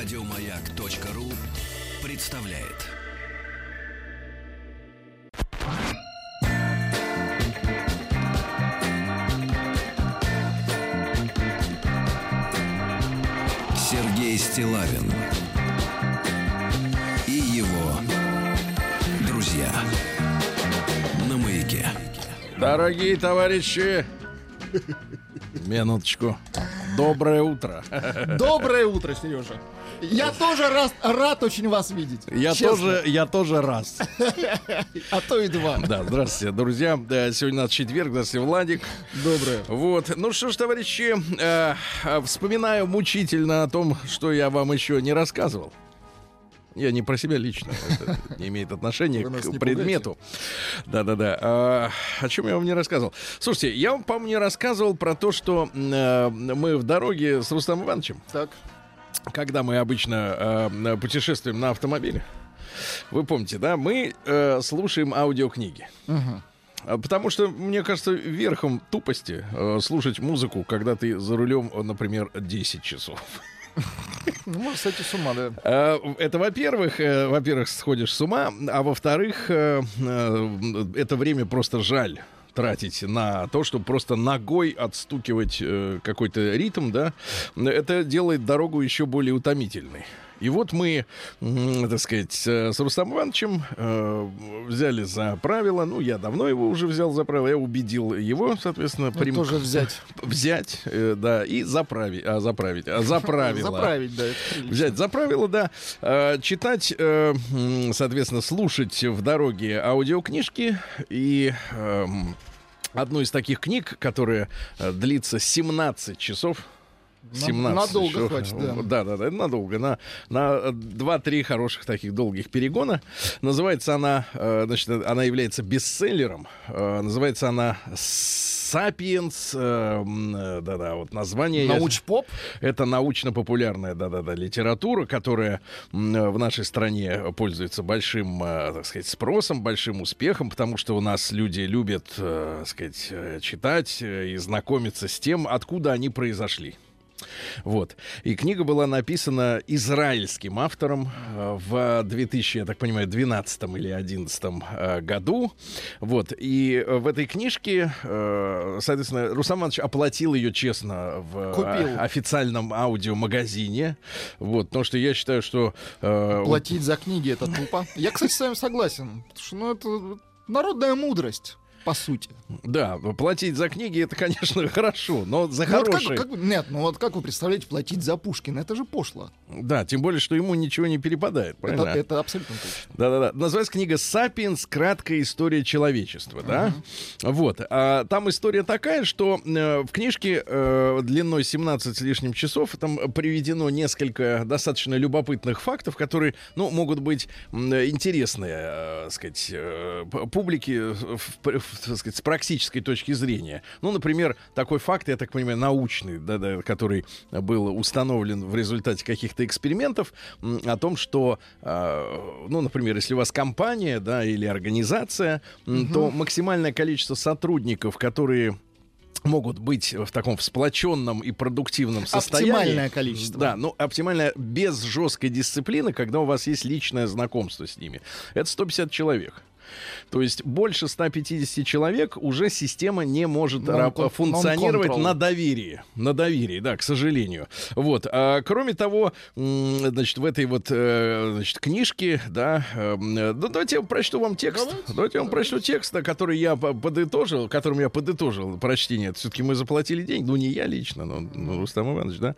Радиомаяк.ру представляет. Сергей Стилавин и его друзья на маяке. Дорогие товарищи, минуточку. Доброе утро. Доброе утро, Сережа. Я тоже раз, рад очень вас видеть. Я Честно. тоже, я тоже раз. А то и два. Да, здравствуйте, друзья. Сегодня у нас четверг, здравствуйте, Владик. Доброе. Вот. Ну что ж, товарищи, э, вспоминаю мучительно о том, что я вам еще не рассказывал. Я не про себя лично, это не имеет отношения к предмету. Да-да-да. А, о чем я вам не рассказывал? Слушайте, я вам, по-моему, не рассказывал про то, что э, мы в дороге с Рустамом Ивановичем, Так. Когда мы обычно э, путешествуем на автомобиле, вы помните, да, мы э, слушаем аудиокниги. А Потому что, мне кажется, верхом тупости э, слушать музыку, когда ты за рулем, э, например, 10 часов. Ну, может, кстати, с ума, да. Э, Это, во-первых, э, во-первых, сходишь с ума, а во-вторых, это время просто жаль тратить на то, чтобы просто ногой отстукивать э, какой-то ритм, да, это делает дорогу еще более утомительной. И вот мы, так сказать, э, с Рустам Ивановичем э, взяли за правило, ну, я давно его уже взял за правило, я убедил его, соответственно, Ну, прим- тоже взять. взять, э, да, и заправить, а, заправить, а, за правило. Заправить, да. Взять за правило, да, э, читать, э, соответственно, слушать в дороге аудиокнижки и эм, одну из таких книг, которая э, длится 17 часов. На- 17 надолго часов. хватит, да. Да, да, да, надолго. На, на 2-3 хороших таких долгих перегона. Называется она, э, значит, она является бестселлером. Э, Называется она «Сапиенс». э, э, Да-да, вот название. Науч-поп? это научно-популярная, да-да-да, литература, которая в нашей стране пользуется большим, э, так сказать, спросом, большим успехом, потому что у нас люди любят, э, так сказать, э, читать э, и знакомиться с тем, откуда они произошли. Вот. И книга была написана израильским автором э, в 2000, я так понимаю, 12 или 11 э, году. Вот. И э, в этой книжке, соответственно, Рустам Иванович оплатил ее честно в Купил. официальном аудиомагазине. Вот. Потому что я считаю, что... Платить за книги это тупо. Я, кстати, с вами согласен. Потому что, ну, это народная мудрость, по сути. Да, платить за книги это, конечно, хорошо, но за Ну, вот как- хорошие... как нет, ну вот как вы представляете платить за Пушкина? Это же пошло. Да, тем более, что ему ничего не перепадает. Это, Правильно? это абсолютно точно. Да-да-да. Называется книга «Сапиенс. Краткая история человечества». Да? Вот. А, там история такая, что э, в книжке э, длиной 17 с лишним часов там приведено несколько достаточно любопытных фактов, которые, ну, могут быть м, интересны, э, сказать, э, публике в- в- сказать, с практической точки зрения. Ну, например, такой факт, я так понимаю, научный, да-да, который был установлен в результате каких-то экспериментов о том, что, э, ну, например, если у вас компания, да, или организация, м, то максимальное количество сотрудников, которые могут быть в таком всплоченном и продуктивном состоянии. Оптимальное количество. Да, ну, оптимальное без жесткой дисциплины, когда у вас есть личное знакомство с ними. Это 150 человек. То есть больше 150 человек уже система не может Non-con- ра- функционировать non-control. на доверии. На доверии, да, к сожалению. Вот. А, кроме того, значит, в этой вот э, значит, книжке, да, э, э, да, давайте я прочту вам текст. Давайте, я вам прочту текст, который я по- подытожил, которым я подытожил прочтение. Все-таки мы заплатили деньги. Ну, не я лично, но ну, Рустам Иванович, да.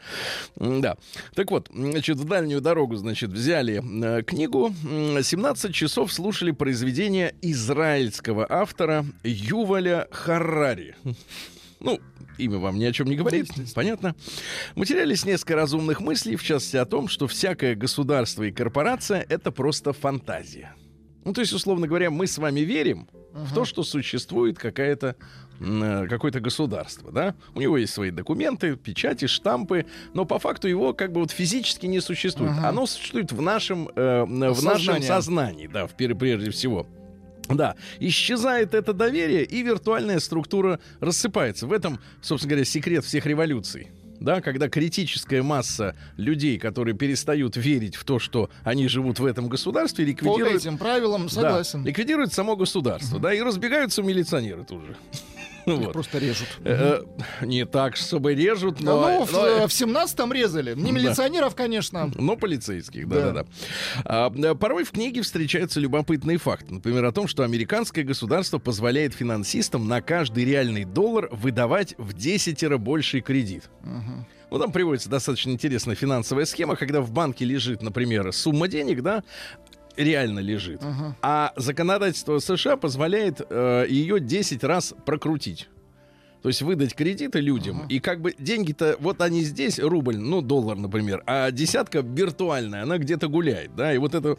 Да. Так вот, значит, в дальнюю дорогу, значит, взяли э, книгу. М, 17 часов слушали произведение израильского автора Юваля Харрари. Ну, имя вам ни о чем не говорит, понятно. В материале несколько разумных мыслей, в частности о том, что всякое государство и корпорация — это просто фантазия. Ну, то есть, условно говоря, мы с вами верим в то, что существует какая-то э, какое-то государство, да? У него есть свои документы, печати, штампы, но по факту его как бы вот физически не существует. Ага. Оно существует в нашем, э, в нашем Сознании. да, в прежде всего. Да, исчезает это доверие, и виртуальная структура рассыпается. В этом, собственно говоря, секрет всех революций. да, когда критическая масса людей, которые перестают верить в то, что они живут в этом государстве, По ликвидируют, этим правилам согласен. да, ликвидируют само государство, да, и разбегаются милиционеры тут же. Вот. просто режут. Э, э, Не так, чтобы режут, но... Ну, в, но- э, в 17-м резали. Не Да. милиционеров, конечно. но полицейских, Да. да-да-да. А, порой в книге встречаются любопытные факты. Например, о том, что американское государство позволяет финансистам на каждый реальный доллар выдавать в 10 больший кредит. Мгм. Ну, там приводится достаточно интересная финансовая схема, когда в банке лежит, например, сумма денег, да, реально лежит. Ага. А законодательство США позволяет э, ее 10 раз прокрутить. То есть выдать кредиты людям, и как бы деньги-то, вот они здесь, рубль, ну, доллар, например, а десятка виртуальная, она где-то гуляет, да, и вот это...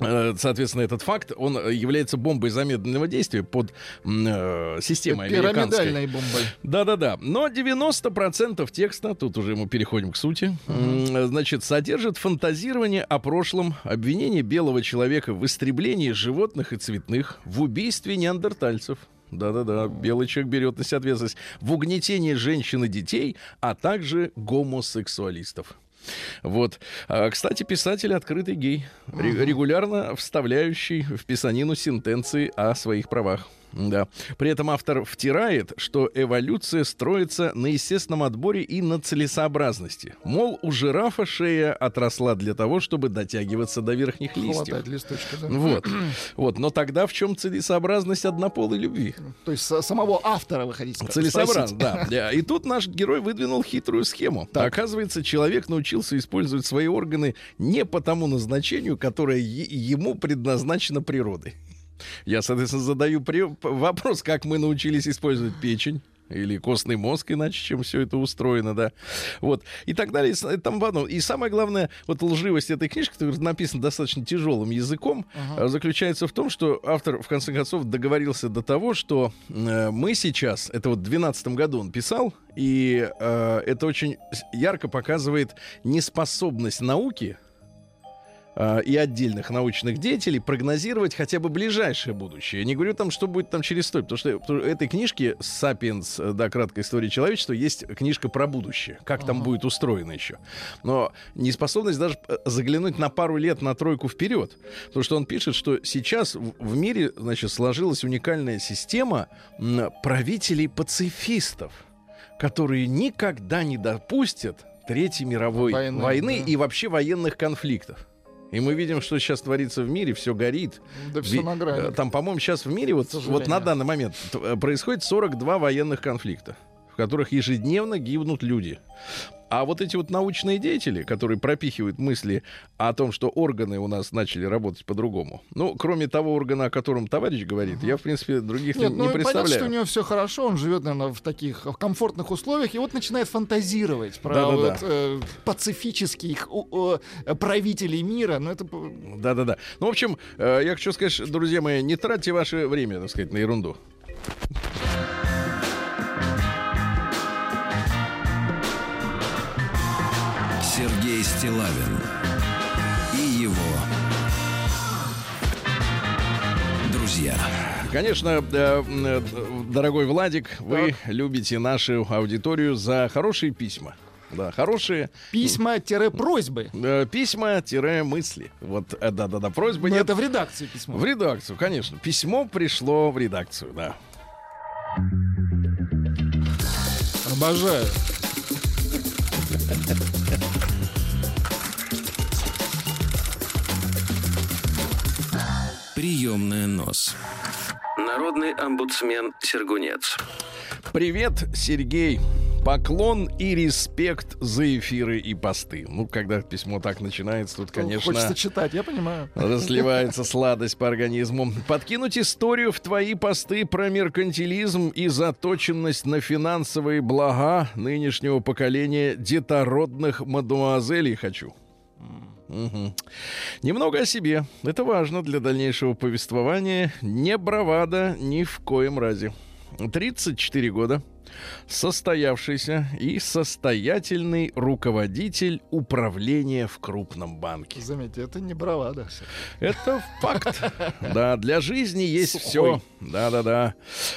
э, Соответственно, этот факт, он является бомбой замедленного действия под э, системой американской. Пирамидальной бомбой. Да-да-да. Но 90% текста, тут уже мы переходим к сути, м, значит, содержит фантазирование о прошлом, обвинение белого человека в истреблении животных и цветных, в убийстве неандертальцев. Да-да-да, белый человек берет на себя ответственность в угнетении женщин и детей, а также гомосексуалистов. Вот. А, кстати, писатель открытый гей, ре- регулярно вставляющий в писанину сентенции о своих правах. Да. При этом автор втирает, что эволюция строится на естественном отборе и на целесообразности. Мол, у жирафа шея отросла для того, чтобы дотягиваться до верхних листьев. Хватает листочка, да. Вот. вот. Но тогда в чем целесообразность однополой любви? То есть самого автора вы хотите сказать? Целесообразно, да. Да. И тут наш герой выдвинул хитрую схему. Оказывается, человек научился использовать свои органы не по тому назначению, которое ему предназначено природой. Я, соответственно, задаю вопрос, как мы научились использовать печень или костный мозг, иначе чем все это устроено, да. Вот. И так далее. И тому подобное. И самое главное, вот лживость этой книжки, которая написана достаточно тяжелым языком, э, заключается в том, что автор, в конце концов, договорился до того, что э, мы сейчас, это вот в 2012 году он писал, и э, это очень ярко показывает неспособность науки э, и отдельных научных деятелей прогнозировать хотя бы ближайшее будущее. Я не говорю там, что будет там через сто, потому что в этой книжке «Сапиенс. э, Да, краткая история человечества» есть книжка про будущее, как там будет устроено еще. Но неспособность даже э, заглянуть на пару лет, на тройку вперед. Потому что он пишет, что сейчас в мире, значит, сложилась уникальная система правителей-пацифистов, которые никогда не допустят Третьей мировой Войны, войны, да. и вообще военных конфликтов. И мы видим, что сейчас творится в мире, все горит. Да все на грани. э, Там, по-моему, сейчас в мире, вот, вот на данный момент, э, происходит 42 военных конфликта, в которых ежедневно гибнут люди. А вот эти вот научные деятели, которые пропихивают мысли о том, что органы у нас начали работать по-другому. Ну, кроме того органа, о котором товарищ говорит, я, в принципе, других Нет, не ну понятно, представляю. что у него все хорошо, он живет, наверное, в таких комфортных условиях, и вот начинает фантазировать про Да-да-да. вот, э, пацифических э, правителей мира. Ну, это Да-да-да. Ну, в общем, э, я хочу сказать, друзья мои, не тратьте ваше время, так сказать, на ерунду. Сергей Стилавин и его друзья. Конечно, э, э, дорогой Владик, вы любите нашу аудиторию за хорошие письма. Да, хорошие письма-просьбы. э, письма-мысли. Вот, да-да-да, просьбы Но нет. это в редакции письмо. В редакцию, конечно. Письмо пришло в редакцию, да. Обожаю. Приемная нос. Народный омбудсмен Сергунец. Привет, Сергей. Поклон и респект за эфиры и посты. Ну, когда письмо так начинается, тут, конечно... Хочется читать, я понимаю. Разливается сладость по организму. Подкинуть историю в твои посты про меркантилизм и заточенность на финансовые блага нынешнего поколения детородных мадуазелей хочу. Мгм. Немного о себе. Это важно для дальнейшего повествования. Не бравада ни в коем разе. 34 года. Состоявшийся и состоятельный руководитель управления в крупном банке. Заметьте, это не бравада. Это факт. Да, для жизни есть Сухой. все. Да-да-да.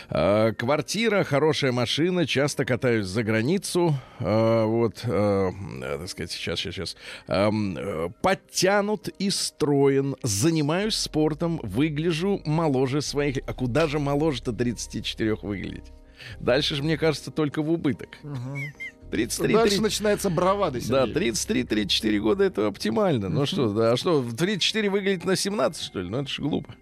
А, Квартира, хорошая машина, часто катаюсь за границу. А, Вот, э, так сказать, сейчас, сейчас, сейчас. Э, Подтянут и строен. Занимаюсь спортом, выгляжу моложе своих. А куда же моложе-то 34 выглядеть? Дальше же, мне кажется, только в убыток. 33 Дальше 30 начинается бравада, да, Сергей. 33-34 года это оптимально. Ну что, да, а что, в 34 выглядит на 17, что ли? Ну это же глупо.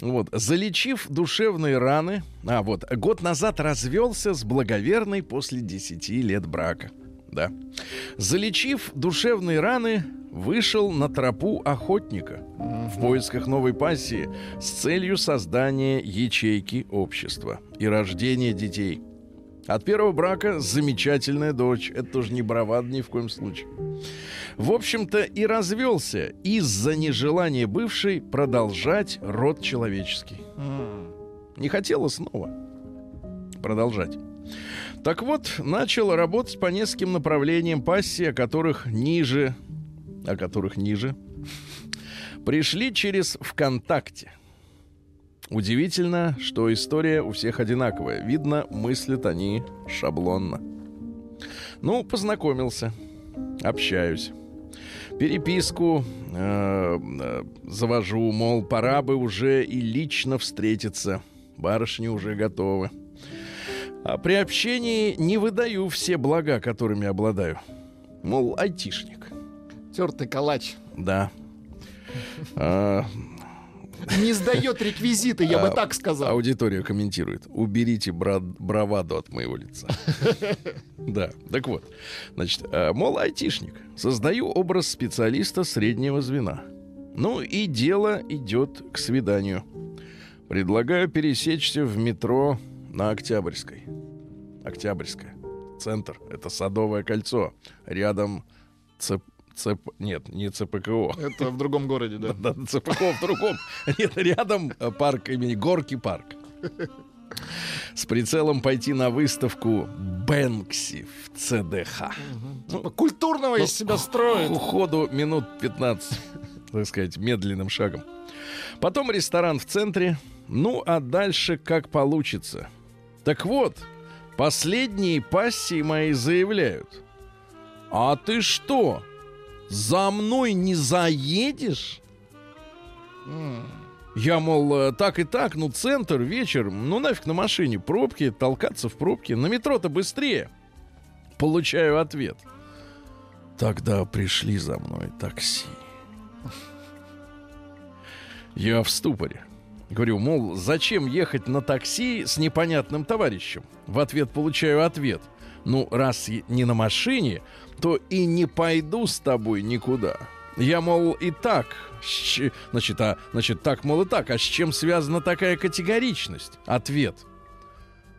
Вот. Залечив душевные раны... А, вот. Год назад развелся с благоверной после 10 лет брака. Да. Залечив душевные раны, вышел на тропу охотника в поисках новой пассии с целью создания ячейки общества и рождения детей. От первого брака замечательная дочь. Это тоже не бравад ни в коем случае. В общем-то, и развелся из-за нежелания бывшей продолжать род человеческий. Не хотела снова продолжать. Так вот, начал работать по нескольким направлениям пассии, о которых ниже, о которых ниже, пришли через ВКонтакте. Удивительно, что история у всех одинаковая. Видно, мыслят они шаблонно. Ну, познакомился, общаюсь. Переписку э, э, завожу, мол, пора бы уже и лично встретиться. Барышни уже готовы. А при общении не выдаю все блага, которыми обладаю. Мол, айтишник. Тертый калач. Да. А, Не сдает реквизиты, я бы А, так сказал. Аудитория комментирует. Уберите бра- браваду от моего лица. Да, так вот. Значит, мол, айтишник. Создаю образ специалиста среднего звена. Ну и дело идет к свиданию. Предлагаю пересечься в метро на Октябрьской. Октябрьская. Центр. Это Садовое кольцо. Рядом ЦП... ЦП... Нет, не ЦПКО. Это в другом городе, да. Да, ЦПКО в другом. Нет, рядом э, парк имени Горки парк. С прицелом пойти на выставку Бэнкси в ЦДХ. Типа Культурного из себя строит. Уходу минут 15, так сказать, медленным шагом. Потом ресторан в центре. Ну, а дальше как получится. Так вот, последние пассии мои заявляют. А ты что, за мной не заедешь? Я, мол, э, так и так, ну, центр, вечер, ну, нафиг на машине, пробки, толкаться в пробке. На метро-то быстрее. Получаю ответ. Тогда пришли за мной такси. Я в ступоре. Говорю, мол, зачем ехать на такси с непонятным товарищем? В ответ получаю ответ. Ну, раз не на машине, то и не пойду с тобой никуда. Я, мол, и так. Значит, а, значит, так, мол, и так. А с чем связана такая категоричность? Ответ.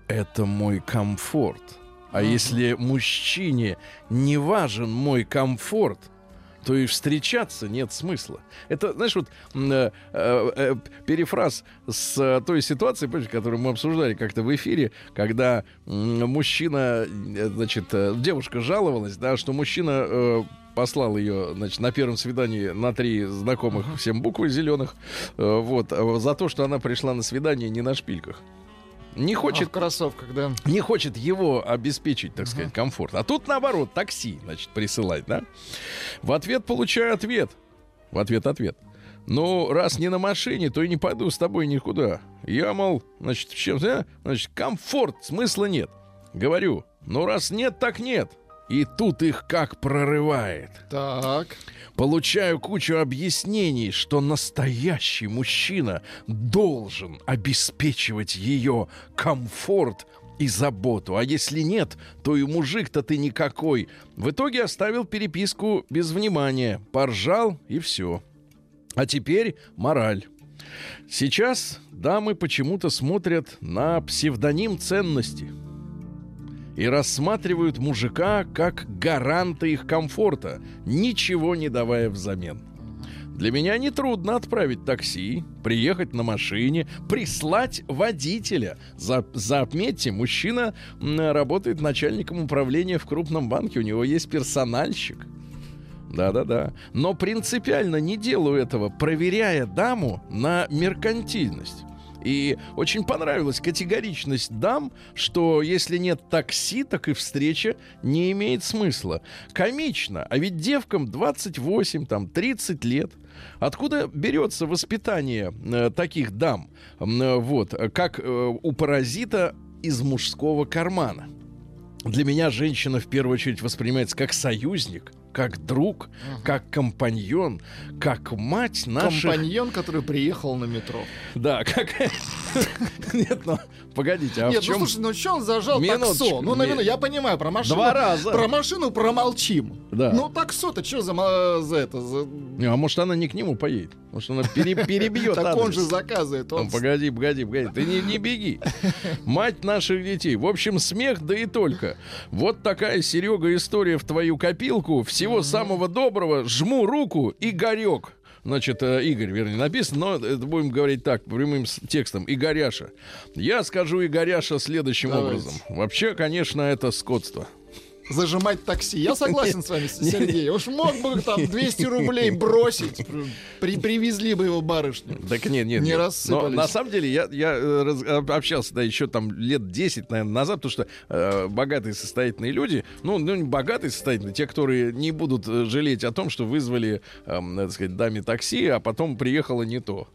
Это мой комфорт. А если мужчине не важен мой комфорт, то и встречаться нет смысла. Это, знаешь, вот э, э, перефраз с э, той ситуации, которую мы обсуждали как-то в эфире, когда мужчина, э, значит, э, девушка жаловалась, да, что мужчина э, послал ее, значит, на первом свидании на три знакомых всем буквы зеленых, э, вот, за то, что она пришла на свидание не на шпильках. Не А хочет в кроссовках, да. не хочет его обеспечить, так сказать, комфорт. А тут наоборот, такси, значит, присылать, да? В ответ получаю ответ. В ответ ответ. Ну, раз не на машине, то и не пойду с тобой никуда. Я, мол, значит, чем, да? Значит, комфорт, смысла нет. Говорю, ну, раз нет, так нет. И тут их как прорывает. Так. Получаю кучу объяснений, что настоящий мужчина должен обеспечивать ее комфорт и заботу. А если нет, то и мужик-то ты никакой. В итоге оставил переписку без внимания, поржал и все. А теперь мораль. Сейчас дамы почему-то смотрят на псевдоним ценности и рассматривают мужика как гаранта их комфорта, ничего не давая взамен. Для меня нетрудно отправить такси, приехать на машине, прислать водителя. За, заметьте, мужчина работает начальником управления в крупном банке, у него есть персональщик. Да-да-да. Но принципиально не делаю этого, проверяя даму на меркантильность. И очень понравилась категоричность дам, что если нет такси, так и встреча не имеет смысла. Комично, а ведь девкам 28, там, 30 лет. Откуда берется воспитание э, таких дам? Э, вот, как э, у паразита из мужского кармана. Для меня женщина в первую очередь воспринимается как союзник – как друг, uh как компаньон, как мать наших... Компаньон, который приехал на метро. Да, как... Нет, ну, погодите, а Нет, в чем... ну слушай, ну что он зажал Минуточку. таксо? Ну, на минуту, я понимаю, про машину... Два раза. Про машину промолчим. Да. Ну, таксо-то что за, за это? За... Не, а может, она не к нему поедет? Может, она пере, перебьет Так он же заказывает. Он... Ну, погоди, погоди, погоди. Ты не, не беги. Мать наших детей. В общем, смех, да и только. Вот такая, Серега, история в твою копилку. Всего самого доброго. Жму руку и горек. Значит, э, Игорь, вернее, написано, но это будем говорить так, прямым текстом. Игоряша. Я скажу Игоряша следующим Давайте. образом. Вообще, конечно, это скотство зажимать такси. Я согласен с вами, Сергей. Уж мог бы там 200 рублей бросить. При, привезли бы его барышню. Так нет, нет. Не нет. рассыпались. Но на самом деле я, я э, раз, общался, да, еще там лет 10, наверное, назад, потому что э, богатые состоятельные люди, ну, ну, не богатые состоятельные, те, которые не будут э, жалеть о том, что вызвали, э, так сказать, даме такси, а потом приехало не то.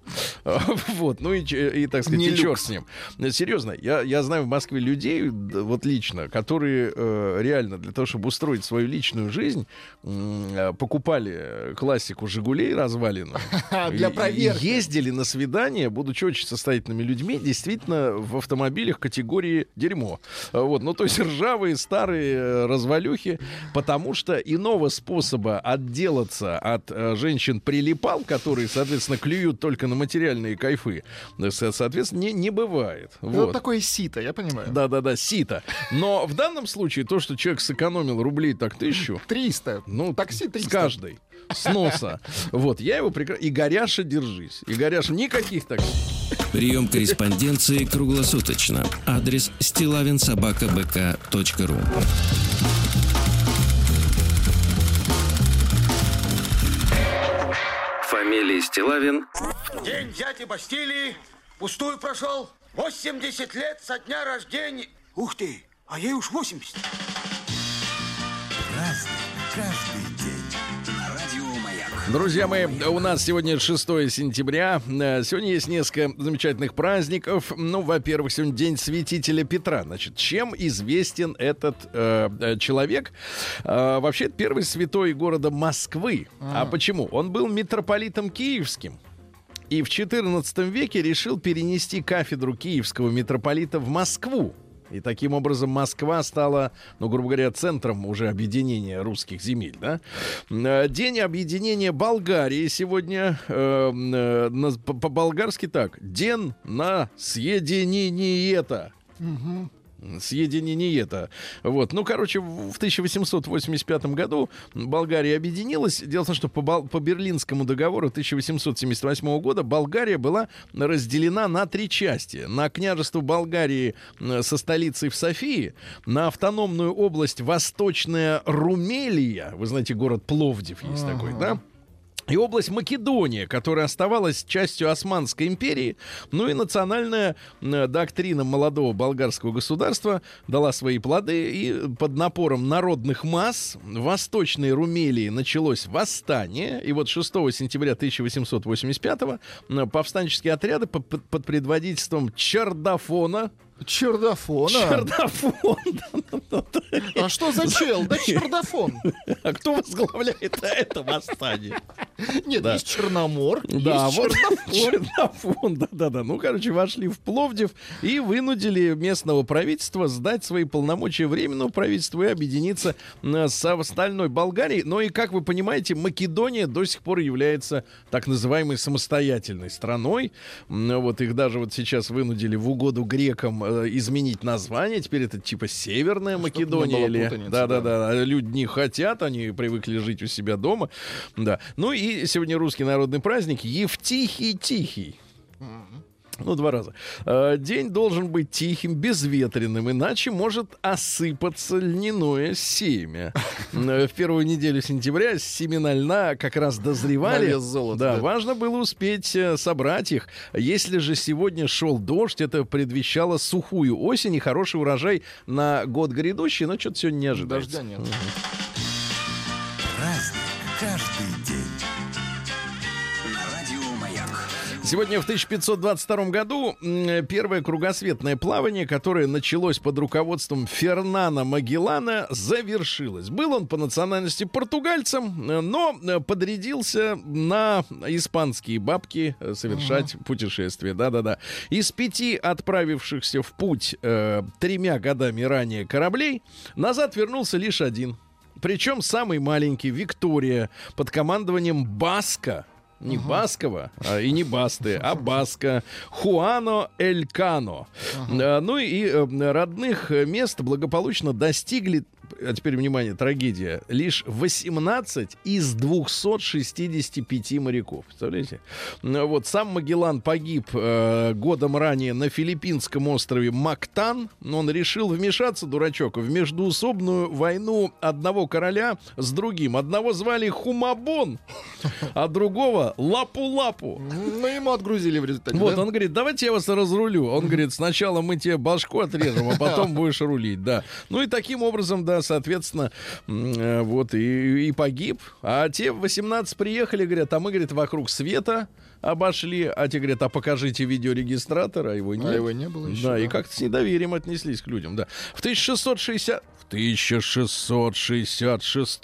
Вот, ну и, и так сказать, и черт с ним. Серьезно, я, я знаю в Москве людей, вот лично, которые э, реально для того, чтобы устроить свою личную жизнь, э, покупали классику «Жигулей» развалину. Для проверки. Ездили на свидания, будучи очень состоятельными людьми, действительно в автомобилях категории дерьмо. Вот, ну то есть ржавые старые э, развалюхи, потому что иного способа отделаться от э, женщин прилипал, которые, соответственно, клюют только на материальные кайфы, соответственно, не, не бывает. Это вот. такое сито, я понимаю. Да-да-да, сито. Но в данном случае то, что человек сэкономил рублей так тысячу. Триста. Ну, такси 300. С каждой. С носа. Вот, я его прекрасно... И Горяша, держись. И Горяша, никаких так. Прием корреспонденции круглосуточно. Адрес стилавинсобакабк.ру Фамилия Стилавин. День дяди Бастилии пустую прошел. 80 лет со дня рождения. Ух ты, а ей уж 80 разный, каждый день. Друзья мои, у нас сегодня 6 сентября. Э, сегодня есть несколько замечательных праздников. Ну, во-первых, сегодня день святителя Петра. Значит, чем известен этот э, э человек? Э, вообще, это первый святой города Москвы. А. а почему? Он был митрополитом киевским. И в XIV веке решил перенести кафедру киевского митрополита в Москву. И таким образом Москва стала, ну, грубо говоря, центром уже объединения русских земель, да? Э, день объединения Болгарии сегодня э, э, по-болгарски так. День на съединение это. Угу съединение это. Вот. Ну, короче, в 1885 году Болгария объединилась. Дело в том, что по, по Берлинскому договору 1878 года Болгария была разделена на три части. На княжество Болгарии со столицей в Софии, на автономную область Восточная Румелия, вы знаете, город Пловдив есть ага. такой, да? И область Македония, которая оставалась частью Османской империи. Ну и национальная доктрина молодого болгарского государства дала свои плоды, и под напором народных масс в Восточной Румелии началось восстание, и вот 6 сентября 1885 повстанческие отряды под предводительством Чардафона, Чердафон. Чердафон. А что за чел? Да чердафон. А кто возглавляет это восстание? Нет, да. есть Черномор, да, есть вот Чердафон. Да-да-да. Ну, короче, вошли в Пловдив и вынудили местного правительства сдать свои полномочия временного правительства и объединиться с остальной Болгарией. Но и, как вы понимаете, Македония до сих пор является так называемой самостоятельной страной. Вот их даже вот сейчас вынудили в угоду грекам Э, изменить название. Теперь это типа Северная Чтобы Македония или... Да, да, да. Люди не хотят, они привыкли жить у себя дома. Да. Ну и и сегодня русский народный праздник Евтихий-Тихий. Ну, два раза. Э, День должен быть тихим, безветренным, иначе может осыпаться льняное семя. Э, В первую неделю сентября семена льна как раз дозревали. Золота, Да, да. важно было успеть э, собрать их. Если же сегодня шел дождь, это предвещало сухую осень и хороший урожай на год грядущий, но что-то сегодня не ожидается. Дождя нет. Праздник Сегодня в 1522 году первое кругосветное плавание, которое началось под руководством Фернана Магеллана, завершилось. Был он по национальности португальцем, э, но э, подрядился на испанские бабки э, совершать путешествие. Да-да-да. Из пяти отправившихся в путь э, тремя годами ранее кораблей назад вернулся лишь один. Причем самый маленький, Виктория, под командованием Баска, не Баскова, а, и не Басты, а Баска. Хуано Элькано. А, Ну и э, родных мест благополучно достигли а теперь, внимание, трагедия. Лишь 18 из 265 моряков. Представляете? Вот сам Магеллан погиб э, годом ранее на филиппинском острове Мактан. Но он решил вмешаться, дурачок, в междуусобную войну одного короля с другим. Одного звали Хумабон, а другого Лапу-Лапу. Ну, ему отгрузили в результате. Вот, да? он говорит, давайте я вас разрулю. Он говорит, сначала мы тебе башку отрежем, а потом будешь рулить, да. Ну и таким образом, да, соответственно, э, вот и, и погиб. А те в 18 приехали, говорят, а мы, говорит, вокруг света обошли, а те говорят, а покажите видеорегистратор, а его нет. А его не было еще, Да, и да. как-то с недоверием отнеслись к людям, да. В 1660... В 1666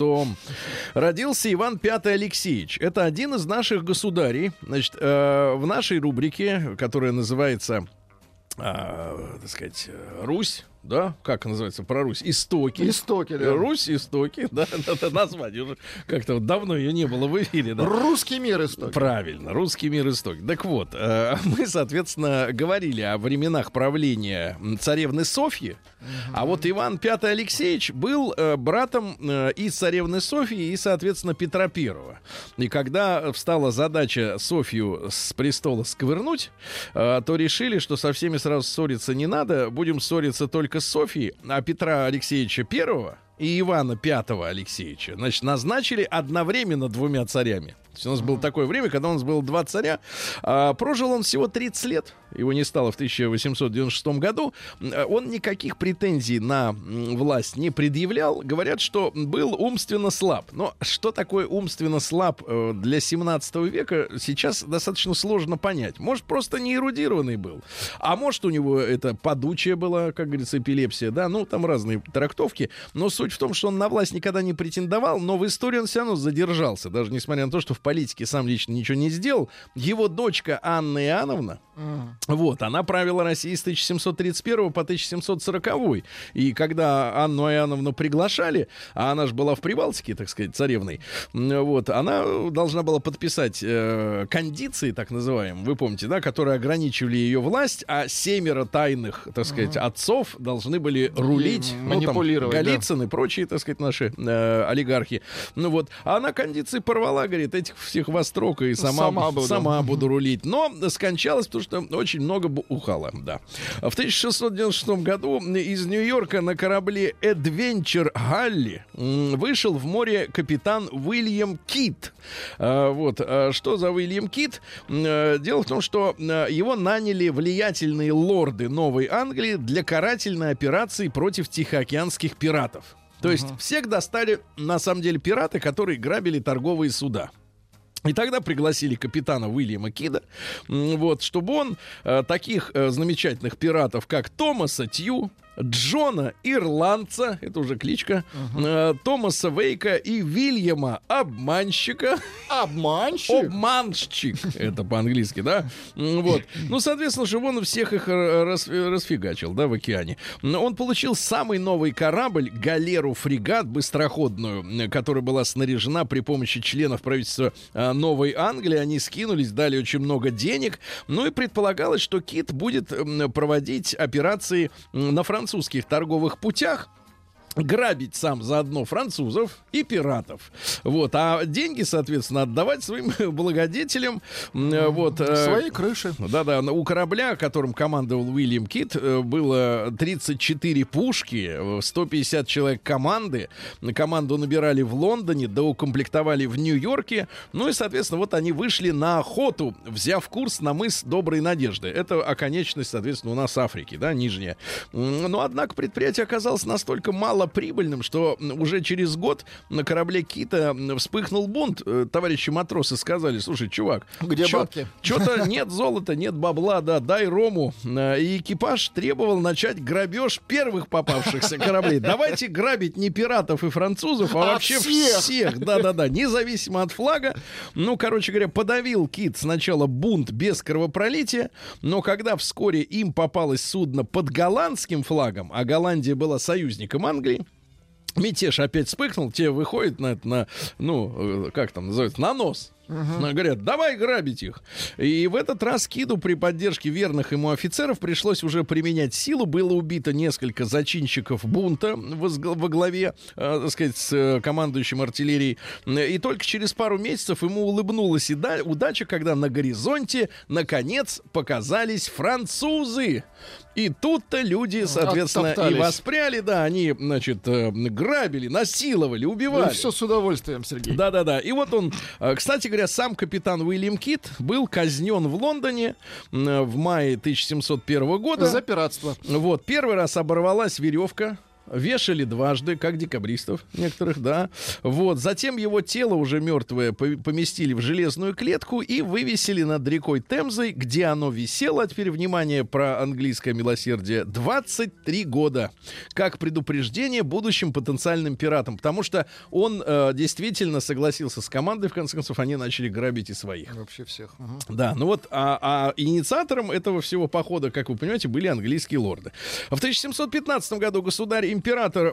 родился Иван V Алексеевич. Это один из наших государей. Значит, э, в нашей рубрике, которая называется, а, так сказать, э, Русь, да, как называется про Русь? Истоки. Истоки, да. Русь, истоки, да, это название уже как-то давно ее не было в эфире, да. Русский мир исток. Правильно, русский мир исток. Так вот, э, мы, соответственно, говорили о временах правления царевны Софьи, а вот Иван V Алексеевич был э, братом э, и царевны Софьи, и, соответственно, Петра Первого. И когда встала задача Софью с престола сковырнуть, э, то решили, что со всеми сразу ссориться не надо, будем ссориться только с Софьей, а Петра Алексеевича Первого и Ивана Пятого Алексеевича, значит, назначили одновременно двумя царями. То есть у нас было такое время, когда у нас было два царя. А, прожил он всего 30 лет. Его не стало в 1896 году. Он никаких претензий на власть не предъявлял. Говорят, что был умственно слаб. Но что такое умственно слаб э, для 17 века, сейчас достаточно сложно понять. Может, просто не эрудированный был. А может, у него это подучая была, как говорится, эпилепсия. Да, ну, там разные трактовки. Но суть в том, что он на власть никогда не претендовал, но в истории он все равно задержался. Даже несмотря на то, что в политике сам лично ничего не сделал. Его дочка Анна Иоанновна, вот, она правила Россией с 1731 по 1740. И когда Анну Иоанновну приглашали, а она же была в Прибалтике, так сказать, царевной, вот, она должна была подписать э, кондиции, так называемые, вы помните, да, которые ограничивали ее власть, а семеро тайных, так сказать, отцов должны были рулить, ну, там, манипулировать, да. Голицын и прочие, так сказать, наши э, олигархи. Ну вот, а она кондиции порвала, говорит, этих всех во строк и сама, Сама буду. сама буду рулить. Но скончалась, потому что очень много бухала, да. В 1696 году из Нью-Йорка на корабле Adventure Галли вышел в море капитан Уильям Кит. А, Вот, а что за Уильям Кит? Э, Дело в том, что его наняли влиятельные лорды Новой Англии для карательной операции против тихоокеанских пиратов. То есть всех достали, на самом деле, пираты, которые грабили торговые суда. И тогда пригласили капитана Уильяма Кида, вот, чтобы он э, таких э, замечательных пиратов, как Томаса Тью, Джона Ирландца, это уже кличка, э, Томаса Вейка и Вильяма Обманщика, Обманщик. Обманщик, это по-английски, да? Вот. Ну, соответственно, чтобы он всех их э, рас- расфигачил, да, в океане. Он получил самый новый корабль, галеру-фрегат быстроходную, м, которая была снаряжена при помощи членов правительства э, Новой Англии. Они скинулись, дали очень много денег. Ну и предполагалось, что Кит будет проводить операции на французских торговых путях. Грабить сам заодно французов и пиратов. Вот. А деньги, соответственно, отдавать своим благодетелям. Э, Вот. э, Свои крыши. да-да, у корабля, которым командовал Уильям Кит, э, было 34 пушки, э, 150 человек команды. Команду набирали в Лондоне, доукомплектовали в Нью-Йорке. Ну и, соответственно, вот они вышли на охоту, взяв курс на мыс Доброй Надежды. Это оконечность, соответственно, у нас Африки, да, нижняя. Но, однако, предприятие оказалось настолько мало прибыльным, что уже через год на корабле Кита вспыхнул бунт. Э, Товарищи матросы сказали, слушай, чувак, Где чё- бабки? что-то нет золота, нет бабла, да, дай рому. Э, И экипаж требовал начать грабеж первых попавшихся кораблей. Давайте грабить не пиратов и французов, а, А вообще всех. всех. Да-да-да, независимо от флага. Ну, короче говоря, подавил Кит сначала бунт без кровопролития, но когда вскоре им попалось судно под голландским флагом, а Голландия была союзником Англии, Мятеж опять вспыхнул, те выходят на это, на, ну, э, как там называется, на нос. Ну, Говорят, давай грабить их. И в этот раз Киду при поддержке верных ему офицеров пришлось уже применять силу. Было убито несколько зачинщиков бунта во главе, э, так сказать, с э, командующим артиллерией. И только через пару месяцев ему улыбнулась и да- удача, когда на горизонте наконец показались французы. И тут-то люди, соответственно, и Оттоптались. воспряли, да, они, значит, э, грабили, насиловали, убивали. все с удовольствием, Сергей. Да-да-да. И вот он, э, кстати говоря, сам капитан Уильям Кит был казнен в Лондоне в мае 1701 года. За пиратство. Вот, первый раз оборвалась веревка. Вешали дважды, как декабристов некоторых, да. Вот, затем его тело уже мертвое по- поместили в железную клетку и вывесили над рекой Темзой, где оно висело, а теперь внимание про английское милосердие, 23 года. Как предупреждение будущим потенциальным пиратам. Потому что он э, действительно согласился с командой, в конце концов, они начали грабить и своих. Вообще всех. Мгм. Да, ну вот, а, а инициатором этого всего похода, как вы понимаете, были английские лорды. В 1715 году государь-император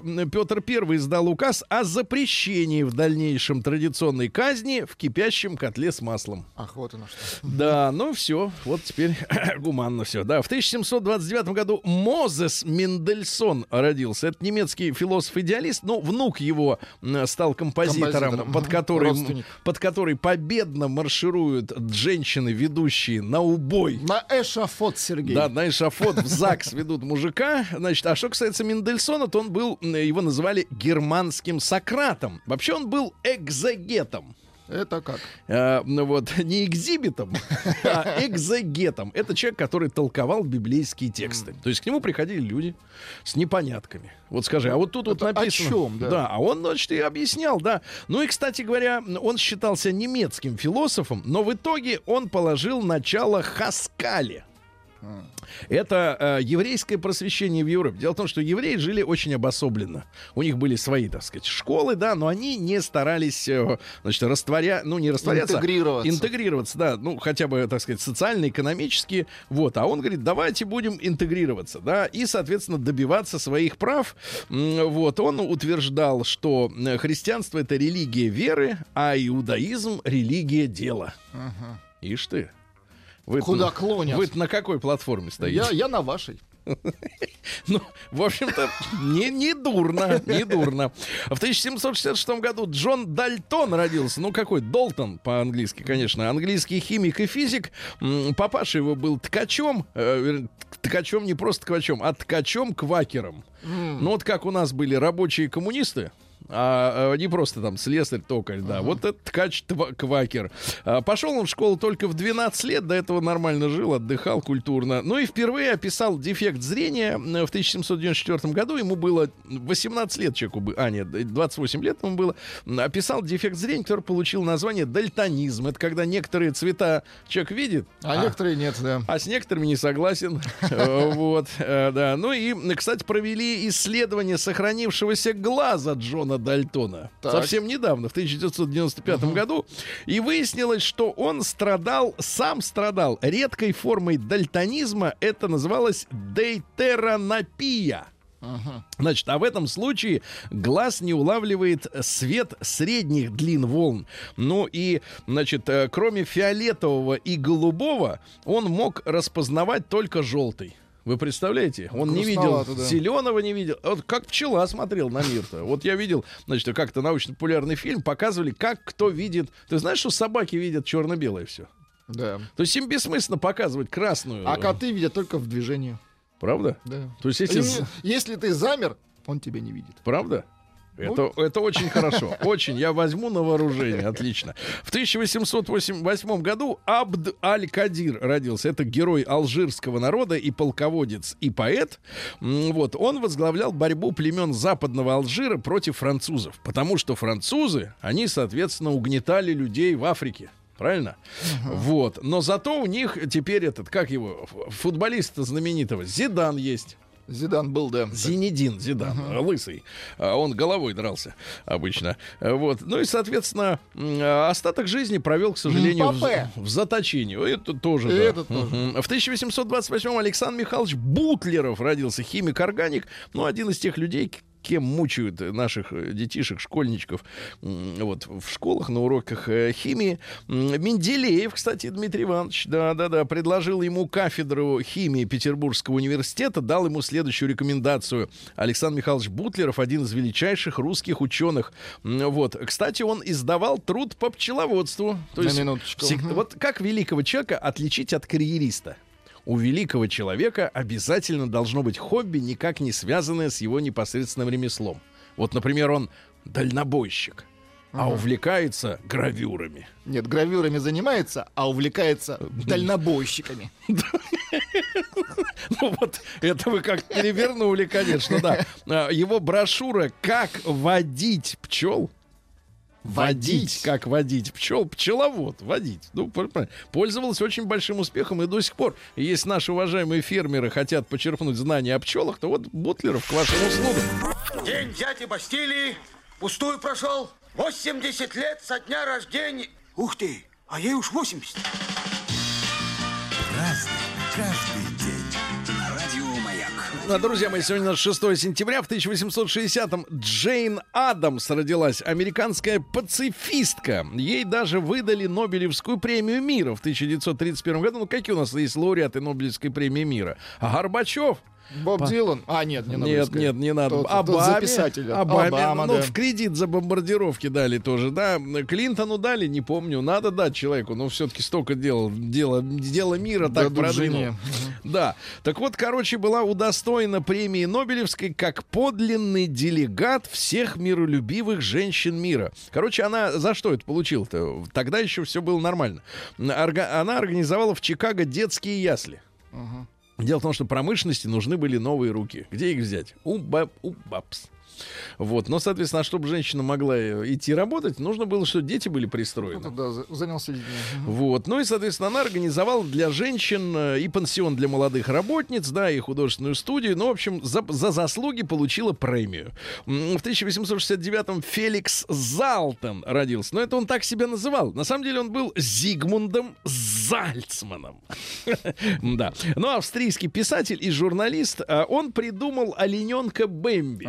м, Петр I издал указ о запрещении в дальнейшем традиционной казни в кипящем котле с маслом. Ах, вот оно что. Да, ну все, вот теперь гуманно все. Да, в 1729 году Мозес Мендельсон родился. Это немецкий философ-идеалист, ну, внук его стал композитором, Композитором, под который, родственник. под который победно маршируют женщины, ведущие на убой. На эшафот, Сергей. Да, на эшафот в ЗАГС ведут мужика. Значит, а что касается Мендельсона, то он был, его называли германским Сократом. Вообще он был экзегетом. Это как? Э, ну вот, не экзибитом, а экзегетом. Это человек, который толковал библейские тексты. То есть к нему приходили люди с непонятками. Вот скажи, а вот тут вот Это о написано... чём, да? а он, значит, и объяснял, да. Ну и, кстати говоря, он считался немецким философом, но в итоге он положил начало Хаскале. Это э, еврейское просвещение в Европе. Дело в том, что евреи жили очень обособленно. У них были свои, так сказать, школы, да, но они не старались, э, значит, растворя, ну не растворяться, Интегрироваться. интегрироваться, да, ну хотя бы, так сказать, социально, экономически, вот. А он говорит, давайте будем интегрироваться, да, и, соответственно, добиваться своих прав. Вот. Он утверждал, что э, христианство это религия веры, а иудаизм религия дела. Ишь ты. Вы Куда клонят? Вы на какой платформе стоите? Я, я на вашей. Ну, в общем-то, не, не дурно, не дурно. В 1766 году Джон Дальтон родился. Ну, какой? Долтон по-английски, конечно. Английский химик и физик. Папаша его был ткачом. э, ткачом не просто ткачом, а ткачом-квакером. Ну, вот как у нас были рабочие коммунисты, а, а, не просто там слесарь, токарь, да. Вот это ткач квакер. А, пошел он в школу только в 12 лет, до этого нормально жил, отдыхал культурно. Ну и впервые описал дефект зрения в 1794 году. Ему было 18 лет человеку, бы- а нет, 28 лет ему было. Описал дефект зрения, который получил название дальтонизм. Это когда некоторые цвета человек видит, А, некоторые нет, да. а с некоторыми не согласен. Вот, э, да. Ну и, кстати, провели исследование сохранившегося глаза Джона Дальтона. Так. Совсем недавно, в 1995 году. И выяснилось, что он страдал, сам страдал редкой формой дальтонизма. Это называлось дейтеранопия. Значит, а в этом случае глаз не улавливает свет средних длин волн. Ну и, значит, э, кроме фиолетового и голубого, он мог распознавать только желтый. Вы представляете? Он не видел да. зеленого, не видел. Вот как пчела смотрел на мир-то. Вот я видел, значит, как-то научно-популярный фильм показывали, как кто видит. Ты знаешь, что собаки видят черно-белое все? Да. То есть им бессмысленно показывать красную. А коты видят только в движении. Правда? Да. То есть если... Если ты замер, он тебя не видит. Правда? Это, это очень хорошо. Очень. Я возьму на вооружение. Отлично. В 1808 году Абд Аль-Кадир родился. Это герой алжирского народа и полководец, и поэт. Вот. Он возглавлял борьбу племен западного Алжира против французов. Потому что французы, они, соответственно, угнетали людей в Африке. Правильно? Вот. Но зато у них теперь этот, как его, футболиста знаменитого, Зидан есть. Зидан был, да. Зинедин Зидан, лысый. А Он головой дрался обычно. Вот. Ну и, соответственно, остаток жизни провел, к сожалению, в, в заточении. Это тоже. И да. это тоже. Мгм. В 1828 Александр Михайлович Бутлеров родился, химик-органик. Ну, один из тех людей, кем мучают наших э, детишек, школьничков вот в школах на уроках э, химии. Менделеев, кстати, Дмитрий Иванович, да-да-да, предложил ему кафедру химии Петербургского университета, дал ему следующую рекомендацию. Александр Михайлович Бутлеров, один из величайших русских ученых. Вот, кстати, он издавал труд по пчеловодству. То На есть минуточку. всег-. Вот как великого человека отличить от карьериста? У великого человека обязательно должно быть хобби, никак не связанное с его непосредственным ремеслом. Вот, например, он дальнобойщик, а увлекается гравюрами. Нет, гравюрами занимается, а увлекается дальнобойщиками. Ну вот, это вы как перевернули, конечно, да. А, Его брошюра «Как водить пчел» Водить, Водить. как водить пчел, пчеловод, водить. Ну, пользовалась очень большим успехом и до сих пор. И если наши уважаемые фермеры хотят почерпнуть знания о пчелах, то вот Бутлеров к вашим услугам. День дяди Бастилии пустую прошел. 80 лет со дня рождения. Ух ты, а ей уж 80. Разный, Друзья мои, сегодня у нас 6 сентября. В 1860-м Джейн Адамс родилась. Американская пацифистка. Ей даже выдали Нобелевскую премию мира в 1931 году. Ну, какие у нас есть лауреаты Нобелевской премии мира? Горбачев? Боб Дилан. А, нет, не Нет, Нобелевская. нет, не надо. Тот- тот Обаме, за писателя. Обаме, Обама, ну, да. в кредит за бомбардировки дали тоже, да. Клинтону дали, не помню. Надо дать человеку, но все-таки столько дел, дело, дело мира так Дадут продвинул. жене. Да. Так вот, короче, была удостоена премии Нобелевской как подлинный делегат всех миролюбивых женщин мира. Короче, она за что это получила-то? Тогда еще все было нормально. Орга- Она организовала в Чикаго детские ясли. Дело в том, что промышленности нужны были новые руки. Где их взять? У, баб, у бабс. Вот. Но, соответственно, чтобы женщина могла э, идти работать, нужно было, чтобы дети были пристроены. Ну, да, за- занялся детьми. Вот. Ну и, соответственно, она организовала для женщин э, и пансион для молодых работниц, да, и художественную студию. Ну, в общем, за, за заслуги получила премию. В 1869-м Феликс Залтон родился. Но это он так себя называл. На самом деле он был Зигмундом Зальцманом. Да. Ну, австрийский писатель и журналист. а, Он придумал олененка Бэмби.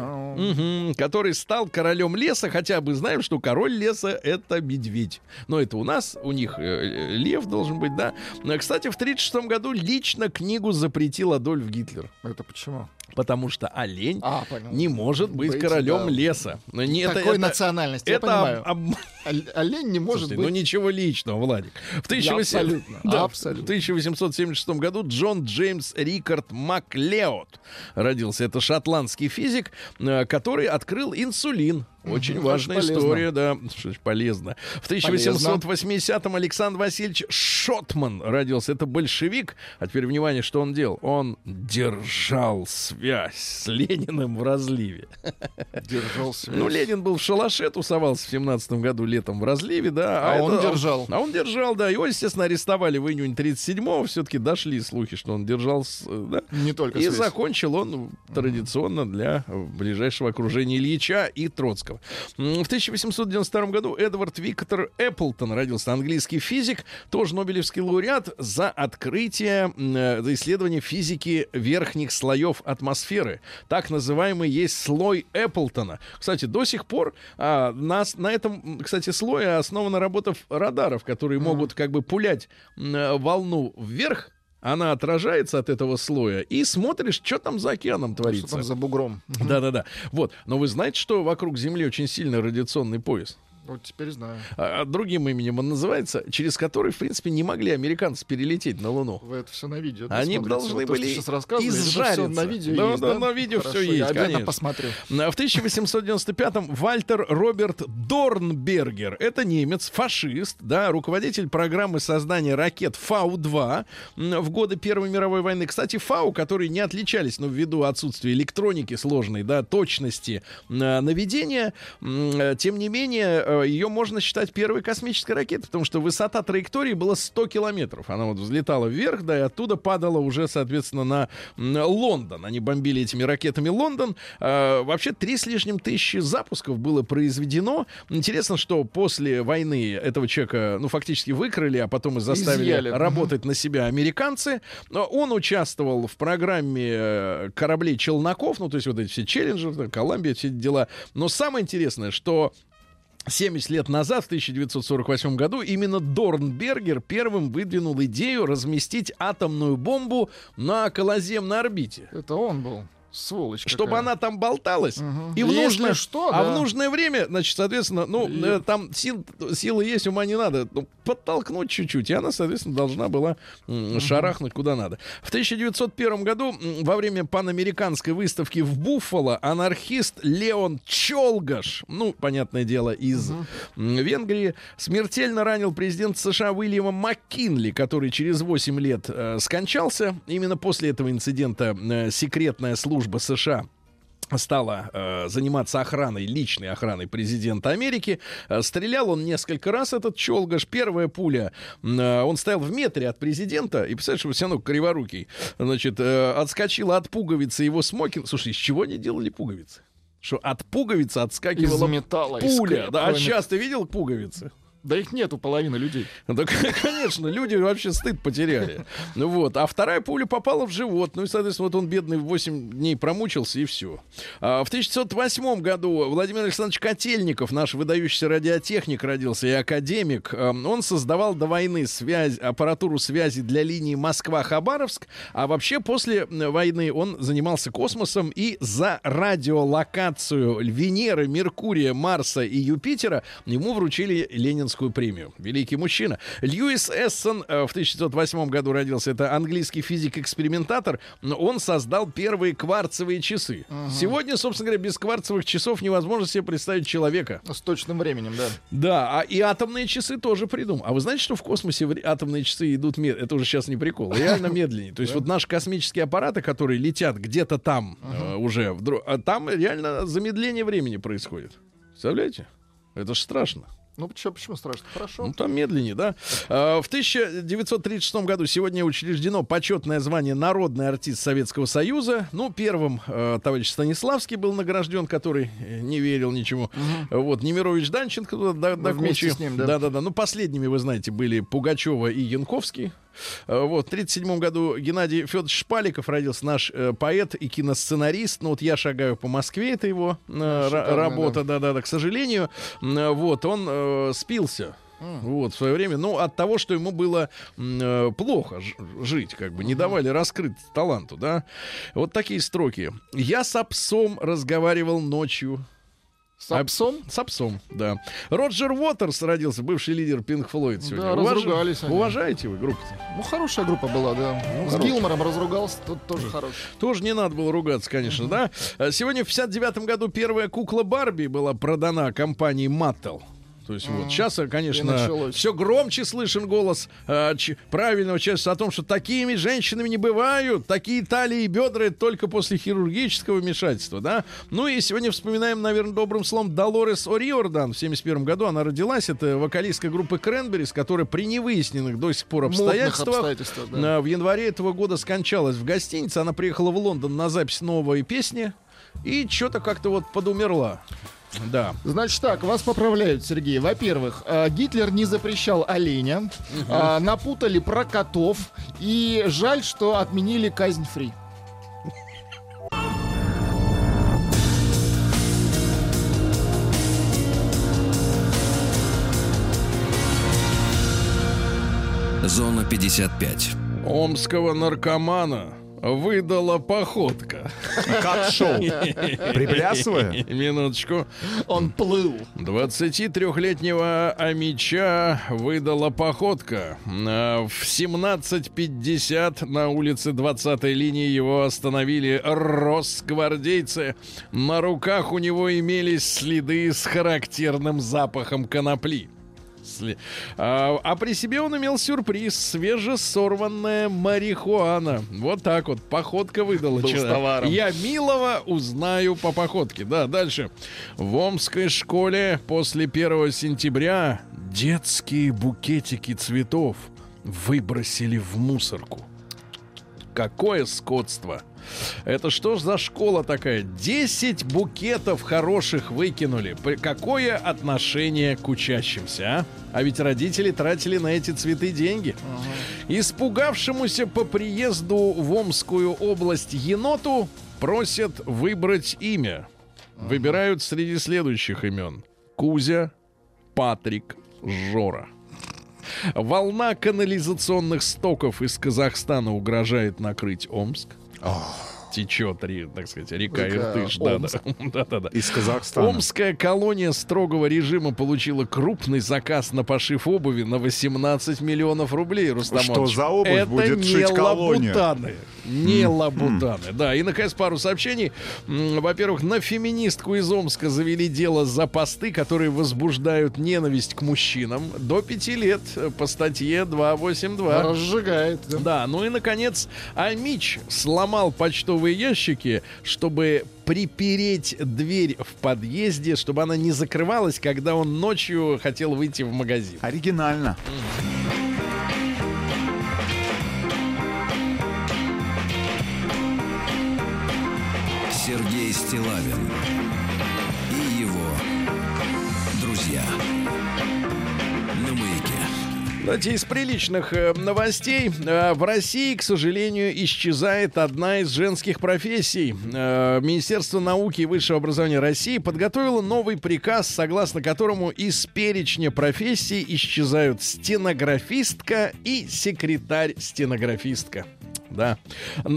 Который стал королем леса, хотя бы знаем, что король леса это медведь. Но это у нас, у них э, э, лев должен быть, да. Но, Кстати, в 1936 году лично книгу запретил Адольф Гитлер, Это почему? потому что олень А, понял. не может быть, Быть, королем да. леса. Но не, это- Такой это- национальности, я это понимаю. об- об- Оль- Олень не может Слушайте, быть... ну ничего личного, Владик. В 1800 абсолютно, Да, абсолютно. В 1876 году Джон Джеймс Рикард Маклеод родился. Это шотландский физик, э, который открыл инсулин. Очень Мгм, важная очень история, да. Что полезно. В 1880-м Александр Васильевич Шотман родился. Это большевик. А теперь внимание, что он делал? Он держал связь с Лениным в разливе. Держал связь. Ну, Ленин был в шалаше, тусовался в 17 году летом в разливе, да. А он держал. А он держал, да. Его, естественно, арестовали в июне 37-го. Все-таки дошли слухи, что он держал, с- да. Не только И связь. закончил он традиционно для э, ближайшего окружения Ильича и Троцкого. М, В 1892 году Эдвард Виктор Эпплтон родился, английский физик, тоже Нобелевский лауреат за открытие, э, за исследование физики верхних слоев атмосферы. Так называемый есть слой Эпплтона. Кстати, до сих пор а, нас, на этом, кстати, слое основана работа радаров, которые могут как бы пулять э, волну вверх, она отражается от этого слоя, и смотришь, что там за океаном Что творится. там за бугром? Да-да-да. Вот. Но вы знаете, что вокруг Земли очень сильный радиационный пояс? Вот теперь знаю. А, другим именем он называется, через который, в принципе, не могли американцы перелететь на Луну. Вы это все на видео. Они смотрите? должны Вот то, были что сейчас изжариться. на видео Да, есть, да, на видео Хорошо, есть, Я обязательно конечно. посмотрю. А В 1895-м Вальтер Роберт Дорнбергер, это немец, фашист, да, руководитель программы создания ракет Фау-2 м, в годы Первой мировой войны. Кстати, Фау, которые не отличались, но ввиду отсутствия электроники сложной, да, точности э, наведения, э, тем не менее, ее можно считать первой космической ракетой, потому что высота траектории была 100 километров. Она вот взлетала вверх, да, и оттуда падала уже, соответственно, на Лондон. Они бомбили этими ракетами Лондон. А, вообще, три с лишним тысячи запусков было произведено. Интересно, что после войны этого человека, ну, фактически выкрали, а потом и заставили Изъяли. работать на себя американцы. Но Он участвовал в программе э, кораблей челноков, ну, то есть вот эти все челленджеры, Колумбия, все эти дела. Но самое интересное, что 70 лет назад, в 1948 году, именно Дорнбергер первым выдвинул идею разместить атомную бомбу на околоземной орбите. Это он был. Сволочь Чтобы какая. она там болталась. Мгм. И в Если нужное, что, а да. в нужное время, значит, соответственно, ну, И- э, там сил, силы есть, ума не надо. Ну, подтолкнуть чуть-чуть, и она, соответственно, должна была м, шарахнуть куда надо. В 1901 году, во время панамериканской выставки в Буффало, анархист Леон Чолгаш, ну, понятное дело, из м, Венгрии, смертельно ранил президента США Уильяма Маккинли, который через 8 лет э, скончался. Именно после этого инцидента э, секретная служба США стала э, заниматься охраной, личной охраной президента Америки. Э, стрелял он несколько раз, этот Челгаш. Первая пуля, э, он стоял в метре от президента, и, представляешь, все равно криворукий, значит, э, отскочила от пуговицы его смокинг. Слушай, из чего они делали пуговицы? Что от пуговицы отскакивала Из металла, из пуля. Да, а сейчас ты видел пуговицы? Да их нет у половины людей. Да, конечно, люди вообще стыд потеряли. Ну вот, а вторая пуля попала в живот. Ну и, соответственно, вот он бедный 8 дней промучился и все. А в 1908 году Владимир Александрович Котельников, наш выдающийся радиотехник, родился и академик. Эм, Он создавал до войны связь, аппаратуру связи для линии Москва-Хабаровск. А вообще после войны он занимался космосом и за радиолокацию Венеры, Меркурия, Марса и Юпитера ему вручили Ленинскую премию. Великий мужчина. Льюис Эссон э, в 1908 году родился. Это английский физик-экспериментатор. Но Он создал первые кварцевые часы. Сегодня, собственно говоря, без кварцевых часов невозможно себе представить человека. С точным временем, да. Да, а и атомные часы тоже придумал. А вы знаете, что в космосе атомные часы идут медленнее? Это уже сейчас не прикол. Реально медленнее. То есть вот наши космические аппараты, которые летят где-то там э, уже, а там реально замедление времени происходит. Представляете? Это ж страшно. Ну, почему, почему страшно? Хорошо. Ну, там медленнее, да. А, В 1936 году сегодня учреждено почетное звание «Народный артист Советского Союза». Ну, первым э, товарищ Станиславский был награжден, который э, не верил ничему. Вот, Немирович Данченко до, до Вместе кучи. с ним, да. Да-да-да. Ну, последними, вы знаете, были Пугачева и Янковский. Э, Вот, в 1937 году Геннадий Федорович Шпаликов родился, наш э, поэт и киносценарист. Ну, вот «Я шагаю по Москве» — это его э, ра- Шикарный, работа, да-да-да. К сожалению, м, вот, он э, спился. Вот, в свое время, ну, от того, что ему было э, плохо жить, как бы, не давали раскрыть таланту, да. Вот такие строки. «Я с псом разговаривал ночью». С псом? С псом, да. Роджер Уотерс родился, бывший лидер Пинк Флойд сегодня. Да, разругались они. Уважаете вы группу Ну, хорошая группа была, да. С хорошая. Гилмором разругался, тут тоже хороший. Тоже не надо было ругаться, конечно, да. А Сегодня в 59 году первая кукла Барби была продана компанией Mattel. То есть вот сейчас, И конечно, все громче слышен голос э, ч- правильного человека о том, что такими женщинами не бывают, такие талии и бедра это только после хирургического вмешательства, да. Ну и сегодня вспоминаем, наверное, добрым словом Долорес О'Риордан в 71 году. Она родилась, это вокалистка группы Кренберис, которая при невыясненных до сих пор обстоятельствах обстоятельствах, да. а, В январе этого года скончалась в гостинице. Она приехала в Лондон на запись новой песни и что-то как-то вот подумерла. Да. Значит так, вас поправляют, Сергей. Во-первых, э, Гитлер не запрещал оленя, а, напутали про котов, и жаль, что отменили казнь фри. Зона 55. Омского наркомана выдала походка. Как шоу? Приплясывая? Минуточку. Он плыл. 23-летнего Амича выдала походка. А, В 17.50 на улице 20-й линии его остановили росгвардейцы. На руках у него имелись следы с характерным запахом конопли. А, а при себе он имел сюрприз. Свежесорванная марихуана. Вот так вот. Походка выдала. Был. Я милого узнаю по походке. Да, дальше. В Омской школе после 1 сентября детские букетики цветов выбросили в мусорку. Какое скотство! Это что ж за школа такая? 10 букетов хороших выкинули. Какое отношение к учащимся, а? А ведь родители тратили на эти цветы деньги. Испугавшемуся по приезду в Омскую область еноту просят выбрать имя. Выбирают среди следующих имен. Кузя, Патрик, Жора. Волна канализационных стоков из Казахстана угрожает накрыть Омск. Течет, так сказать, река Иртыш. Да, да. Омск. Да-да-да. Из Казахстана. Омская колония строгого режима получила крупный заказ на пошив обуви на 18 миллионов рублей, Рустам Что за обувь Это будет шить колония? лабутаны. Не лабутаны. Да, и, наконец, пару сообщений. Во-первых, на феминистку из Омска завели дело за посты, которые возбуждают ненависть к мужчинам до пяти лет э, по статье 282. Разжигает. да. Да, ну и, наконец, Амич сломал почтовые ящики, чтобы припереть дверь в подъезде, чтобы она не закрывалась, когда он ночью хотел выйти в магазин. Оригинально. Сергей Стилавин и его друзья. На маяке. Давайте из приличных э, новостей. Э, в России, к сожалению, исчезает одна из женских профессий. Э, Министерство науки и высшего образования России подготовило новый приказ, согласно которому из перечня профессий исчезают стенографистка и секретарь-стенографистка. Да.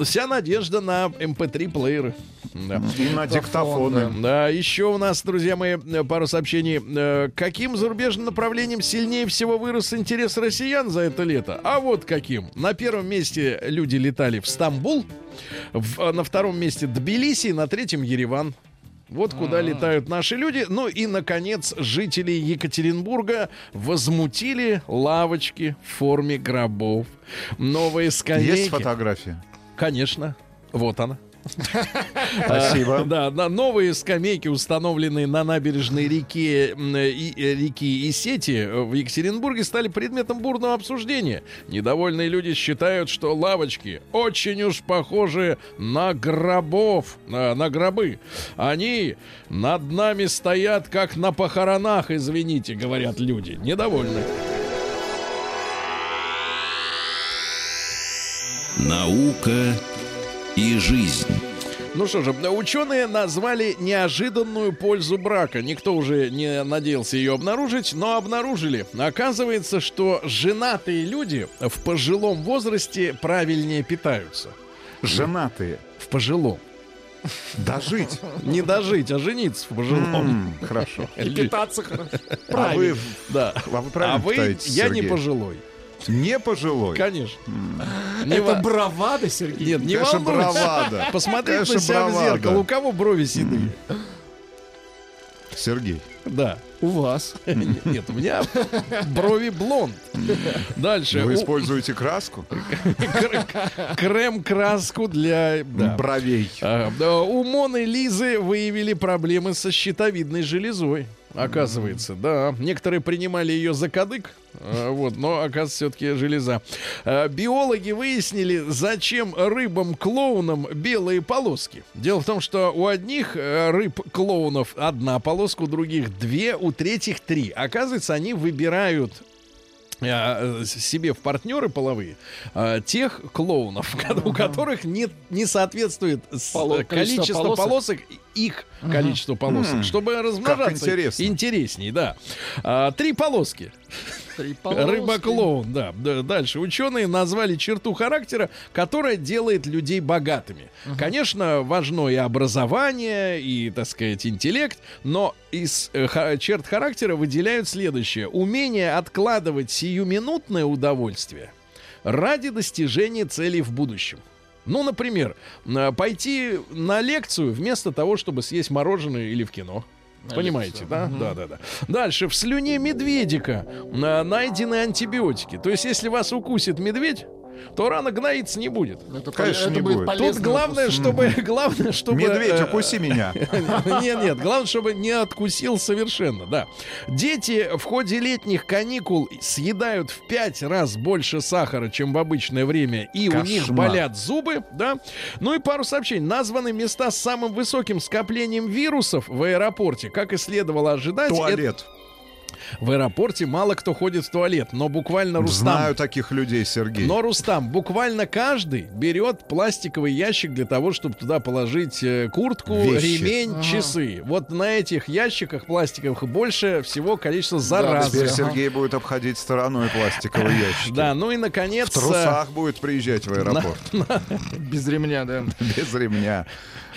Вся надежда на MP3-плееры. Да. И на диктофоны. Да, еще у нас, друзья мои, э, пару сообщений. Э, Каким зарубежным направлением сильнее всего вырос интерес россиян за это лето? А вот каким. На первом месте люди летали в Стамбул, в- а на втором месте Тбилиси, на третьем Ереван. Вот куда летают наши люди. Ну и, наконец, жители Екатеринбурга возмутили лавочки в форме гробов. Новые скамейки. Есть фотография? Конечно. Вот она. Спасибо. Да, на новые скамейки, установленные на набережной реки, и, э, реки Исети э, в Екатеринбурге, стали предметом бурного обсуждения. Недовольные люди считают, что лавочки очень уж похожи на гробов, на, на гробы. Они над нами стоят, как на похоронах, извините, говорят люди. Недовольны. Наука и жизнь. Ну что же, ученые назвали неожиданную пользу брака. Никто уже не надеялся ее обнаружить, но обнаружили. Оказывается, что женатые люди в пожилом возрасте правильнее питаются. Женатые. В пожилом. Дожить. Не дожить, а жениться в пожилом. Хорошо. И питаться хорошо. А Правильно. вы, Да. а вы правильно А вы, я не пожилой. Не пожилой? Конечно. Не Это ва- бравада, Сергей. Нет, не Конечно, волнуйтесь. бравада. Посмотрите Конечно, на себя в бравада. зеркало. У кого брови седые? Сергей. Да. У вас. Нет, у меня брови блонд. Дальше. Вы У- используете краску? Кр- Крем-краску для... да. Бровей. А, да, У Моны Лизы выявили проблемы со щитовидной железой. Оказывается, да. Некоторые принимали ее за кадык, а, вот, но оказывается все-таки железа. А, Биологи выяснили, зачем рыбам-клоунам белые полоски. Дело в том, что у одних э, рыб-клоунов одна полоска, у других две, у третьих три. Оказывается, они выбирают себе в партнеры половые э, тех клоунов, у которых не, не соответствует Поло- количество количество полосок. полосок их количество полосок, чтобы размножаться интересно. интересней, да. А, три полоски. Рыба-клоун, да. Дальше. Ученые назвали черту характера, которая делает людей богатыми. Конечно, важно и образование, и, так сказать, интеллект, но из э, черт характера выделяют следующее. Умение откладывать сиюминутное удовольствие ради достижения целей в будущем. Ну, например, пойти на лекцию вместо того, чтобы съесть мороженое или в кино. Понимаете, да? Да, да, да. Дальше. В слюне медведика э, найдены антибиотики. То есть, если вас укусит медведь, то рано гноиться не будет. Это, Конечно, это не будет будет. Тут главное, укус. чтобы, главное, чтобы... Медведь, э, укуси меня. нет, нет, главное, чтобы не откусил совершенно, да. Дети в ходе летних каникул съедают в пять раз больше сахара, чем в обычное время, и у них болят зубы, да. Ну и пару сообщений. Названы места с самым высоким скоплением вирусов в аэропорте. Как и следовало ожидать, это- Туалет. В аэропорте мало кто ходит в туалет, но буквально Рустам... Знаю таких людей, Сергей. Но, Рустам, буквально каждый берет пластиковый ящик для того, чтобы туда положить э, куртку, Вещи. ремень, часы. Вот на этих ящиках пластиковых больше всего количество заразы. Теперь Ага. Сергей будет обходить стороной пластиковые ящики. Да, ну и В наконец... э, трусах будет приезжать в аэропорт. Без ремня, да. Без ремня.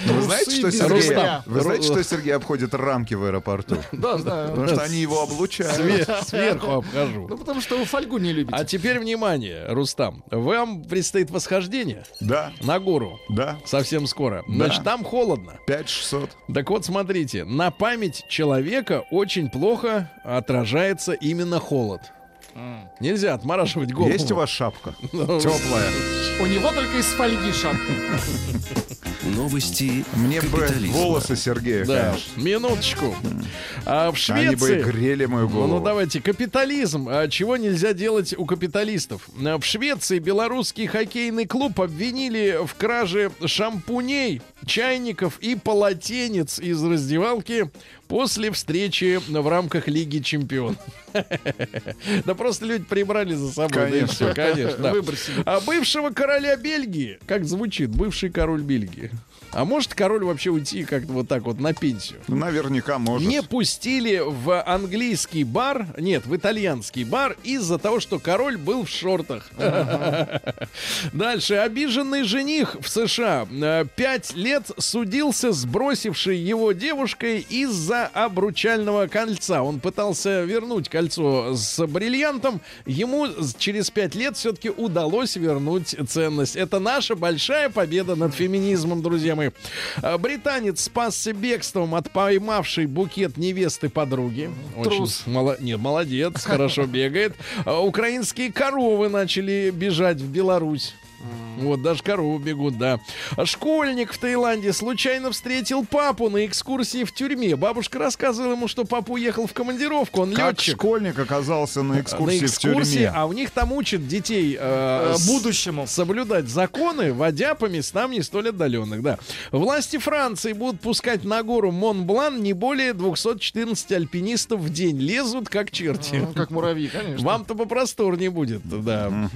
Вы знаете, что Сергей... ремня. Вы знаете, что Сергей обходит рамки в аэропорту? Да, знаю. Потому что они его облучают. све- сверху обхожу. Ну, потому что вы фольгу не любите. А теперь внимание, Рустам. Вам предстоит восхождение Да, на гору. да. Совсем скоро. Значит, там холодно. 5600. Так вот, смотрите, на память человека очень плохо отражается именно холод. Нельзя отмораживать голову. Есть у вас шапка? Теплая. У него только из фольги шапка. Новости Мне бы волосы Сергея, Да, конечно. минуточку. А в Они бы Швеции... грели мою Ну, голову. ну, давайте, капитализм. А чего нельзя делать у капиталистов? А В Швеции белорусский хоккейный клуб обвинили в краже шампуней, чайников и полотенец из раздевалки после встречи в рамках Лиги Чемпионов. Да просто люди прибрали за собой. Конечно. всё, конечно. А бывшего короля Бельгии, как звучит, бывший король Бельгии. А может король вообще уйти как-то вот так вот на пенсию? Наверняка может. Не пустили в английский бар, нет, в итальянский бар из-за того, что король был в шортах. Дальше. Обиженный жених в США э, пять лет судился с бросившей его девушкой из-за обручального кольца. Он пытался вернуть кольцо с бриллиантом. Ему через пять лет все-таки удалось вернуть ценность. Это наша большая победа над феминизмом, друзья мои. А, Британец спасся бегством от поймавшей букет невесты подруги. Очень Трус. мало- Не, молодец, хорошо бегает. А, Украинские коровы начали бежать в Беларусь. Вот, даже коровы бегут, да. А Школьник в Таиланде случайно встретил папу на экскурсии в тюрьме. Бабушка рассказывала ему, что папа уехал в командировку, он Как летчик. школьник оказался на На экскурсии в экскурсии, тюрьме. а у них там учат детей э, Э, Будущему. соблюдать законы, водя по местам не столь отдаленных, да. Власти Франции будут пускать на гору Монблан не более 214 альпинистов в день. Лезут как черти. Ну, Как муравьи, конечно. Вам-то попросторнее будет, да.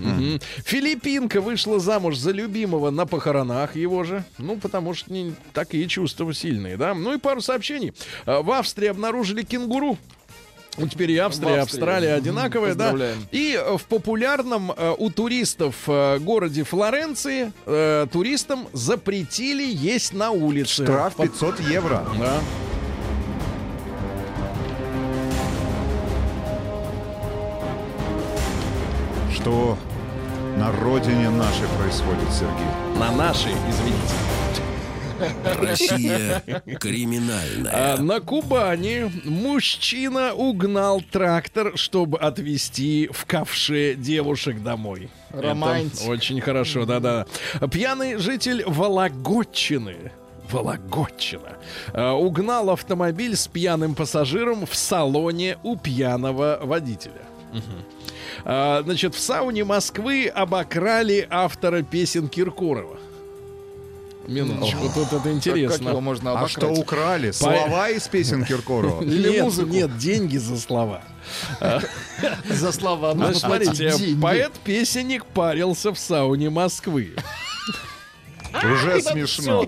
Филиппинка вышла замуж за любимого на похоронах его же. Ну, потому что не такие чувства сильные, да. Ну и пару сообщений. А, В Австрии обнаружили кенгуру. Ну, теперь и Австрия, и. Австралия одинаковые, да. И э, в популярном э, у туристов э, городе Флоренции э, туристам запретили есть на улице. Штраф По- 500 евро. Да. Что на родине нашей происходит, Сергей? На нашей, извините. Россия криминальная. А на Кубани мужчина угнал трактор, чтобы отвезти в ковше девушек домой. Романтик. Это очень хорошо, да-да. Пьяный житель Вологодчины. Вологодчина. а, Угнал автомобиль с пьяным пассажиром в салоне у пьяного водителя. А, Значит, в сауне Москвы обокрали автора песен Киркорова. Минуточку, тут это Как- Как интересно. его можно А что украли? Слова из песен Киркорова? Или нет, музыку? нет, деньги за слова. За слова Ну, смотрите, поэт-песенник парился в сауне Москвы. Уже смешно.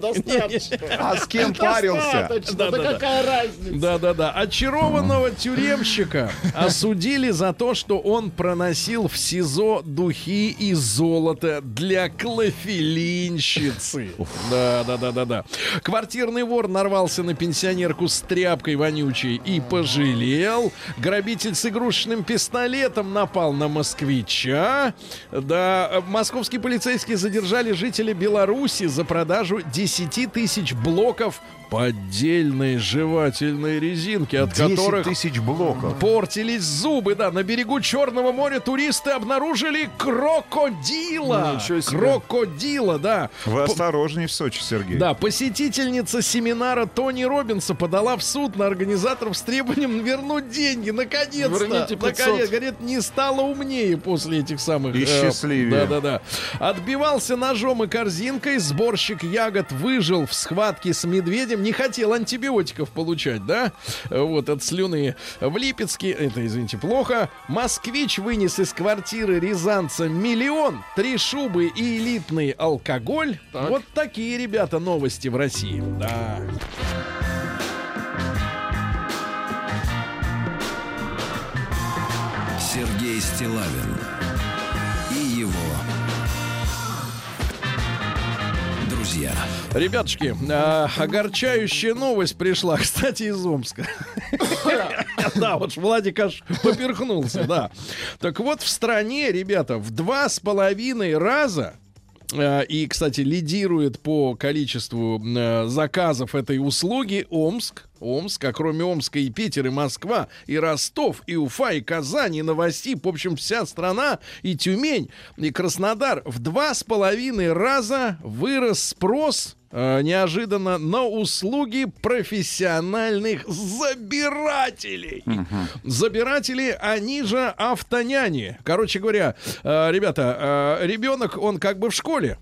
А с кем парился? Да, Да да, да. какая разница? Да-да-да. Очарованного тюремщика осудили за то, что он проносил в СИЗО духи и золото для клофелинщицы. Да-да-да-да-да. Квартирный вор нарвался на пенсионерку с тряпкой вонючей и пожалел. Грабитель с игрушечным пистолетом напал на москвича. Да, московские полицейские задержали жителя Беларуси за продажу 10 тысяч блоков поддельной жевательной резинки, от 10 которых тысяч блоков. портились зубы. Да, на берегу Черного моря туристы обнаружили крокодила. Крокодила, да. Вы осторожней в Сочи, Сергей. да, посетительница семинара Тони Робинса подала в суд на организаторов с требованием вернуть деньги. Наконец-то. Верните 500. Наконец, говорит, не стало умнее после этих самых... И счастливее. Да-да-да. Отбивался ножом и корзинкой. Сборщик ягод выжил в схватке с медведем. Не хотел антибиотиков получать, да? Вот, от слюны. В Липецке, это, извините, плохо. Москвич вынес из квартиры рязанца миллион, три шубы и элитный алкоголь. Так. Вот такие, ребята, новости в России. Да. Сергей Стилавин друзья. Ребятушки, а, огорчающая новость пришла, кстати, из Омска. Да, вот Владик аж поперхнулся, да. Так вот, в стране, ребята, в два с половиной раза и, кстати, лидирует по количеству э, заказов этой услуги Омск. Омск, а кроме Омска и Питер, и Москва, и Ростов, и Уфа, и Казань, и Новосиб, в общем, вся страна, и Тюмень, и Краснодар в два с половиной раза вырос спрос э, неожиданно на услуги профессиональных забирателей. Забиратели, они же автоняни. Короче говоря, э, ребята, э, ребенок, он как бы в школе.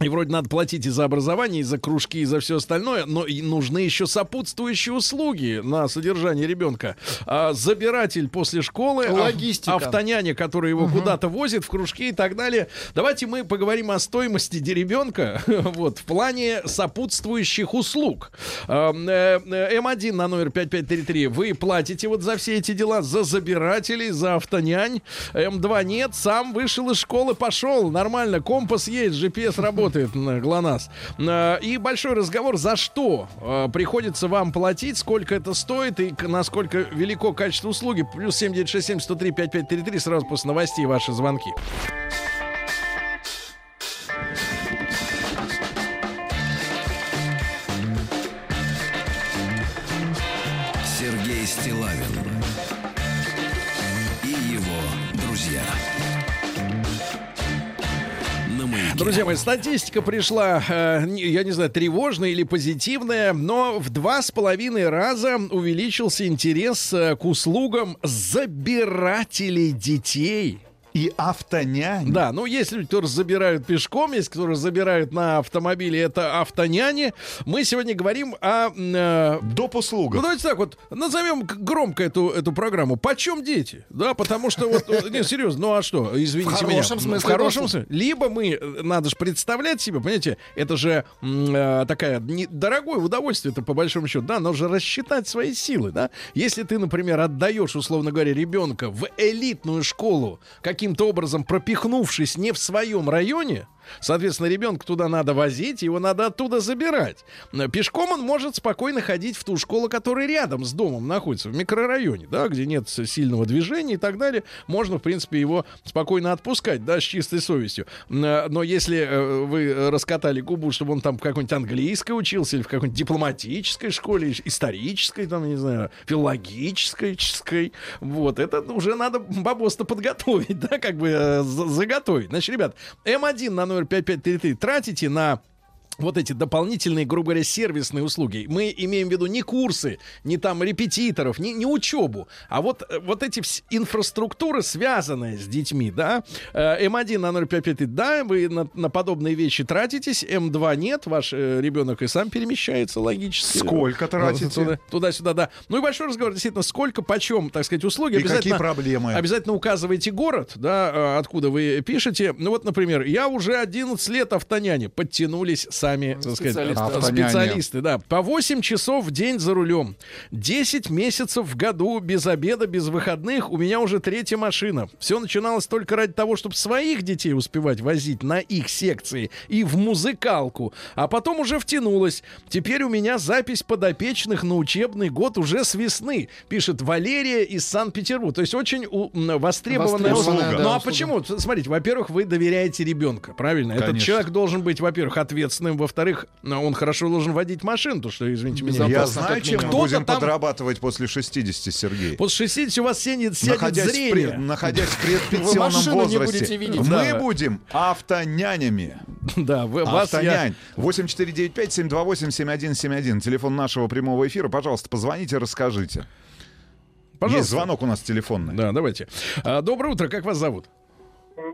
И вроде надо платить и за образование, и за кружки, и за все остальное, но и нужны еще сопутствующие услуги на содержание ребенка. А, забиратель после школы, Логистика. автоняня, который его куда-то возит в кружки и так далее. Давайте мы поговорим о стоимости ребенка вот, в плане сопутствующих услуг. А, э, э, М1 на номер 5533 вы платите вот за все эти дела, за забирателей, за автонянь. М2 нет, сам вышел из школы, пошел, нормально, компас есть, GPS работает, на ГЛОНАСС. А, И большой разговор, за что а, приходится вам платить, сколько это стоит и насколько велико качество услуги. Плюс 7967 103 5533, сразу после новостей ваши звонки. Друзья мои, статистика пришла, э, я не знаю, тревожная или позитивная, но в два с половиной раза увеличился интерес э, к услугам забирателей детей. И автонянь. Да, ну есть люди, которые забирают пешком, есть, которые забирают на автомобиле, это автоняне. Мы сегодня говорим о... э, Доп. ну, услугах. давайте так вот, назовем громко эту, эту программу. Почем дети? Да, потому что вот, э, не, серьезно, ну а что, извините В меня. хорошем смысле В хорошем смысле. Либо мы, э, надо же представлять себе, понимаете, это же э, такая не- дорогое удовольствие, это по большому счету, да, нужно рассчитать свои силы, да. Если ты, например, отдаешь, условно говоря, ребенка в элитную школу, каким-то образом пропихнувшись не в своем районе, Соответственно, ребенка туда надо возить, его надо оттуда забирать. Пешком он может спокойно ходить в ту школу, которая рядом с домом находится, в микрорайоне, да, где нет сильного движения и так далее. Можно, в принципе, его спокойно отпускать, да, с чистой совестью. Э, Но если э, вы раскатали губу, чтобы он там в какой-нибудь английской учился или в какой-нибудь дипломатической школе, исторической, там, не знаю, филологической, ческой, вот, это уже надо бабос-то подготовить, да, как бы э, за- заготовить. Значит, ребят, М1 на номер 5533 тратите на вот эти дополнительные, грубо говоря, сервисные услуги. Мы имеем в виду не курсы, не там репетиторов, не, не учебу, а вот, э, вот эти инфраструктуры, связанные с детьми, да. Э, М1 на 055, да, вы на, на подобные вещи тратитесь, М2 нет, ваш э, ребенок и сам перемещается логически. Сколько тратите? Туда- Туда-сюда, да. Ну и большой разговор, действительно, сколько, почем, так сказать, услуги. И какие проблемы? Обязательно указывайте город, да, откуда вы пишете. Ну вот, например, я уже 11 лет автоняне, подтянулись сами, так сказать, Специалисты. да. По 8 часов в день за рулем. 10 месяцев в году без обеда, без выходных. У меня уже третья машина. Все начиналось только ради того, чтобы своих детей успевать возить на их секции и в музыкалку. А потом уже втянулось. Теперь у меня запись подопечных на учебный год уже с весны, пишет Валерия из Санкт-Петербурга. То есть очень у- востребованная Востребованная, услуга. да, ну а услуга. почему? Смотрите, во-первых, вы доверяете ребенка, правильно? Этот Конечно. человек должен быть, во-первых, ответственным, во-вторых, он хорошо должен водить машину, то что, извините меня. Я знаю, чем мы будем там- подрабатывать после 60, Сергей. После 60 у вас сядет, сядет Находясь в, зрение. пред- находясь в Вы предпенсионном машину не возрасте, будете видеть. мы Да. будем автонянями. Да, вы, вас я... Автонянь. 8495-728-7171. Телефон нашего прямого эфира. Пожалуйста, позвоните, расскажите. Есть Пожалуйста. звонок у нас телефонный. Да, давайте. А, доброе утро, как вас зовут?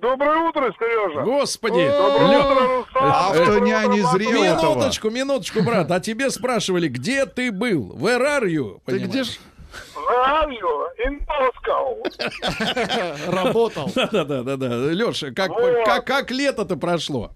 Доброе утро, Сережа. Господи! Доброе Лё- утро, Руслан. Автоняни Доброе утро, Зреутова. Минуточку, минуточку, брат. А тебе спрашивали, где ты был? Where are you? Ты где ж Where are you? In Moscow. работал? Да-да-да-да. Леша, как, Вот. как, как лето-то прошло?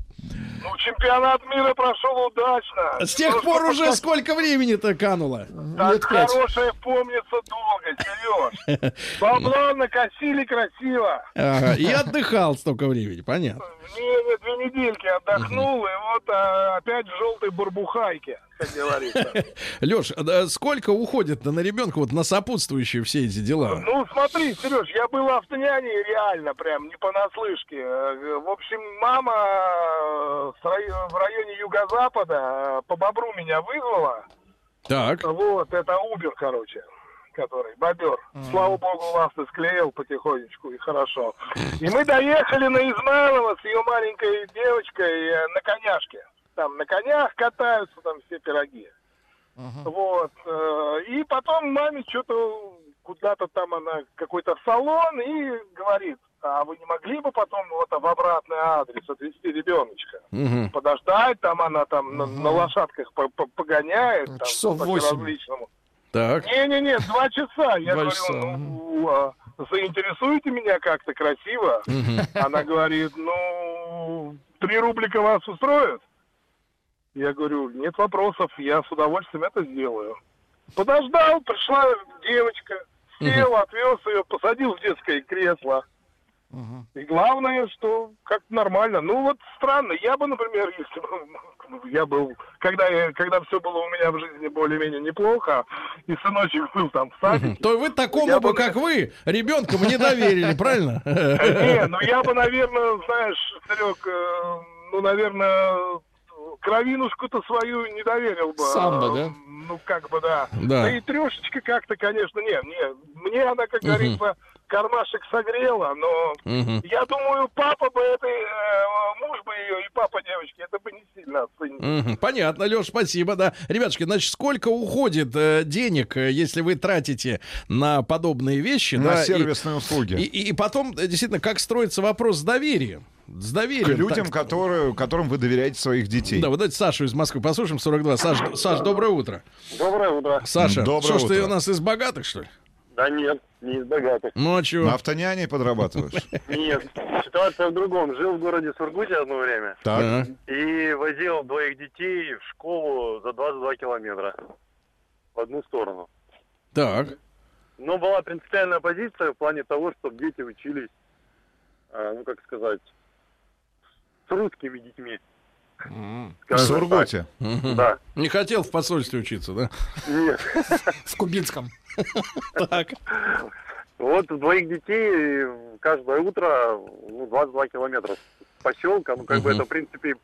Ну, чемпионат мира прошел удачно. С тех пор уже пока- сколько времени-то кануло? Так Лет хорошее помнится долго, Сереж. Бабла накосили красиво. Ага, и отдыхал столько времени, понятно. Не, две недельки отдохнул, и вот а, опять в желтой бурбухайке, как говорится. Леш, сколько уходит на ребенка вот на сопутствующие все эти дела? Ну, смотри, Сереж, я был автоняней реально, прям, не понаслышке. Э, В общем, мама э, в районе юго-запада э, по бобру меня вызвала. Так, Вот, это Убер, короче, который, бобер. Слава богу, ласты склеил потихонечку, и хорошо. И мы доехали на Измайлово с ее маленькой девочкой на коняшке. Там на конях катаются, там все пироги. Вот. э, И потом маме что-то куда-то там она какой-то салон и говорит, а вы не могли бы потом вот в обратный адрес отвезти ребеночка? Мгм. Подождать, там она там на, на лошадках по- по- погоняет. Там, Часов восемь. различному. так. Не-не-не, два часа. Я Два говорю, часа, ну, а, заинтересуйте меня как-то красиво. Она говорит, ну, три рублика вас устроит? Я говорю, нет вопросов, я с удовольствием это сделаю. Подождал, пришла девочка, сел, отвез ее, посадил в детское кресло. И главное, что как-то нормально. Ну вот странно, я бы, например, если бы я был, когда, я, когда все было у меня в жизни более-менее неплохо, и сыночек был там в садике, То вы такому бы, бы- как вы, ребенка бы не доверили, правильно? Не, ну я бы, наверное, знаешь, Серег, э, ну, наверное, кровинушку-то свою не доверил бы. Сам бы, да? Ну, как бы, да. Да. и трешечка как-то, конечно, не, не. Мне она, как говорится, кармашек согрела, но Мгм. я думаю, папа бы этой, э, муж бы ее и папа девочки, это бы не сильно оценили. Мгм. Понятно, Леш, спасибо, да. Ребятушки, значит, сколько уходит э, денег, э, если вы тратите на подобные вещи? На да, и- сервисные услуги. И, и- и потом, э, действительно, как строится вопрос с доверием? С К доверием. людям, так- которые, которым вы доверяете своих детей. Да, вот давайте Сашу из Москвы послушаем, 42. Саш, Саш, доброе утро. Доброе утро. Саша, Доброе что ж ты у нас из богатых, что ли? Да нет, не из богатых. Ну, а чё? На автоняне подрабатываешь? Нет, ситуация в другом. Жил в городе Сургуте одно время. Так. И возил двоих детей в школу за 22 километра в одну сторону. Так. Но была принципиальная позиция в плане того, чтобы дети учились, а, ну как сказать, с русскими детьми. В Сургуте. Да. Не хотел в посольстве учиться, да? Нет. В Кубинском. Так. Вот двоих детей каждое утро ну, 22 километра с поселка. Ну, как бы это, в принципе,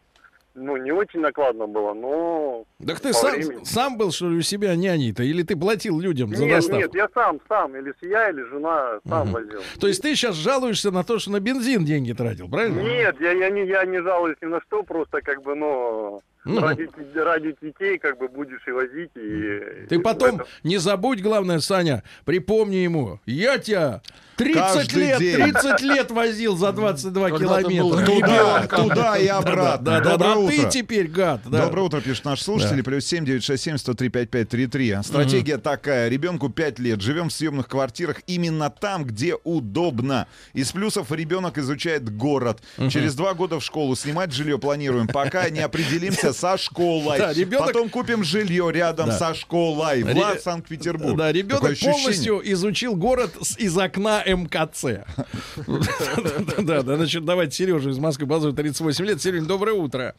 ну, не очень накладно было, но... Так ты сам, времени. сам был, что ли, у себя няней-то? Или ты платил людям за Нет, доставку? нет, я сам, сам. Или я, или жена сам Мгм. возил. То есть ты сейчас жалуешься на то, что на бензин деньги тратил, правильно? Нет, я, я, не, я не жалуюсь ни на что, просто как бы, ну, Ну. ради, ради детей как бы будешь и возить. И, Ты и потом это- не забудь, главное, Саня, припомни ему. Я тебя 30 Каждый лет, день. 30 лет возил за 22 Когда ты был километра. Туда, туда и обратно. Да, да, да, Доброе а ты теперь гад. да. Доброе утро, пишет наш слушатель. Плюс семь девять шесть семь сто три пять пять три три. Стратегия такая. Ребенку 5 лет. Живем в съемных квартирах именно там, где удобно. Из плюсов ребенок изучает город. Через два года в школу. Снимать жилье планируем, пока не определимся со школой. Да, ребенок- Потом купим жилье рядом Да. со школой. Ре- Влад, Санкт-Петербург. Да, ребенок Такое ощущение. полностью изучил город с- из окна МКЦ. Да, да, значит, давайте Сережу из Москвы, базу 38 лет. Серега, доброе утро.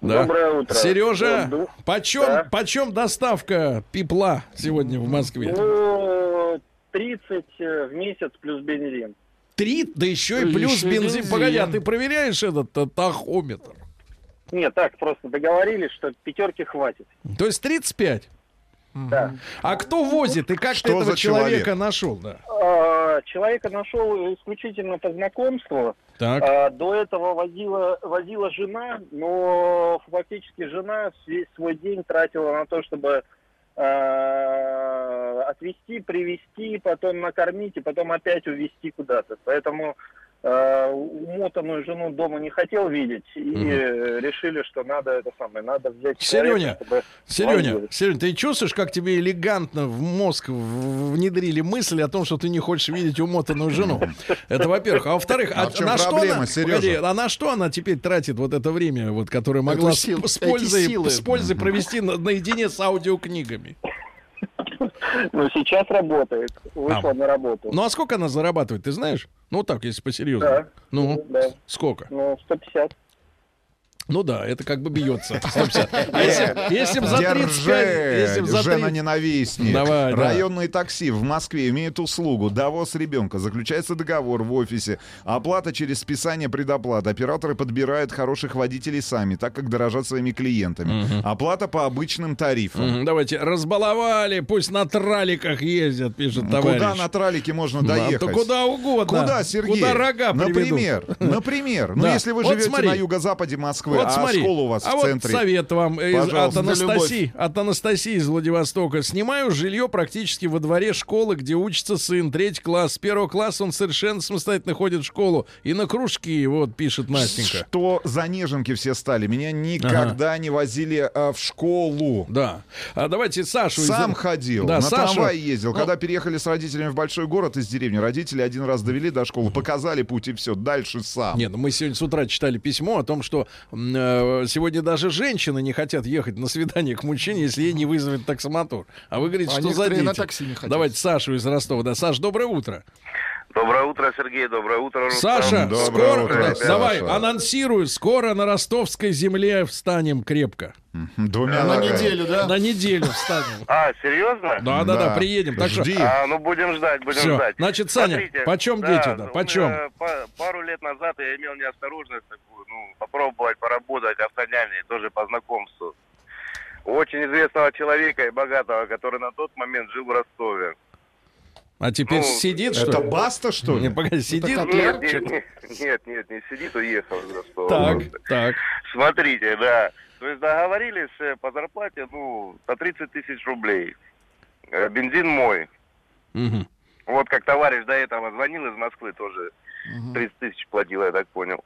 Да. Доброе утро. Сережа, Ну, почем, да. почем доставка пепла сегодня в Москве? Ну, 30 в месяц плюс бензин. Три, да еще и плюс бензин. бензин. Погоди, а ты проверяешь этот э, тахометр? Нет, так, просто договорились, что пятерки хватит. То есть 35? Да. А кто возит и как Что ты этого за человек? человека нашел? Да. А, Человека нашел исключительно по знакомству. Так. А, До этого возила, возила жена, но фактически жена весь свой день тратила на то, чтобы а, отвезти, привезти, потом накормить и потом опять увезти куда-то. Поэтому умотанную жену дома не хотел видеть и э, решили, что надо это самое, надо взять человека, чтобы Сереня. Сереня, ты чувствуешь, как тебе элегантно в мозг внедрили мысль о том, что ты не хочешь видеть умотанную жену? Это во-первых. А во-вторых, А а на что она, погоди, а на что она теперь тратит вот это время, вот, которое могла с, сил- с пользой, силы. с пользой провести на- наедине с аудиокнигами? Ну, сейчас работает, вышла А. на работу. Ну а сколько она зарабатывает, ты знаешь? Ну так, если по-серьезному. Да. Ну, Да. сколько? Ну, 150. Ну да, это как бы бьется. 150. А если, если б за 35... Если за жена 30 ненавистник. Давай, да. Районные такси в Москве имеют услугу довоз ребенка. Заключается договор в офисе. Оплата через списание предоплат. Операторы подбирают хороших водителей сами, так как дорожат своими клиентами. Оплата по обычным тарифам. Давайте, разбаловали, пусть на траликах ездят, пишет товарищ. Куда на тралике можно доехать? куда угодно. Куда, Сергей? Куда рога Например, например. Ну, если вы Вот живете смотри. на юго-западе Москвы, Вот а смотри, школа у вас а в вот центре. совет вам из- от Пожалуйста, за Анастасии, от Анастасии из Владивостока. Снимаю жилье практически во дворе школы, где учится сын, третий класс. С первого класса он совершенно самостоятельно ходит в школу. И на кружки, вот, пишет Настенька. Что за неженки все стали? Меня никогда не возили а, в школу. Да. А давайте Сашу. из- Сам ходил, Да, на Сашу. трамвае ездил. Ну, Когда переехали с родителями в большой город из деревни, родители один раз довели до школы, показали путь и все, дальше сам. Нет, ну мы сегодня с утра читали письмо о том, что сегодня даже женщины не хотят ехать на свидание к мужчине, если ей не вызовет таксомотор. А вы говорите, А что за дети? на такси не хотят. Давайте Сашу из Ростова. Да, Саш, доброе утро. Доброе утро, Сергей, доброе утро, Рустам. Саша, Доброе скоро, утро, да, Саша. давай, анонсирую, скоро на ростовской земле встанем крепко. Двумя На ногами. неделю, да? На неделю встанем. А, серьезно? Да, да, да, Да. приедем. Так что, Жди. А, ну будем ждать, будем Всё. ждать. Значит, Саня, Смотрите, почем дети, да, ну, почем? па- пару лет назад я имел неосторожность такую, ну, попробовать поработать автоняне, тоже по знакомству. Очень известного человека и богатого, который на тот момент жил в Ростове. А теперь ну, сидит, что Это ли? баста, что Не, ли? погоди, сидит? Нет, нет, нет, нет, нет, не сидит, уехал из Ростова. Так, просто. так. Смотрите, да. То есть договорились э, по зарплате, ну, по 30 тысяч рублей. Э, Бензин мой. Мгм. Вот как товарищ до этого звонил из Москвы, тоже 30 тысяч платил, я так понял.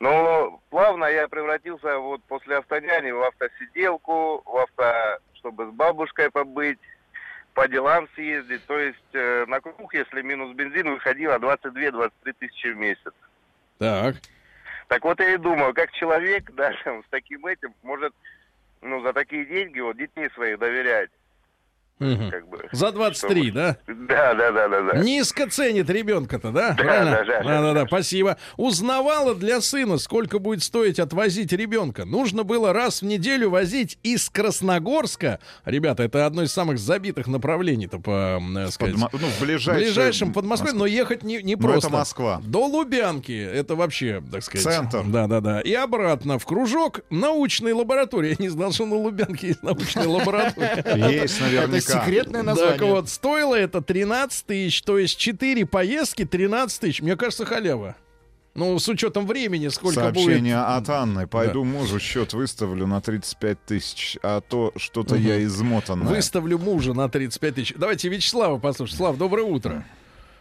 Но плавно я превратился вот после автоняни в автосиделку, в авто, чтобы с бабушкой побыть, по делам съездить. То есть э, на круг, если минус бензин, выходило 22-23 тысячи в месяц. Так. Так вот я и думаю, как человек, да, там, с таким этим, может, ну, за такие деньги вот детей своих доверять, Мгм. как бы. За 23, да? Да, да, да, да, да. Низко ценит ребенка-то, да? Да, Правильно? да, да, да, да. да, спасибо. Узнавала для сына, сколько будет стоить отвозить ребенка. Нужно было раз в неделю возить из Красногорска. Ребята, это одно из самых забитых направлений-то по, э, сказать, Подмо- ну, в ближайшем... ближайшем под Москвой, но ехать не, не Ну, просто. это Москва. До Лубянки, это вообще, так сказать... Центр. Да, да, да. И обратно в кружок научной лаборатории. Я не знал, что на Лубянке есть научная лаборатория. Есть Это наверняка. Секретное название. Так вот, стоило это 13 тысяч, то есть 4 поездки 13 тысяч. Мне кажется, халява. Ну, с учетом времени, сколько Сообщение будет. от Анны. Пойду мужу счет выставлю на 35 тысяч, а то что-то я измотанная. Выставлю мужа на 35 тысяч. Давайте Вячеслава послушаем. Слав, доброе утро.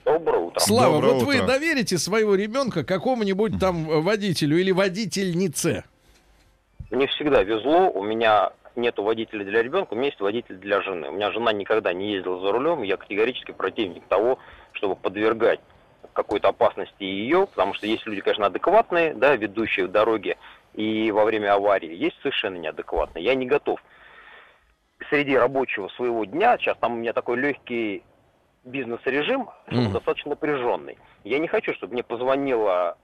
Доброе утро. Слава, Доброе вот вы утро. доверите своего ребенка какому-нибудь там водителю или водительнице? Мне всегда везло, у меня нету водителя для ребенка, у меня есть водитель для жены. У меня жена никогда не ездила за рулем, я категорически противник того, чтобы подвергать какой-то опасности ее, потому что есть люди, конечно, адекватные, да, ведущие в дороге и во время аварии, есть совершенно неадекватные. Я не готов среди рабочего своего дня, сейчас там у меня такой легкий бизнес-режим, Мгм. достаточно напряженный. Я не хочу, чтобы мне позвонила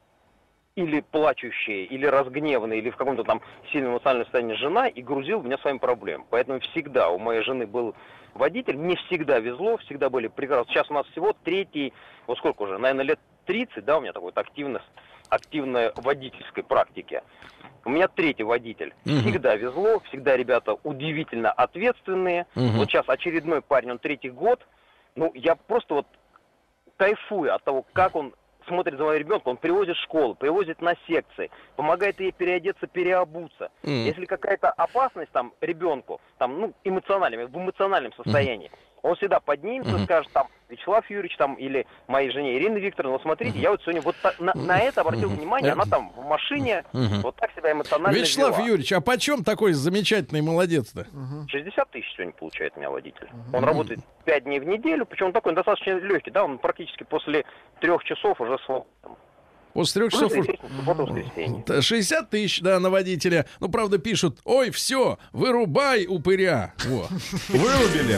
или плачущая, или разгневанная, или в каком-то там сильном эмоциональном состоянии жена и грузил меня своими проблемами. Поэтому всегда у моей жены был водитель, мне всегда везло, всегда были прекрасно. Сейчас у нас всего третий, вот сколько уже, наверное, лет 30, да, у меня такой вот активность, активной водительской практики. У меня третий водитель. Мгм. Всегда везло, всегда ребята удивительно ответственные. Мгм. Вот сейчас очередной парень, он третий год. Ну, я просто вот кайфую от того, как он смотрит за моим ребенком, он привозит в школу, привозит на секции, помогает ей переодеться, переобуться. М. Если какая-то опасность там ребенку, там, ну, эмоциональном, в эмоциональном состоянии, он всегда поднимется, Мгм. скажет там, Вячеслав Юрьевич там, или моей жене Ирина Викторовна, вот смотрите, я вот сегодня вот та- на, на это обратил Мгм. внимание, она там в машине Мгм. вот так себя эмоционально Вячеслав вела. Юрьевич, а почем такой замечательный молодец-то? 60 тысяч сегодня получает у меня водитель. Он работает 5 дней в неделю, причем он такой он достаточно легкий, да, он практически после трех часов уже свободен. После трех часов... уж- естественно, суббота, воскресенье. Т- 60 тысяч, да, на водителя. Ну, правда, пишут, ой, все, вырубай упыря. Во. Вырубили.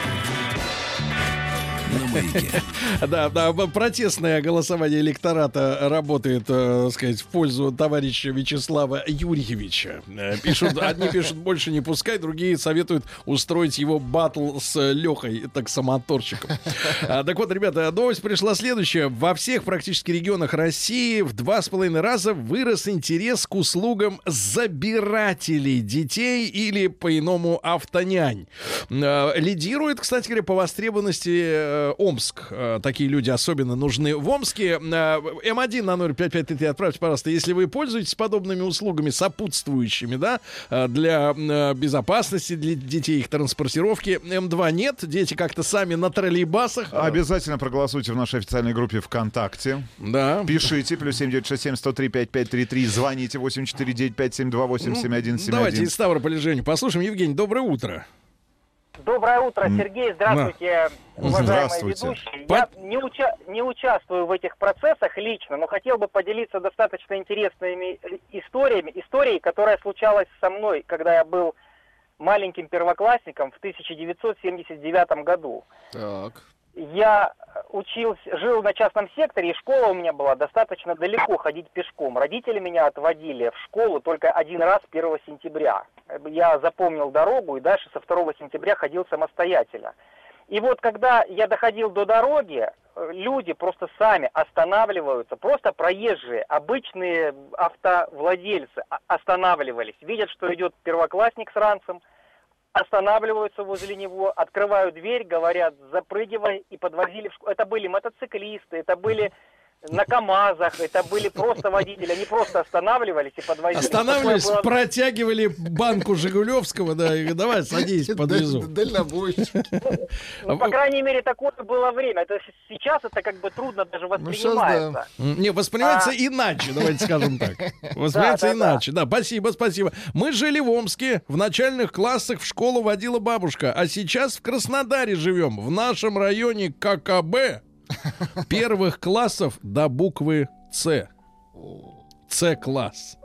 На. Да, да, протестное голосование электората работает, э, сказать, в пользу товарища Вячеслава Юрьевича. Э, Пишут, одни пишут, больше не пускай, другие советуют устроить его батл с Лехой, таксомоторщиком. А, Так вот, ребята, новость пришла следующая. Во всех практически регионах России в два с половиной раза вырос интерес к услугам забирателей детей или по-иному автонянь. Э, Лидирует, кстати говоря, по востребованности э, Омск. Э, Такие люди особенно нужны в Омске. Э, М1 на 0553 отправьте, пожалуйста, если вы пользуетесь подобными услугами, сопутствующими, да, э, для э, безопасности, для детей, их транспортировки. М2 нет, дети как-то сами на троллейбасах. Обязательно проголосуйте в нашей официальной группе ВКонтакте. Да. Пишите, плюс 7967 103 5533, звоните 8495 728 7171. Давайте из Ставрополя Женю послушаем. Евгений, доброе утро. Доброе утро, Сергей. Здравствуйте, уважаемые Здравствуйте. ведущие. Я не, уча- не участвую в этих процессах лично, но хотел бы поделиться достаточно интересными э, историями. Историей, которая случалась со мной, когда я был маленьким первоклассником в 1979 году. Так. Я учился, жил на частном секторе, и школа у меня была достаточно далеко ходить пешком. Родители меня отводили в школу только один раз 1 сентября. Я запомнил дорогу и дальше со 2 сентября ходил самостоятельно. И вот когда я доходил до дороги, люди просто сами останавливаются, просто проезжие, обычные автовладельцы останавливались, видят, что идет первоклассник с ранцем, останавливаются возле него, открывают дверь, говорят, запрыгивай, и подвозили в школу. Это были мотоциклисты, это были на КАМАЗах, это были просто водители, они просто останавливались и подвозили. Останавливались, было- протягивали банку Жигулевского, да, и давай садись, подвезу. Дальнобойщик. Ну, по крайней мере, такое было время. Это сейчас это как бы трудно даже да. воспринимается. Не, воспринимается А. иначе, давайте скажем так. Воспринимается Да, да, да. иначе. Да, спасибо, спасибо. Мы жили в Омске, в начальных классах в школу водила бабушка, а сейчас в Краснодаре живем, в нашем районе ККБ, первых классов до буквы С. С-класс.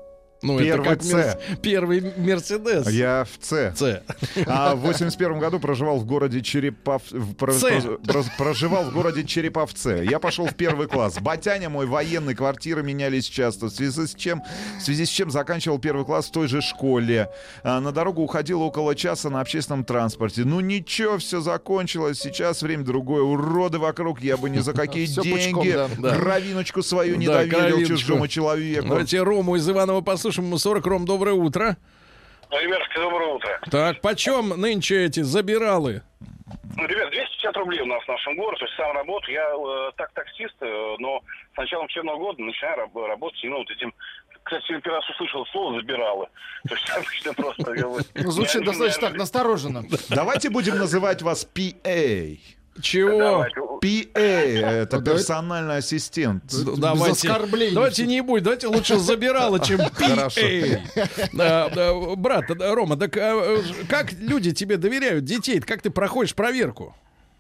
Ну, Первый это как Ц. мерс- первый Мерседес. Я в С. Ц. А в 81 году проживал в городе Черепав... в- про- Ц. про- про- проживал в городе Череповце. Я пошел в первый класс. Батяня мой военный, квартиры менялись часто. В связи с чем, в связи с чем заканчивал первый класс в той же школе. А, на дорогу уходил около часа на общественном транспорте. Ну ничего, все закончилось. Сейчас время другое. Уроды вокруг. Я бы ни за какие пучком, деньги да. Да. кровиночку свою не Да, доверил кровиночку. чужому человеку. Давайте Рому из Иванова послушаем. Ему 40. Ром, доброе утро. Ребятушки, доброе утро. Так, почем нынче эти забиралы? Ну, ребят, 250 рублей у нас в нашем городе, то есть сам работаю. Я э, так таксист, э, но с началом учебного года начинаю раб- работать именно вот этим... Кстати, первый раз услышал слово «забиралы». То есть обычно просто... Ну, Звучит достаточно так настороженно. Давайте будем называть вас PA. Чего? PA это Ну, персональный ассистент. Д- Давайте, давайте не будь, давайте лучше забирала, чем. PA. Да, Брат, да, Рома, так а, э, как люди тебе доверяют, детей, как ты проходишь проверку?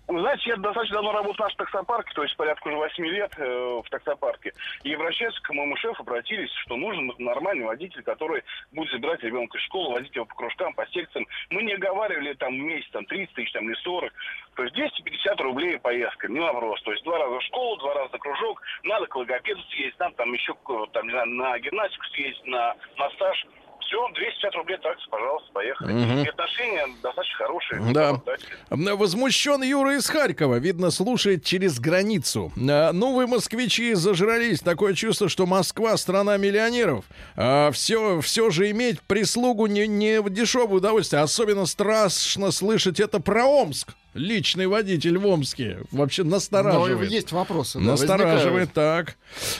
Вы знаете, я достаточно давно работаю в нашем таксопарке, то есть порядка уже 8 лет э, в таксопарке. И обращаясь к моему шефу, обратились, что нужен нормальный водитель, который будет забирать ребенка из школы, водить его по кружкам, по секциям. Мы не оговаривали там месяц там 30 тысяч там, или 40. То есть 250 рублей поездка, не вопрос. То есть два раза в школу, два раза кружок, надо к логопеду съездить, надо там еще там, не знаю, на гимнастику съездить, на массаж. Все, 250 рублей такси, пожалуйста, поехали. И отношения достаточно хорошие. Да. Возмущен Юра из Харькова. Видно, слушает через границу. А, Ну, вы, москвичи, зажрались. Такое чувство, что Москва страна миллионеров. А все, все же иметь прислугу не, не в дешевое удовольствие. Особенно страшно слышать это про Омск. Личный водитель в Омске. Вообще Но настораживает. есть вопросы. да, Настораживает. возникают. Так.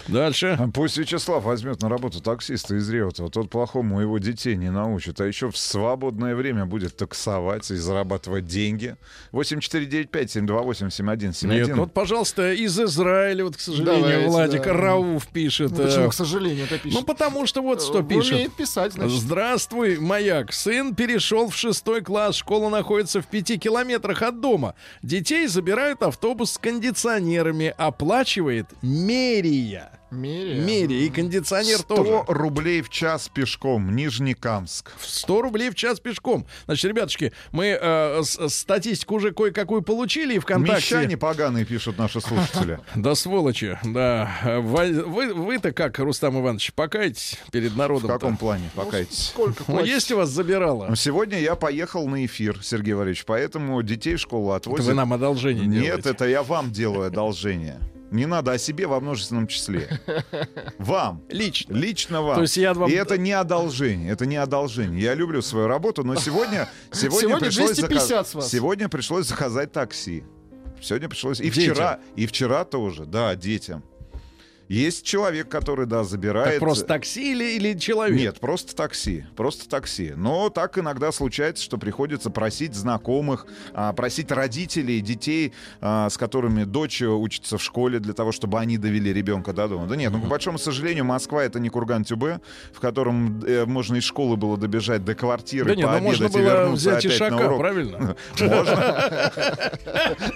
Дальше. Пусть Вячеслав возьмет на работу таксиста из Реутова. Тот плохому его детей не научит. А еще в свободное время будет таксовать и зарабатывать деньги. 8495-728-7171. Нет, вот, пожалуйста, из Израиля, вот, к сожалению, Давайте, Владик да. Рауф пишет. Ну, Почему, э, к сожалению, это пишет? Ну, потому что вот что пишет. Умеет писать, значит. Здравствуй, маяк. Сын перешел в шестой класс. Школа находится в пяти километрах от дома. Детей забирают автобус с кондиционерами. Оплачивает Мерия. Мерия. Мерия. И кондиционер 100 тоже. рублей в час пешком. Нижнекамск. 100 рублей в час пешком. Значит, ребятушки, мы э, с- статистику уже кое-какую получили и ВКонтакте. Мещане поганые, пишут наши слушатели. Да сволочи, да. Вы, вы- вы-то как, Рустам Иванович, покайтесь перед В народом. каком плане? Покайтесь. Сколько Ну, есть у вас забирала? Ну, Сегодня я поехал на эфир, Сергей Валерьевич, поэтому детей в школу Это отвозят. вы нам одолжение Нет, делаете. это я вам делаю одолжение. Не надо о себе во множественном числе. Вам. Лично. Лично вам. То есть я вам- И это не одолжение, это не одолжение. Я люблю свою работу, но сегодня, сегодня, Сегодня пришлось, 250 с вас. сегодня пришлось заказать такси. Сегодня пришлось... И Детям. вчера, и вчера тоже, да, детям. Есть человек, который, да, забирает... Так просто такси или, или человек? Нет, просто такси. Просто такси. Но так иногда случается, что приходится просить знакомых, а, просить родителей, детей, а, с которыми дочь учится в школе, для того, чтобы они довели ребенка до дома. Да нет, ну, к большому сожалению, Москва это не Курган-Тюбе, в котором э, можно из школы было добежать до квартиры, Да нет, ну пообедать можно и было вернуться взять опять на Ишака, урок. правильно? Можно?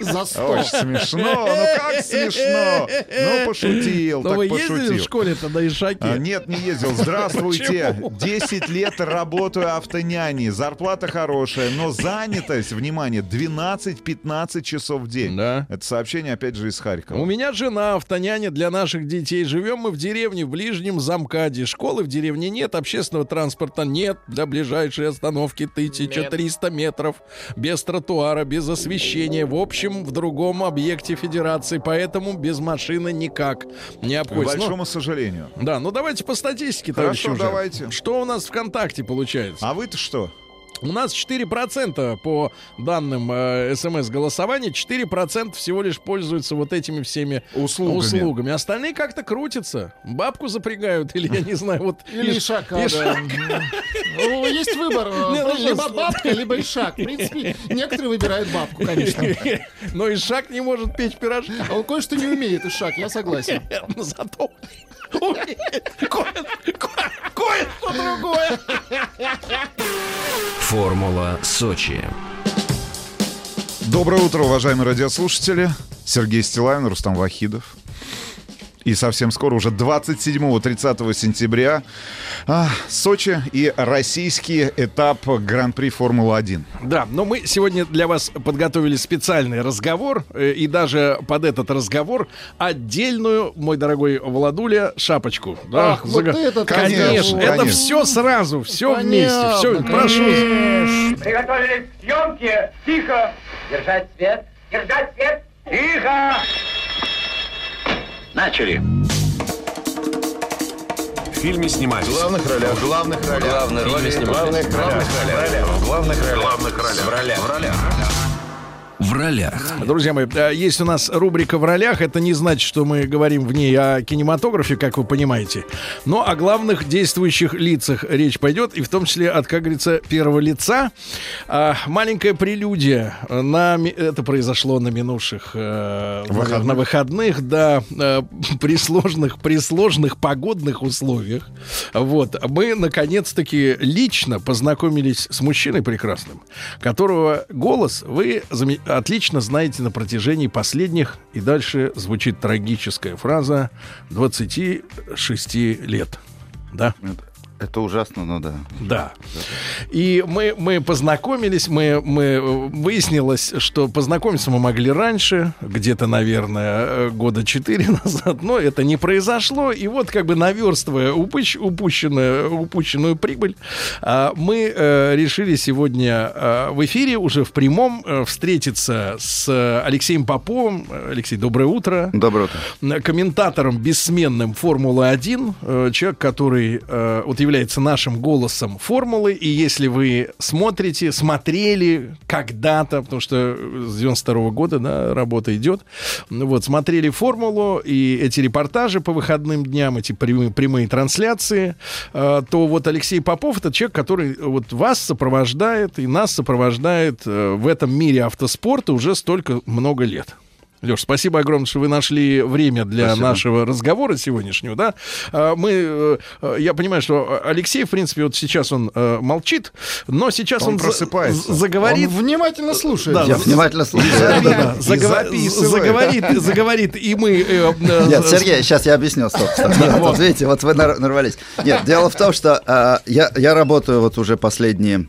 За 100. Очень смешно. Ну как смешно? Ну пошутил, Но так вы ездили в пошутил. школе-то на Ишаке? А, нет, не ездил. Здравствуйте. Почему? 10 лет работаю автоняней. Зарплата хорошая, но занятость, внимание, 12-15 часов в день. Да. Это сообщение, опять же, из Харькова. У меня жена автоняня для наших детей. Живем мы в деревне, в ближнем замкаде. Школы в деревне нет, общественного транспорта нет. Для ближайшей остановки 1300 метров. Без тротуара, без освещения. В общем, в другом объекте федерации. Поэтому без машины никак не К обходится. Ну, большому сожалению. Да, ну давайте по статистике, Хорошо, товарищи уже. давайте. Что у нас ВКонтакте получается? А вы-то что? У нас 4% по данным э, смс-голосования, 4% всего лишь пользуются вот этими всеми Услугами. услугами. Остальные как-то крутятся. Бабку запрягают или, я не знаю, вот... Или иш- Ишака. Ну, есть выбор. э, ну, либо бабка, либо Ишак. В принципе, некоторые выбирают бабку, конечно. Но Ишак не может печь пирожки. А он кое-что не умеет, Ишак, я согласен. Зато кое-что другое. Формула Сочи. Доброе утро, уважаемые радиослушатели. Сергей Стилавин, Рустам Вахидов. И совсем скоро, уже 27-30 сентября, а, Сочи и российский этап Гран-при Формулы-1. Да, но мы сегодня для вас подготовили специальный разговор, э, и даже под этот разговор отдельную, мой дорогой Владуля, шапочку. Да, Ах, вот этот конечно, разговор. это Конечно. все сразу, все вместе, все. Понятно, Прошу. Приготовились к съемке. Тихо. Держать свет. Держать свет. Тихо. Начали. В фильме снимались. В главных ролях. В главных ролях. Главные роли снимались. В главных ролях. В главных ролях. В главных ролях. В ролях. В ролях. В ролях. Друзья мои, э, есть у нас рубрика «В ролях». Это не значит, что мы говорим в ней о кинематографе, как вы понимаете. Но о главных действующих лицах речь пойдет, и в том числе от, как говорится, первого лица. А, маленькая прелюдия. На, это произошло на минувших э, Выходных. на выходных, да, э, при сложных, при сложных погодных условиях. Вот. Мы, наконец-таки, лично познакомились с мужчиной прекрасным, которого голос вы отлично знаете на протяжении последних, и дальше звучит трагическая фраза, 26 лет. Да? Это ужасно, но да. Да. И мы, мы познакомились, мы, мы э, выяснилось, что познакомиться мы могли раньше, где-то, наверное, э, года четыре назад, но это не произошло. И вот как бы наверстывая упущ- упущенную, упущенную прибыль, а, мы э, решили сегодня в эфире уже в прямом встретиться с Алексеем Поповым. Алексей, доброе утро Доброе утро. комментатором бессменным Формулы-1, э, человек, который вот является нашим голосом Формулы, и если вы смотрите, смотрели когда-то, потому что с 92 года да, работа идет, ну вот, смотрели Формулу, и эти репортажи по выходным дням, эти прямые, прямые трансляции, э, то вот Алексей Попов это человек, который вот вас сопровождает и нас сопровождает э, в этом мире автоспорта уже столько много лет. Леш, спасибо огромное, что вы нашли время для Спасибо. нашего разговора сегодняшнего, да. А, Мы, э, э, я понимаю, что Алексей, в принципе, вот сейчас он э, молчит, но сейчас Он он, просыпается. заговорит. Он внимательно слушает. Да, Я внимательно слушаю. Да, да, да. Записывает. Заговорит, заговорит, и мы... Нет, Сергей, сейчас я объясню, стоп, стоп. Нет, вот. видите, вот вы нар- нарвались. Нет, дело в том, что а, я, я работаю вот уже последние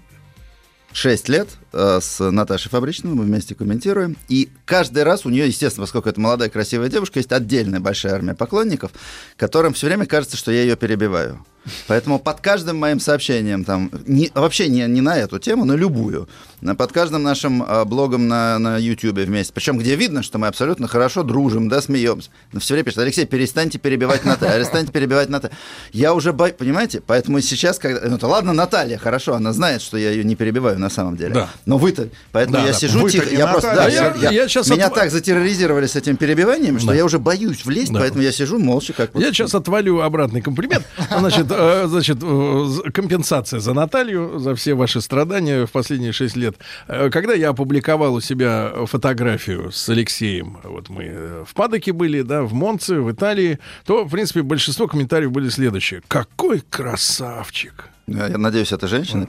шесть лет с Наташей Фабричной, мы вместе комментируем. И каждый раз у нее, естественно, поскольку это молодая красивая девушка, есть отдельная большая армия поклонников, которым все время кажется, что я ее перебиваю. Поэтому под каждым моим сообщением, там, не- вообще не, не на эту тему, на любую, под каждым нашим а, блогом на, на YouTube вместе, причем где видно, что мы абсолютно хорошо дружим, да, смеемся, но все время пишут, Алексей, перестаньте перебивать Наталью, перестаньте перебивать Наталью. Я уже, бо- понимаете, поэтому сейчас, когда, ну, то ладно, Наталья, хорошо, она знает, что я ее не перебиваю на самом деле, Да. Но вы-то, поэтому Да, я да. сижу тихо, я просто, да, я- я- я щас меня отв- так затерроризировали с этим перебиванием, что Да. я уже боюсь влезть, Да. поэтому я сижу молча, как вот- Я сейчас отвалю обратный комплимент. Значит, э, значит, э, компенсация за Наталью, за все ваши страдания в последние шесть лет. Э, Когда я опубликовал у себя фотографию с Алексеем, вот мы в Падоке были, да, в Монце, в Италии, то, в принципе, большинство комментариев были следующие. Какой красавчик! Я надеюсь, это женщина.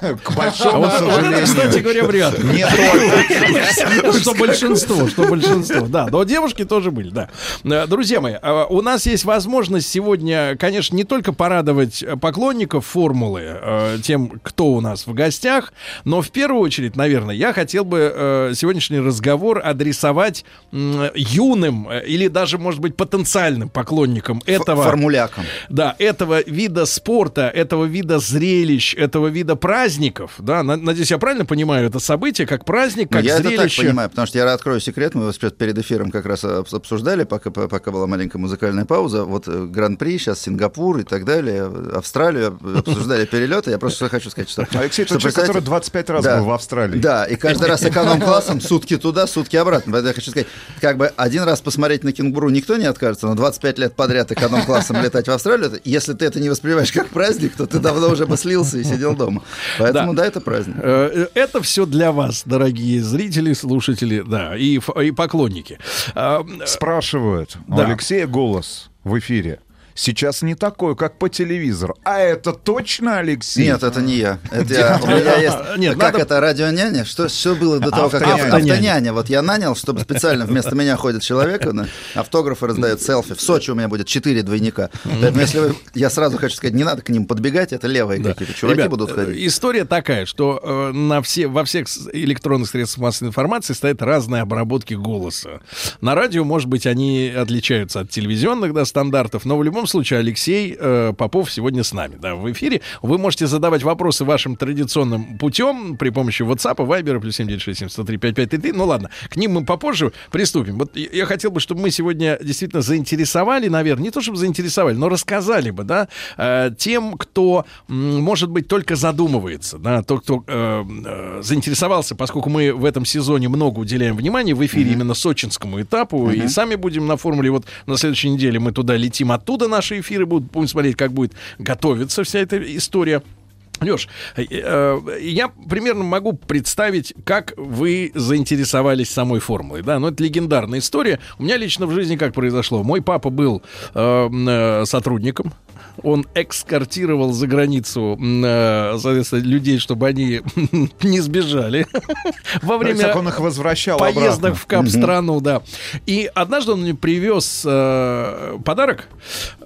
К А большому это, сожалению. кстати говоря, вряд ли. Не только. Что большинство, что большинство. Да, но девушки тоже были, да. Э, Друзья мои, а, у нас есть возможность сегодня, конечно, не только порадовать э, поклонников формулы э, тем, кто у нас в гостях, но в первую очередь, наверное, я хотел бы э, сегодняшний разговор адресовать юным э, или даже, может быть, потенциальным поклонникам этого... Формуляком. Да, этого вида спорта, этого вида зрелищ, этого вида праздников, да, на- надеюсь, я правильно понимаю это событие как праздник, Ну, как я это так зрелище. понимаю, потому что я открою секрет, мы перед эфиром как раз обс- обсуждали, пока, по- пока была маленькая музыкальная пауза. Вот э, Гран-при, сейчас Сингапур и так далее, Австралию, обсуждали перелеты. Я просто хочу сказать, что... Алексей, что человек, который 25 раз Да. был в Австралии. Да, и каждый раз эконом-классом сутки туда, сутки обратно. Поэтому я хочу сказать, как бы один раз посмотреть на кенгуру никто не откажется, но 25 лет подряд эконом-классом летать в Австралию, если ты это не воспринимаешь как праздник, то ты давно уже бы слился и сидел дома. Поэтому да, это праздник. Э, Это все для вас, дорогие зрители, слушатели, да, и, и поклонники. А, Спрашивают у Да. Алексея голос в эфире. Сейчас не такой, как по телевизору. А это точно Алексей? Нет, это не я. Это я. У меня есть... Нет, как надо- это, радионяня? Что, что было до того, как... Автоняня. Автоняня. Вот я нанял, чтобы специально вместо меня ходит человек, он автографы раздает, селфи. В Сочи у меня будет четыре двойника. Поэтому если вы... Я сразу хочу сказать, не надо к ним подбегать, это левые какие-то чуваки Ребят, будут э, ходить. История такая, что э, на все, во всех электронных средствах массовой информации стоят разные обработки голоса. На радио, может быть, они отличаются от телевизионных да, стандартов, но в любом случае Алексей э, Попов сегодня с нами да, в эфире. Вы можете задавать вопросы вашим традиционным путем при помощи WhatsApp, Viber, плюс 7967 Ну ладно, к ним мы попозже приступим. Вот я хотел бы, чтобы мы сегодня действительно заинтересовали, наверное, не то чтобы заинтересовали, но рассказали бы, да, э, тем, кто, может быть, только задумывается, да, тот, кто э, э, заинтересовался, поскольку мы в этом сезоне много уделяем внимания в эфире именно сочинскому этапу, и сами будем на формуле, вот на следующей неделе мы туда летим, оттуда наши эфиры будут, будем смотреть, как будет готовиться вся эта история. Леш, э, э, я примерно могу представить, как вы заинтересовались самой формулой, да, но это легендарная история. У меня лично в жизни как произошло. Мой папа был э, сотрудником, он эскортировал за границу, э, соответственно, людей, чтобы они не сбежали во время Так он их возвращал поездок обратно. в кап-страну, да. И однажды он мне привез э, подарок,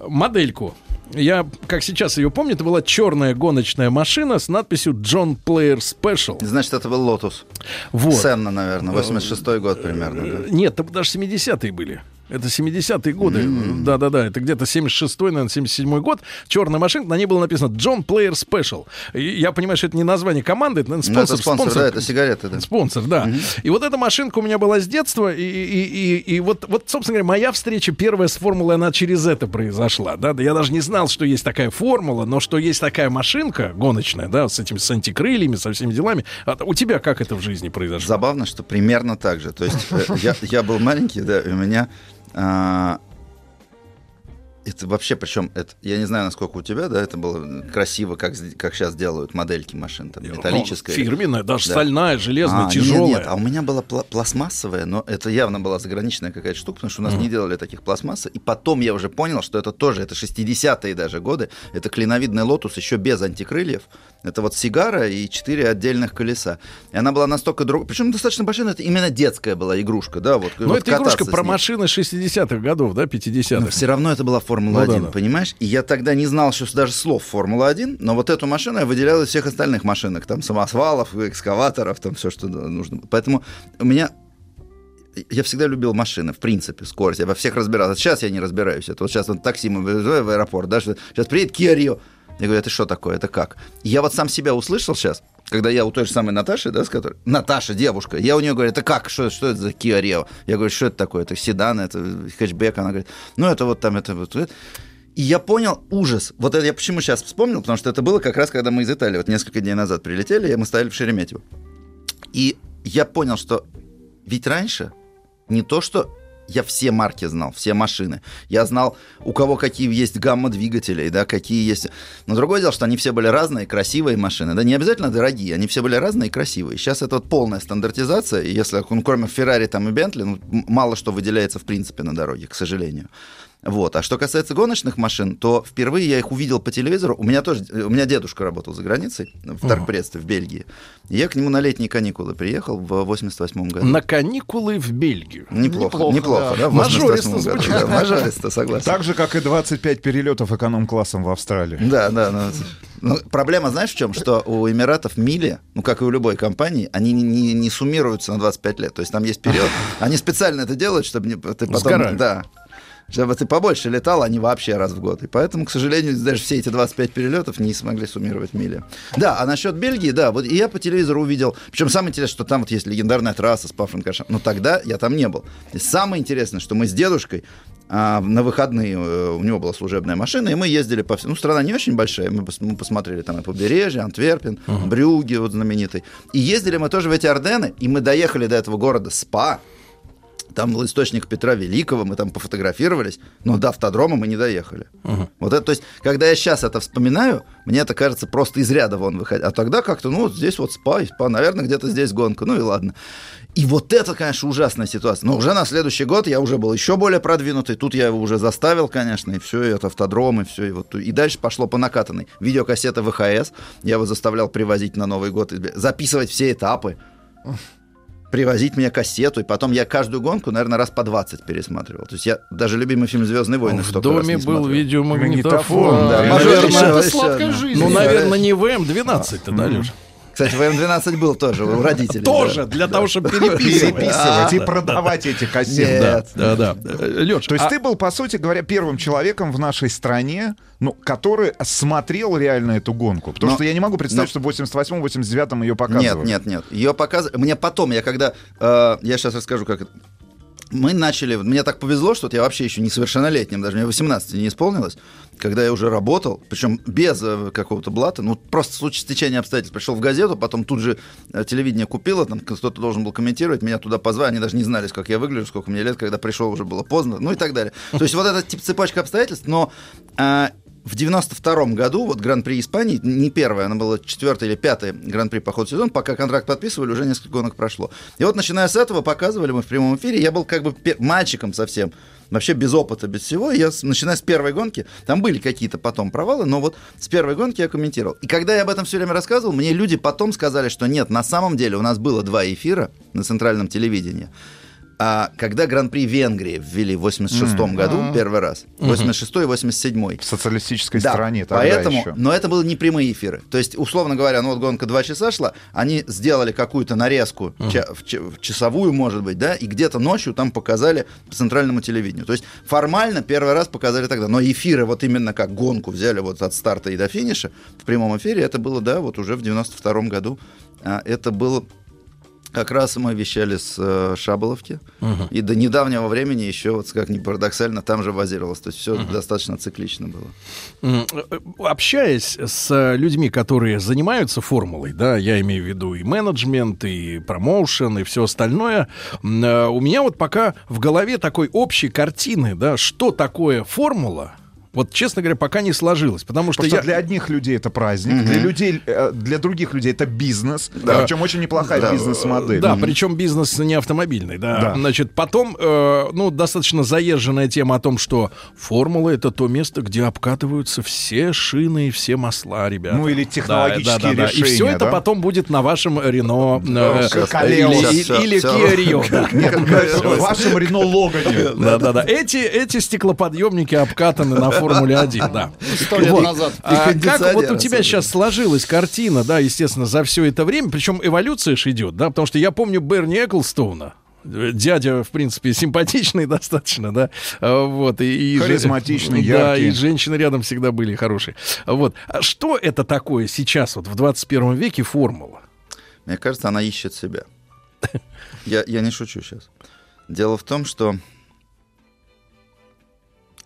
модельку. Я, как сейчас ее помню, это была черная гоночная машина с надписью John Player Special. Значит, это был Лотус. Вот. Сенна, наверное, 86-й год примерно. да. Нет, там даже 70-е были. Это 70-е годы. Да-да-да. Это где-то 76-й, наверное, 77-й год. Черная машинка, на ней было написано John Player Special. И я понимаю, что это не название команды, это, наверное, Ну, это спонсор. спонсор, да, это сигареты, да. Спонсор, да. И вот эта машинка у меня была с детства, и, и, и, и вот, вот, собственно говоря, моя встреча первая с формулой, она через это произошла, да, Да я даже не знал, что есть такая формула, но что есть такая машинка гоночная, да, с этими с антикрыльями, со всеми делами. А у тебя как это в жизни произошло? Забавно, что примерно так же. То есть э, я, я был маленький, да, и у меня... а, это вообще, причем, это, я не знаю, насколько у тебя, да, это было красиво, как, как сейчас делают модельки машин, там, металлическая. Ну, фирменная, даже Да. стальная, железная, А, нет, тяжелая. Нет, а у меня была пла- пластмассовая, но это явно была заграничная какая-то штука, потому что у нас не делали таких пластмассы. И потом я уже понял, что это тоже, это 60-е даже годы, это клиновидный лотус еще без антикрыльев. Это вот сигара и четыре отдельных колеса. И она была настолько друг... Причем достаточно большая, но это именно детская была игрушка, да, вот. Ну, вот это игрушка про машины 60-х годов, да, 50-х. Но все равно это была Формула-1, Ну да, да. понимаешь? И я тогда не знал что даже слов Формула-1, но вот эту машину я выделял из всех остальных машинок. Там самосвалов, экскаваторов, там все, что нужно. Поэтому у меня... Я всегда любил машины, в принципе, скорость. Я во всех разбирался. Сейчас я не разбираюсь. Это вот сейчас вот такси мы в аэропорт, да, что сейчас приедет Kia Rio. Я говорю, это что такое, это как? Я вот сам себя услышал сейчас, когда я у той же самой Наташи, да, с которой... Наташа, девушка, я у нее говорю, это как, что, что это за Kia Rio? Я говорю, что это такое? Это седан, это хэтчбэк? Она говорит, ну это вот там, это вот... это». И я понял ужас. Вот это я почему сейчас вспомнил, потому что это было как раз, когда мы из Италии вот несколько дней назад прилетели, и мы стояли в Шереметьево. И я понял, что ведь раньше не то, что я все марки знал, все машины. Я знал, у кого какие есть гамма двигателей, да, какие есть... Но другое дело, что они все были разные, красивые машины. Да, не обязательно дорогие, они все были разные и красивые. Сейчас это вот полная стандартизация, если, ну, кроме Феррари там и Бентли, ну, мало что выделяется в принципе на дороге, к сожалению. Вот. А что касается гоночных машин, то впервые я их увидел по телевизору. У меня тоже, у меня дедушка работал за границей, в торгпредстве в Бельгии. Я к нему на летние каникулы приехал в 88 году. На каникулы в Бельгию. Неплохо, неплохо, Неплохо, да. в Мажористо 88 году, звучит. да, Мажористо, согласен. Так же, как и 25 перелетов эконом-классом в Австралии. Да, да. ну, ну, проблема, знаешь, в чем? Что у Эмиратов мили, ну, как и у любой компании, они не, не- не суммируются на 25 лет. То есть там есть период. Они специально это делают, чтобы не, ты потом... Сгорали. Да. Чтобы ты побольше летал, а не вообще раз в год. И поэтому, к сожалению, даже все эти 25 перелетов не смогли суммировать мили. Да, а насчет Бельгии, да, вот и я по телевизору увидел. Причем самое интересное, что там вот есть легендарная трасса с Паффенкашем. Но тогда я там не был. И самое интересное, что мы с дедушкой а, на выходные э, у него была служебная машина, и мы ездили по всему. Ну, страна не очень большая, мы, пос- мы посмотрели там и побережье, Антверпен, Брюгге вот знаменитый. И ездили мы тоже в эти Ордены, и мы доехали до этого города Спа, Там был источник Петра Великого, мы там пофотографировались, но до автодрома мы не доехали. Вот это, то есть, когда я сейчас это вспоминаю, мне это кажется просто из ряда вон выходить. А тогда как-то, ну, вот здесь вот спа, и спа, наверное, где-то здесь гонка, ну и ладно. И вот это, конечно, ужасная ситуация. Но уже на следующий год я уже был еще более продвинутый. Тут я его уже заставил, конечно, и все, и это автодром, и все. И, вот, и дальше пошло по накатанной. Видеокассета ВХС. Я его заставлял привозить на Новый год, записывать все этапы. Привозить мне кассету, и потом я каждую гонку, наверное, раз по 20 пересматривал. То есть я даже любимый фильм «Звездные войны» В доме не был смотрел. видеомагнитофон. Да, И, наверное, это сладкая жизнь. Ну, наверное, Да. не ВМ-12-то, да, Лёш? Кстати, ВМ-12 был тоже у родителей. Тоже, для того, чтобы Переписывать и Да, продавать да, эти кассеты. Да, да, да. Лёш, То есть а- ты был, по сути говоря, первым человеком в нашей стране, ну, который смотрел реально эту гонку. Потому что я не могу представить, что в 88-89 ее показывали. Нет, нет, нет. Ее показывали. Мне потом, я когда. э, я сейчас расскажу, как это. Мы начали. Мне так повезло, что я вообще еще несовершеннолетним, даже мне 18 не исполнилось, когда я уже работал, причем без э, какого-то блата, ну просто в случае стечения обстоятельств пришел в газету, потом тут же э, телевидение купило, там кто-то должен был комментировать, меня туда позвали, они даже не знали, как я выгляжу, сколько мне лет, когда пришел уже было поздно, ну и так далее. То есть вот эта тип цепочка обстоятельств, но а, в 92 году, вот Гран-при Испании, не первое, она была четвертое или пятое Гран-при по ходу сезона, пока контракт подписывали, уже несколько гонок прошло. И вот начиная с этого показывали мы в прямом эфире, я был как бы мальчиком совсем, вообще без опыта, без всего. Я, начиная с первой гонки, там были какие-то потом провалы, но вот с первой гонки я комментировал. И когда я об этом все время рассказывал, мне люди потом сказали, что нет, на самом деле у нас было два эфира на центральном телевидении. А когда Гран-при Венгрии ввели в 86 Мгм. году первый раз, Мгм. 86 и 87 В социалистической да, стране тогда поэтому, еще. но это были не прямые эфиры. То есть, условно говоря, ну вот гонка два часа шла, они сделали какую-то нарезку, ча- в, ча- в часовую, может быть, да, и где-то ночью там показали по центральному телевидению. То есть, формально первый раз показали тогда, но эфиры вот именно как гонку взяли вот от старта и до финиша в прямом эфире, это было, да, вот уже в 92 году. А, это было как раз мы вещали с э, Шаболовки. Мгм. И до недавнего времени еще, вот как ни парадоксально, там же базировалось. То есть все достаточно циклично было. М, э, Общаясь с э, людьми, которые занимаются формулой, да, я имею в виду и менеджмент, и промоушен, и все остальное, э, у меня вот пока в голове такой общей картины, да, что такое формула, вот, честно говоря, пока не сложилось, потому что Потому что я... для одних людей это праздник, Мгм. для людей, э, для других людей это бизнес, Да. причем очень неплохая Да, бизнес-модель. Да, причем бизнес не автомобильный, да. Да. Значит, потом, э, ну, достаточно заезженная тема о том, что формула это то место, где обкатываются все шины и все масла, ребята. Ну, или Да, технологические да, да, да. И все решения, это да? потом будет на вашем Рено э, или. Kia Rio. вашем Рено Логане. Да, да, да. Эти, эти стеклоподъемники обкатаны на Формуле 1, да. Сто лет Вот. назад. А как вот у тебя сейчас сложилась картина, да, естественно, за все это время, причем эволюция ж идет, да, потому что я помню Берни Эклстоуна, э, Дядя, в принципе, симпатичный достаточно, да, А, вот, и, и же- Харизматичный, да, яркий. и женщины рядом всегда были хорошие, вот. А что это такое сейчас, вот в 21 веке формула? Мне кажется, она ищет себя. Я, я не шучу сейчас. Дело в том, что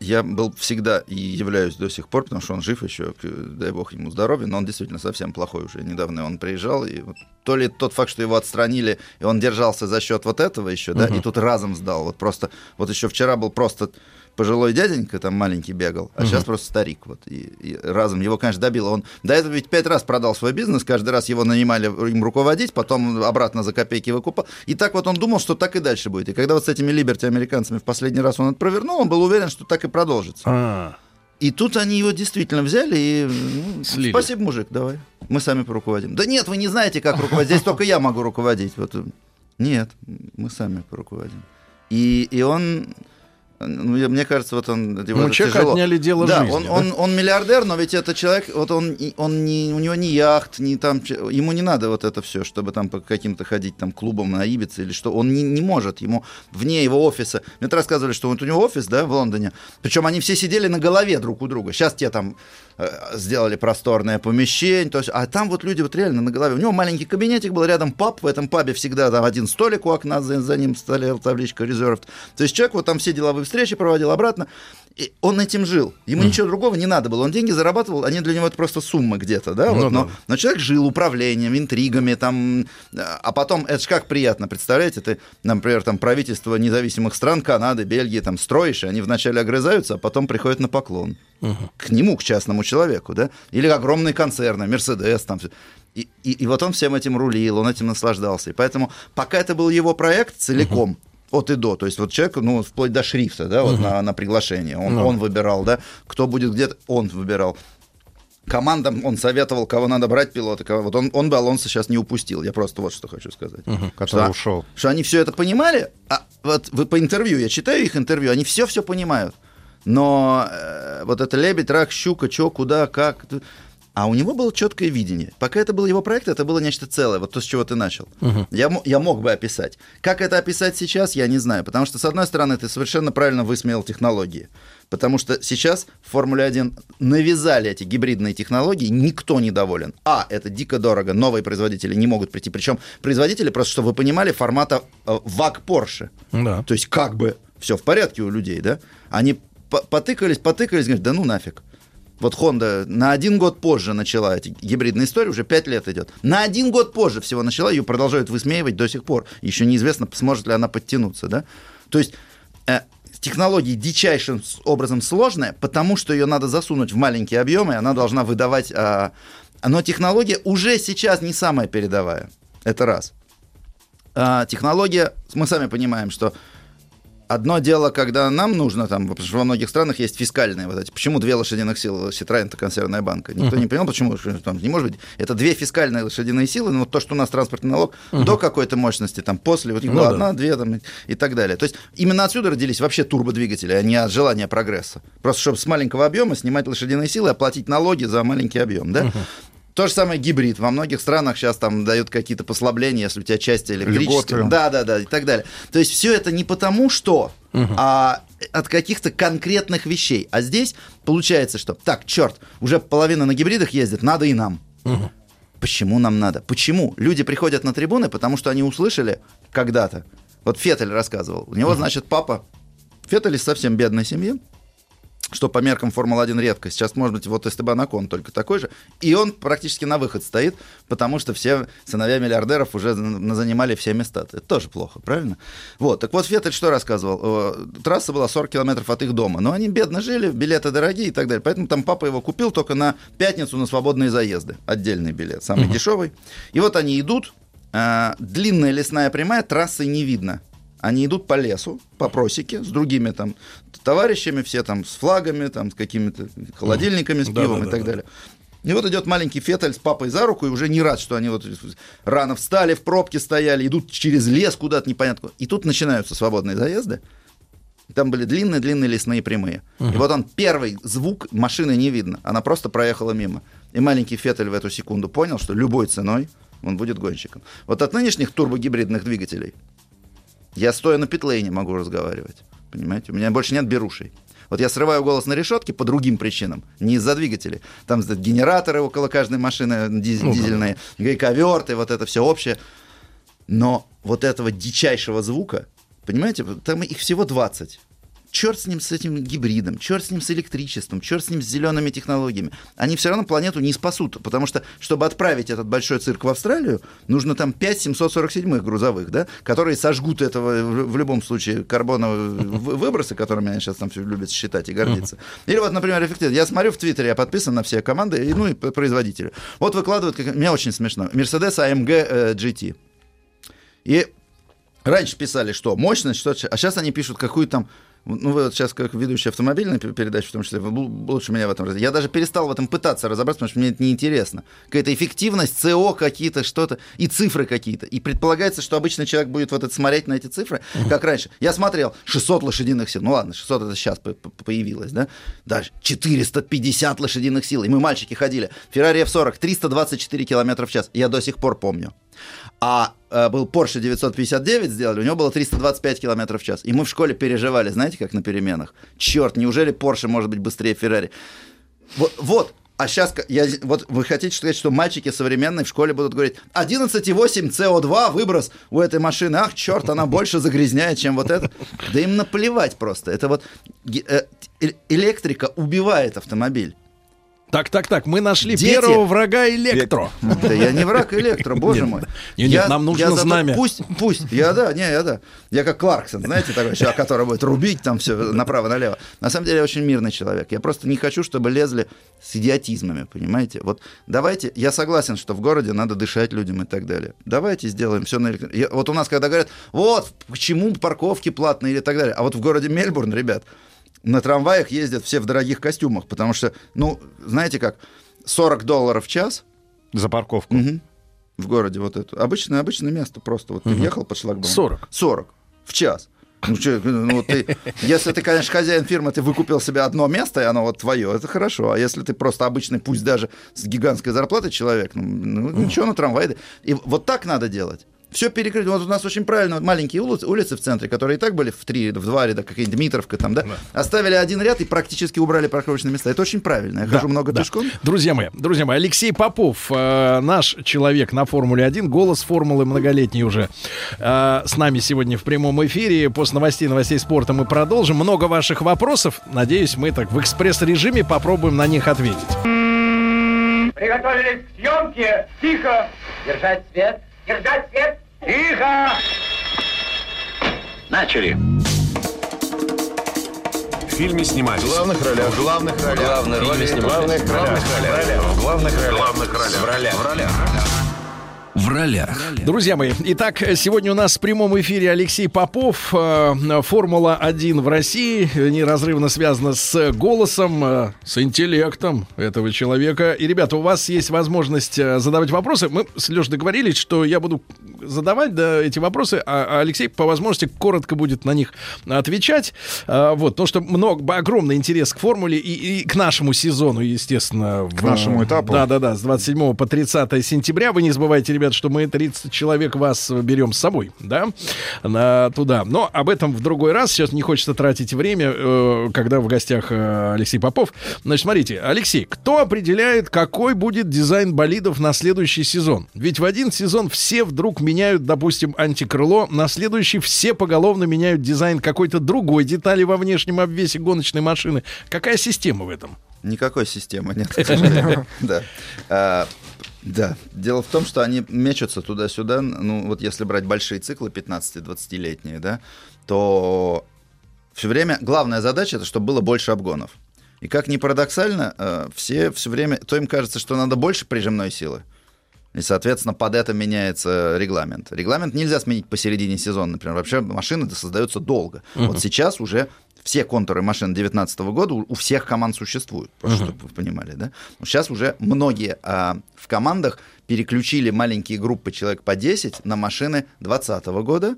я был всегда и являюсь до сих пор, потому что он жив еще, дай бог ему здоровья, но он действительно совсем плохой уже. Недавно он приезжал, и вот то ли тот факт, что его отстранили, и он держался за счет вот этого еще, да, Мгм. и тут разом сдал. Вот просто, вот еще вчера был просто пожилой дяденька, там маленький бегал, а Мгм. сейчас просто старик. Вот, и, и разом его, конечно, добило. Он до этого ведь пять раз продал свой бизнес, каждый раз его нанимали им руководить, потом обратно за копейки выкупал. И так вот он думал, что так и дальше будет. И когда вот с этими Либерти американцами в последний раз он это провернул, он был уверен, что так и продолжится. А, И тут они его действительно взяли и... ну, Слили. спасибо, мужик, давай. Мы сами поруководим. Да нет, вы не знаете, как руководить. Здесь только я могу руководить. Вот. э, Нет, мы сами поруководим. И, и он... Ну, мне кажется, вот он... его Ну, это человека тяжело. отняли дело да, жизни, он, да? он, он миллиардер, но ведь это человек, вот он, он не, у него ни яхт, ни там, ему не надо вот это все, чтобы там по каким-то ходить там клубам на Ибице или что, он не, не может, ему вне его офиса, мне рассказывали, что вот у него офис, да, в Лондоне, причем они все сидели на голове друг у друга, сейчас те там э, сделали просторное помещение, то есть, а там вот люди вот реально на голове, у него маленький кабинетик был, рядом паб, в этом пабе всегда там один столик у окна, за, за ним стояла табличка reserved, то есть человек вот там все деловые встречи проводил обратно. И он этим жил. Ему ничего другого не надо было. Он деньги зарабатывал, они для него это просто сумма где-то, да? Ну вот, но, да. но человек жил управлением, интригами, там, а потом, это же как приятно, представляете, ты, например, там правительство независимых стран, Канады, Бельгии, там строишь, и они вначале огрызаются, а потом приходят на поклон. К нему, к частному человеку, да? Или огромные концерны, Мерседес, там, и, и, и вот он всем этим рулил, он этим наслаждался. И поэтому, пока это был его проект целиком, от и до. То есть вот человек, ну, вплоть до шрифта, да, вот Мгм. на, на приглашение. Он, Ну. он выбирал, да, кто будет где-то, он выбирал. Командам он советовал, кого надо брать пилота. Кого... Вот он, он бы Алонсо сейчас не упустил. Я просто вот что хочу сказать. Который Что- ушел. Что они все это понимали, а вот вы по интервью, я читаю их интервью, они все-все понимают. Но э, вот это лебедь, рак, щука, что, куда, как. А у него было четкое видение. Пока это был его проект, это было нечто целое, вот то, с чего ты начал. Я, мо- я мог бы описать. Как это описать сейчас, я не знаю. Потому что, с одной стороны, ты совершенно правильно высмеял технологии. Потому что сейчас в Формуле 1 навязали эти гибридные технологии, никто не доволен. А, это дико дорого, новые производители не могут прийти. Причем производители, просто чтобы вы понимали, формата э, Porsche. Да. То есть как бы все в порядке у людей, да? Они по- потыкались, потыкались, говорят, да ну нафиг. Вот Honda на один год позже начала эти гибридные истории, уже пять лет идет. На один год позже всего начала, ее продолжают высмеивать до сих пор. Еще неизвестно, сможет ли она подтянуться, да? То есть э, технология дичайшим образом сложная, потому что ее надо засунуть в маленькие объемы, и она должна выдавать... а, но технология уже сейчас не самая передовая. Это раз. А, технология, мы сами понимаем, что одно дело, когда нам нужно, там, потому что во многих странах есть фискальные вот эти. Почему две лошадиных силы Citroёn это консервная банка? Никто не понял, почему там не может быть. Это две фискальные лошадиные силы, но вот то, что у нас транспортный налог Мгм. до какой-то мощности, там, после, вот Ну было да. одна, две, там, и- и так далее. То есть именно отсюда родились вообще турбодвигатели, а не от желания прогресса. Просто чтобы с маленького объема снимать лошадиные силы, оплатить налоги за маленький объем, да? То же самое гибрид. Во многих странах сейчас там дают какие-то послабления, если у тебя части электрические. Льготы. Да, да, да, и так далее. То есть все это не потому, что, а от каких-то конкретных вещей. А здесь получается, что так, черт, уже половина на гибридах ездит, надо и нам. Почему нам надо? Почему? Люди приходят на трибуны, потому что они услышали когда-то. Вот Феттель рассказывал. У него, значит, папа Феттель из совсем бедной семьи, что по меркам Формулы-1 редко. Сейчас, может быть, вот Эстебан Акон только такой же. И он практически на выход стоит, потому что все сыновья миллиардеров уже занимали все места. Это тоже плохо, правильно? Вот. Так вот, Феттель что рассказывал? Э, Трасса была 40 километров от их дома. Но они бедно жили, билеты дорогие и так далее. Поэтому там папа его купил только на пятницу на свободные заезды. Отдельный билет, самый Мгм. дешевый. И вот они идут, а, длинная лесная прямая, трассы не видно. Они идут по лесу, по просеке, с другими там товарищами, все там с флагами, там с какими-то холодильниками с пивом да, и да, так да. далее. И вот идет маленький Феттель с папой за руку, и уже не рад, что они вот рано встали, в пробке стояли, идут через лес куда-то непонятно. И тут начинаются свободные заезды. Там были длинные-длинные лесные прямые. И Мгм. вот он первый звук машины не видно. Она просто проехала мимо. И маленький Феттель в эту секунду понял, что любой ценой он будет гонщиком. Вот от нынешних турбогибридных двигателей я стоя на питлейне могу разговаривать. Понимаете? У меня больше нет берушей. Вот я срываю голос на решетке по другим причинам, не из-за двигателей. Там генераторы около каждой машины диз- Ну дизельные, гайковерты, вот это все общее. Но вот этого дичайшего звука, понимаете, там их всего 20. Черт с ним, с этим гибридом, черт с ним с электричеством, черт с ним с зелеными технологиями. Они все равно планету не спасут, потому что, чтобы отправить этот большой цирк в Австралию, нужно там 5 747 грузовых, да, которые сожгут этого в, в любом случае карбоновые вы- выбросы, которыми они сейчас там все любят считать и гордиться. Или вот, например, эффективно. Я смотрю в Твиттере, я подписан на все команды, и, ну и производители. Вот выкладывают, как, мне очень смешно, Mercedes AMG э, GT. И раньше писали, что мощность, что а сейчас они пишут какую там ну, вы вот сейчас как ведущий автомобильной пе- передачи, в том числе, вы лучше меня в этом. Я даже перестал в этом пытаться разобраться, потому что мне это неинтересно. Какая-то эффективность, СО какие-то, что-то, и цифры какие-то. И предполагается, что обычный человек будет вот это смотреть на эти цифры, как раньше. Я смотрел 600 лошадиных сил. Ну ладно, 600 это сейчас по- по- появилось, да? Дальше 450 лошадиных сил. И мы, мальчики, ходили. Феррари F40, 324 километра в час. Я до сих пор помню. А э, был Porsche 959 сделали, у него было 325 километров в час. И мы в школе переживали, знаете, как на переменах. Черт, неужели Porsche может быть быстрее Феррари? Вот, вот. А сейчас, я, вот вы хотите сказать, что мальчики современные в школе будут говорить, 11,8 СО2 выброс у этой машины, ах, черт, она больше загрязняет, чем вот это. Да им наплевать просто. Это вот э, электрика убивает автомобиль. Так, так, так, мы нашли Дети... первого врага электро. Да я не враг электро, боже мой. Нет, я, нам нужно я знамя. Пусть, пусть, я да, не, я да. Я как Кларксон, знаете, такой человек, который будет рубить там все направо-налево. На самом деле я очень мирный человек. Я просто не хочу, чтобы лезли с идиотизмами, понимаете? Вот давайте, я согласен, что в городе надо дышать людям и так далее. Давайте сделаем все на электро... Вот у нас, когда говорят, вот, почему парковки платные или так далее. А вот в городе Мельбурн, ребят, на трамваях ездят все в дорогих костюмах, потому что, ну, знаете как, 40 долларов в час. За парковку. Угу. В городе вот это. Обычное, обычное место просто. Вот угу. ты въехал по шлагбауму. 40. 40 в час. Ну, что, ну ты, если ты, конечно, хозяин фирмы, ты выкупил себе одно место, и оно вот твое, это хорошо. А если ты просто обычный, пусть даже с гигантской зарплатой человек, ну, ну ничего, на трамвай. И вот так надо делать все перекрыто. Вот у нас очень правильно маленькие улицы, улицы в центре, которые и так были в три, в два ряда, какая-нибудь Дмитровка там, да, да, оставили один ряд и практически убрали парковочные места. Это очень правильно. Я да, хожу много да. пешком. Друзья мои, друзья мои, Алексей Попов, э, наш человек на Формуле 1, голос формулы многолетний уже, э, с нами сегодня в прямом эфире. После новостей, новостей спорта мы продолжим. Много ваших вопросов. Надеюсь, мы так в экспресс-режиме попробуем на них ответить. Приготовились к съемке. Тихо. Держать свет. Держать свет. Тихо! Начали. В фильме снимались. В главных ролях. В главных ролях. Главные роли снимались. В главных ролях. В главных ролях. В главных ролях. В ролях. В ролях в ролях. Друзья мои, итак, сегодня у нас в прямом эфире Алексей Попов. Э, Формула-1 в России неразрывно связана с голосом, э, с интеллектом этого человека. И, ребята, у вас есть возможность э, задавать вопросы. Мы с Лешей договорились, что я буду задавать да, эти вопросы, а Алексей по возможности коротко будет на них отвечать. Вот, потому что много, огромный интерес к формуле и, и к нашему сезону, естественно. К в, нашему этапу. Да-да-да, с 27 по 30 сентября. Вы не забывайте, ребята, ребят, что мы 30 человек вас берем с собой, да, на, туда. Но об этом в другой раз. Сейчас не хочется тратить время, э, когда в гостях э, Алексей Попов. Значит, смотрите, Алексей, кто определяет, какой будет дизайн болидов на следующий сезон? Ведь в один сезон все вдруг меняют, допустим, антикрыло, на следующий все поголовно меняют дизайн какой-то другой детали во внешнем обвесе гоночной машины. Какая система в этом? Никакой системы нет. Да. Да. Дело в том, что они мечутся туда-сюда. Ну, вот если брать большие циклы, 15-20-летние, да, то все время главная задача это чтобы было больше обгонов. И как ни парадоксально, э, все все время, то им кажется, что надо больше прижимной силы. И, соответственно, под это меняется регламент. Регламент нельзя сменить посередине сезона, например. Вообще машины создаются долго. Uh-huh. Вот сейчас уже все контуры машин 2019 года у, всех команд существуют, uh-huh. чтобы вы понимали, да? Но сейчас уже многие а, в командах переключили маленькие группы человек по 10 на машины 2020 года,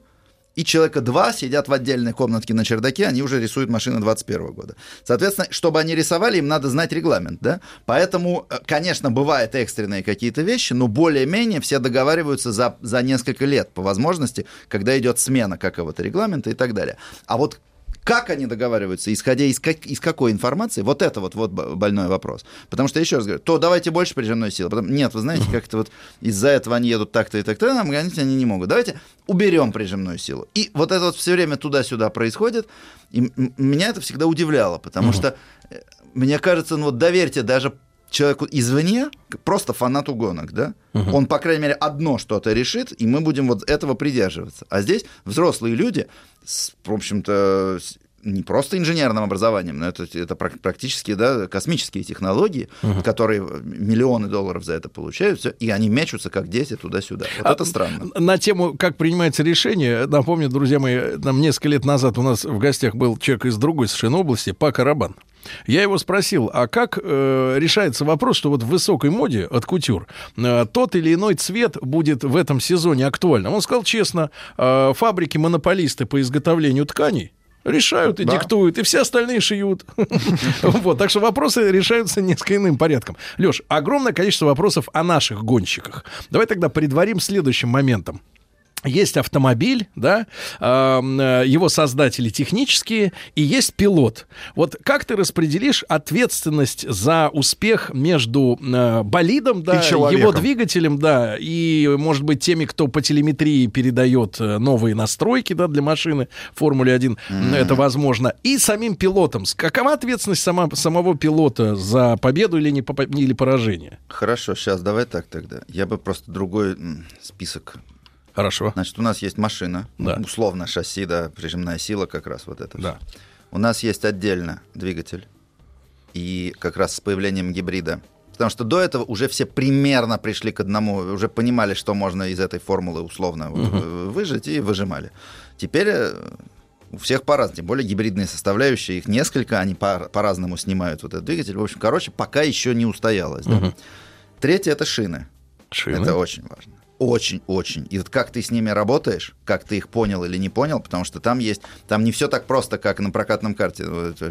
и человека два сидят в отдельной комнатке на чердаке, они уже рисуют машины 21 года. Соответственно, чтобы они рисовали, им надо знать регламент, да? Поэтому, э, конечно, бывают экстренные какие-то вещи, но более-менее все договариваются за, за несколько лет по возможности, когда идет смена какого-то регламента и так далее. А вот как они договариваются, исходя из, как, из какой информации, вот это вот, вот больной вопрос. Потому что, еще раз говорю, то давайте больше прижимной силы. Потом, нет, вы знаете, как-то вот из-за этого они едут так-то и так-то, нам гонить они не могут. Давайте уберем прижимную силу. И вот это вот все время туда-сюда происходит. И меня это всегда удивляло, потому что э, мне кажется, ну вот доверьте даже человеку извне, просто фанату гонок, да, угу. он, по крайней мере, одно что-то решит, и мы будем вот этого придерживаться. А здесь взрослые люди, с, в общем-то, не просто инженерным образованием, но это, это практически да, космические технологии, угу. которые миллионы долларов за это получают, все, и они мечутся как дети туда-сюда. Вот а, это странно. На тему, как принимается решение, напомню, друзья мои, там несколько лет назад у нас в гостях был человек из другой совершенно области, Пак Арабан. Я его спросил, а как э, решается вопрос, что вот в высокой моде от кутюр э, тот или иной цвет будет в этом сезоне актуальным? Он сказал честно, э, фабрики-монополисты по изготовлению тканей решают и да. диктуют, и все остальные шьют. Вот, так что вопросы решаются несколько иным порядком. Леш, огромное количество вопросов о наших гонщиках. Давай тогда предварим следующим моментом. Есть автомобиль, да, э, его создатели технические, и есть пилот. Вот как ты распределишь ответственность за успех между э, болидом, да, его двигателем, да, и, может быть, теми, кто по телеметрии передает э, новые настройки, да, для машины Формуле 1, mm-hmm. это возможно, и самим пилотом. Какова ответственность сама, самого пилота за победу или, не, или поражение? Хорошо, сейчас давай так тогда. Я бы просто другой список Хорошо. Значит, у нас есть машина, да. условно шасси, да, прижимная сила как раз вот это. Да. Все. У нас есть отдельно двигатель. И как раз с появлением гибрида. Потому что до этого уже все примерно пришли к одному, уже понимали, что можно из этой формулы условно угу. выжать, и выжимали. Теперь э, у всех по-разному. Тем более гибридные составляющие, их несколько, они по- по-разному снимают вот этот двигатель. В общем, короче, пока еще не устоялось. Да? Угу. Третье — это шины. Шины. Это очень важно. Очень-очень. И вот как ты с ними работаешь, как ты их понял или не понял, потому что там есть, там не все так просто, как на прокатном карте.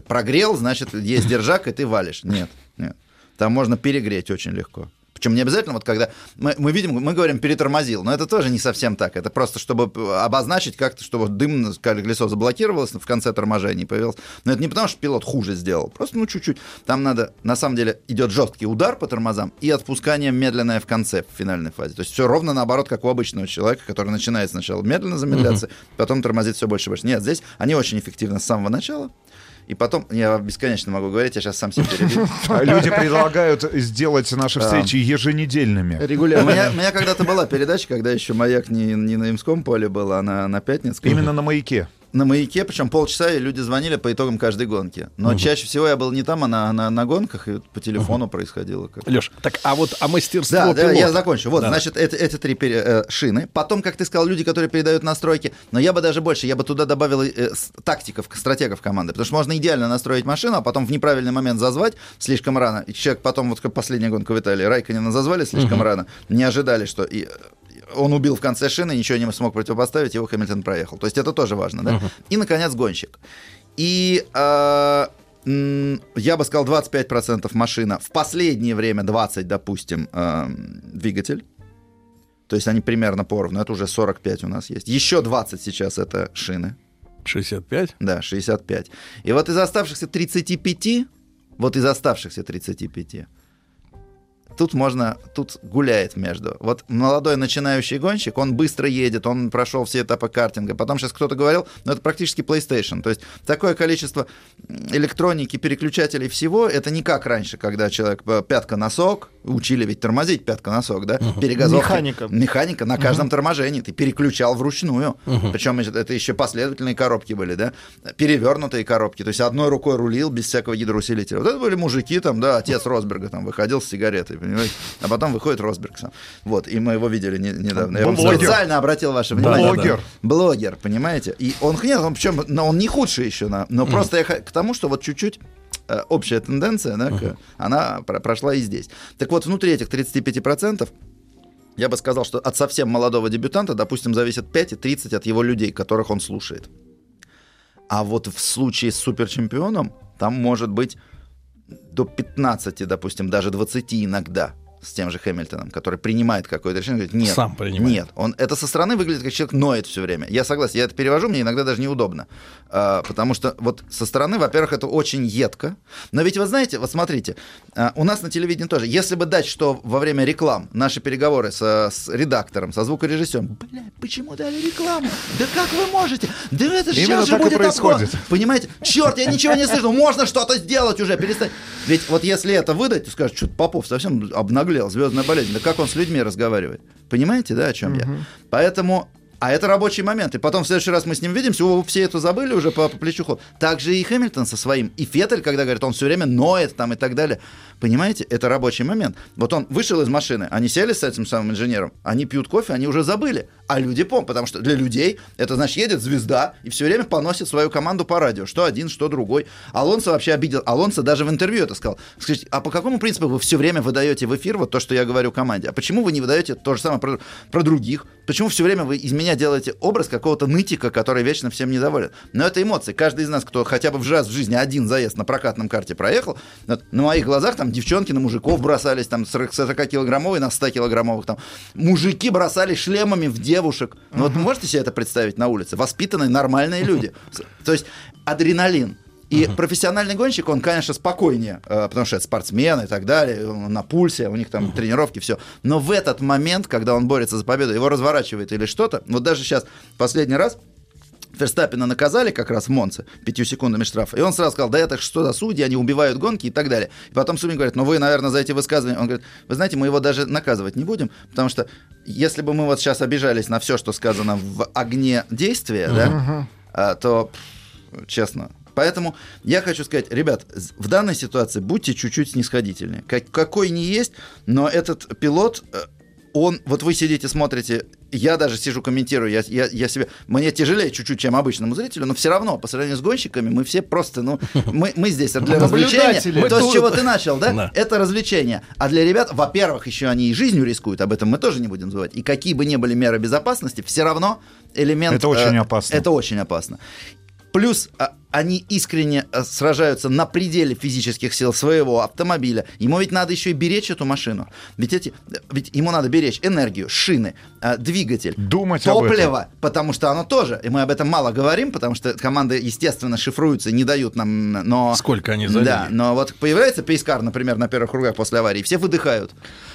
Прогрел, значит, есть держак, и ты валишь. Нет, нет. Там можно перегреть очень легко. Причем не обязательно, вот когда мы, мы видим, мы говорим перетормозил, но это тоже не совсем так. Это просто, чтобы обозначить как-то, чтобы дым, колесо заблокировалось в конце торможения появился. Но это не потому, что пилот хуже сделал, просто ну чуть-чуть. Там надо, на самом деле, идет жесткий удар по тормозам и отпускание медленное в конце, в финальной фазе. То есть все ровно наоборот, как у обычного человека, который начинает сначала медленно замедляться, uh-huh. потом тормозит все больше и больше. Нет, здесь они очень эффективны с самого начала. И потом, я бесконечно могу говорить, я сейчас сам себе перебью. Люди предлагают сделать наши встречи еженедельными. Регулярно. У меня, когда-то была передача, когда еще «Маяк» не, не на Имском поле был, а на, на Пятницком. Именно на «Маяке» на маяке, причем полчаса, и люди звонили по итогам каждой гонки. Но угу. чаще всего я был не там, а на, на, на гонках, и по телефону угу. происходило. Как Леш, так а вот а мастерство Да, пилота. да, я закончу. Вот, да. значит, это, это три пере, э, шины. Потом, как ты сказал, люди, которые передают настройки. Но я бы даже больше, я бы туда добавил э, тактиков, стратегов команды. Потому что можно идеально настроить машину, а потом в неправильный момент зазвать слишком рано. И человек потом, вот как последняя гонка в Италии, Райканина зазвали слишком угу. рано. Не ожидали, что... И, он убил в конце шины, ничего не смог противопоставить, его Хэмилтон проехал. То есть это тоже важно, да? Uh-huh. И, наконец, гонщик. И э, я бы сказал 25% машина, в последнее время 20, допустим, э, двигатель. То есть они примерно поровну, это уже 45 у нас есть. Еще 20 сейчас это шины. 65? Да, 65. И вот из оставшихся 35, вот из оставшихся 35, тут можно, тут гуляет между. Вот молодой начинающий гонщик, он быстро едет, он прошел все этапы картинга. Потом сейчас кто-то говорил, ну это практически PlayStation. То есть такое количество электроники, переключателей всего, это не как раньше, когда человек э, пятка-носок, учили ведь тормозить пятка-носок, да? Угу. Перегазовка. Механика. Механика на каждом угу. торможении. Ты переключал вручную. Угу. Причем это еще последовательные коробки были, да? Перевернутые коробки. То есть одной рукой рулил без всякого гидроусилителя. Вот это были мужики там, да, отец Росберга там выходил с сигаретой понимаете? А потом выходит Росберг сам. Вот, и мы его видели не, недавно. Я вам специально обратил ваше внимание. Блогер. Блогер, понимаете? И он, нет, он причем, но он не худший еще, но, просто я к тому, что вот чуть-чуть общая тенденция, да, uh-huh. она прошла и здесь. Так вот, внутри этих 35% я бы сказал, что от совсем молодого дебютанта, допустим, зависит 5 и 30 от его людей, которых он слушает. А вот в случае с суперчемпионом там может быть до 15, допустим, даже 20 иногда с тем же Хэмилтоном, который принимает какое-то решение, говорит, нет, Сам принимает. нет, он это со стороны выглядит как человек ноет все время. Я согласен, я это перевожу, мне иногда даже неудобно, а, потому что вот со стороны, во-первых, это очень едко, но ведь вы знаете, вот смотрите, а, у нас на телевидении тоже, если бы дать, что во время реклам наши переговоры со, с редактором, со звукорежиссером, бля, почему дали рекламу? Да как вы можете? Да это же Именно сейчас же будет происходит. Такое. Понимаете? Черт, я ничего не слышу, можно что-то сделать уже, перестань. Ведь вот если это выдать, то скажешь, что Попов совсем обнаглел, звездная болезнь. Да как он с людьми разговаривает? Понимаете, да, о чем я? Поэтому а это рабочий момент. И потом в следующий раз мы с ним видимся, о, все это забыли уже по, по плечу. Так же и Хэмилтон со своим. И Феттель, когда говорит, он все время ноет там и так далее. Понимаете, это рабочий момент. Вот он вышел из машины, они сели с этим самым инженером, они пьют кофе, они уже забыли. А люди помнят, потому что для людей это значит едет звезда и все время поносит свою команду по радио. Что один, что другой. Алонсо вообще обидел. Алонсо даже в интервью это сказал. Скажите, а по какому принципу вы все время выдаете в эфир вот то, что я говорю команде? А почему вы не выдаете то же самое про, про других? Почему все время вы изменяете меня делаете образ какого-то нытика, который вечно всем недоволен. Но это эмоции. Каждый из нас, кто хотя бы в раз в жизни один заезд на прокатном карте проехал, вот, на моих глазах там девчонки на мужиков бросались, там 40-килограммовые на 100-килограммовых, там мужики бросали шлемами в девушек. Ну вот можете себе это представить на улице? Воспитанные, нормальные люди. То есть адреналин. И профессиональный гонщик, он, конечно, спокойнее, э, потому что это спортсмен и так далее, он на пульсе, у них там тренировки, все. Но в этот момент, когда он борется за победу, его разворачивает или что-то, вот даже сейчас, последний раз, Ферстаппина наказали как раз в Монце пятью секундами штрафа. И он сразу сказал, да это что за судьи, они убивают гонки и так далее. И потом судьи говорят, ну вы, наверное, за эти высказывания. Он говорит, вы знаете, мы его даже наказывать не будем, потому что если бы мы вот сейчас обижались на все, что сказано в огне действия, да, а, то, честно, Поэтому я хочу сказать, ребят, в данной ситуации будьте чуть-чуть снисходительнее. Как, какой не есть, но этот пилот, э, он, вот вы сидите, смотрите, я даже сижу, комментирую, я, я, я себе, мне тяжелее чуть-чуть, чем обычному зрителю, но все равно, по сравнению с гонщиками, мы все просто, ну, мы, мы здесь для развлечения. Наблюдатели. То, с Мы чего ты начал, да? Да. Это развлечение. А для ребят, во-первых, еще они и жизнью рискуют, об этом мы тоже не будем забывать. И какие бы ни были меры безопасности, все равно элемент... Это очень э, опасно. Это очень опасно. Плюс а, они искренне а, сражаются на пределе физических сил своего автомобиля. Ему ведь надо еще и беречь эту машину. Ведь, эти, ведь ему надо беречь энергию, шины, а, двигатель, Думать топливо, потому что оно тоже, и мы об этом мало говорим, потому что команды, естественно, шифруются, не дают нам, но... Сколько они залили. Да, но вот появляется пейскар, например, на первых кругах после аварии, все выдыхают.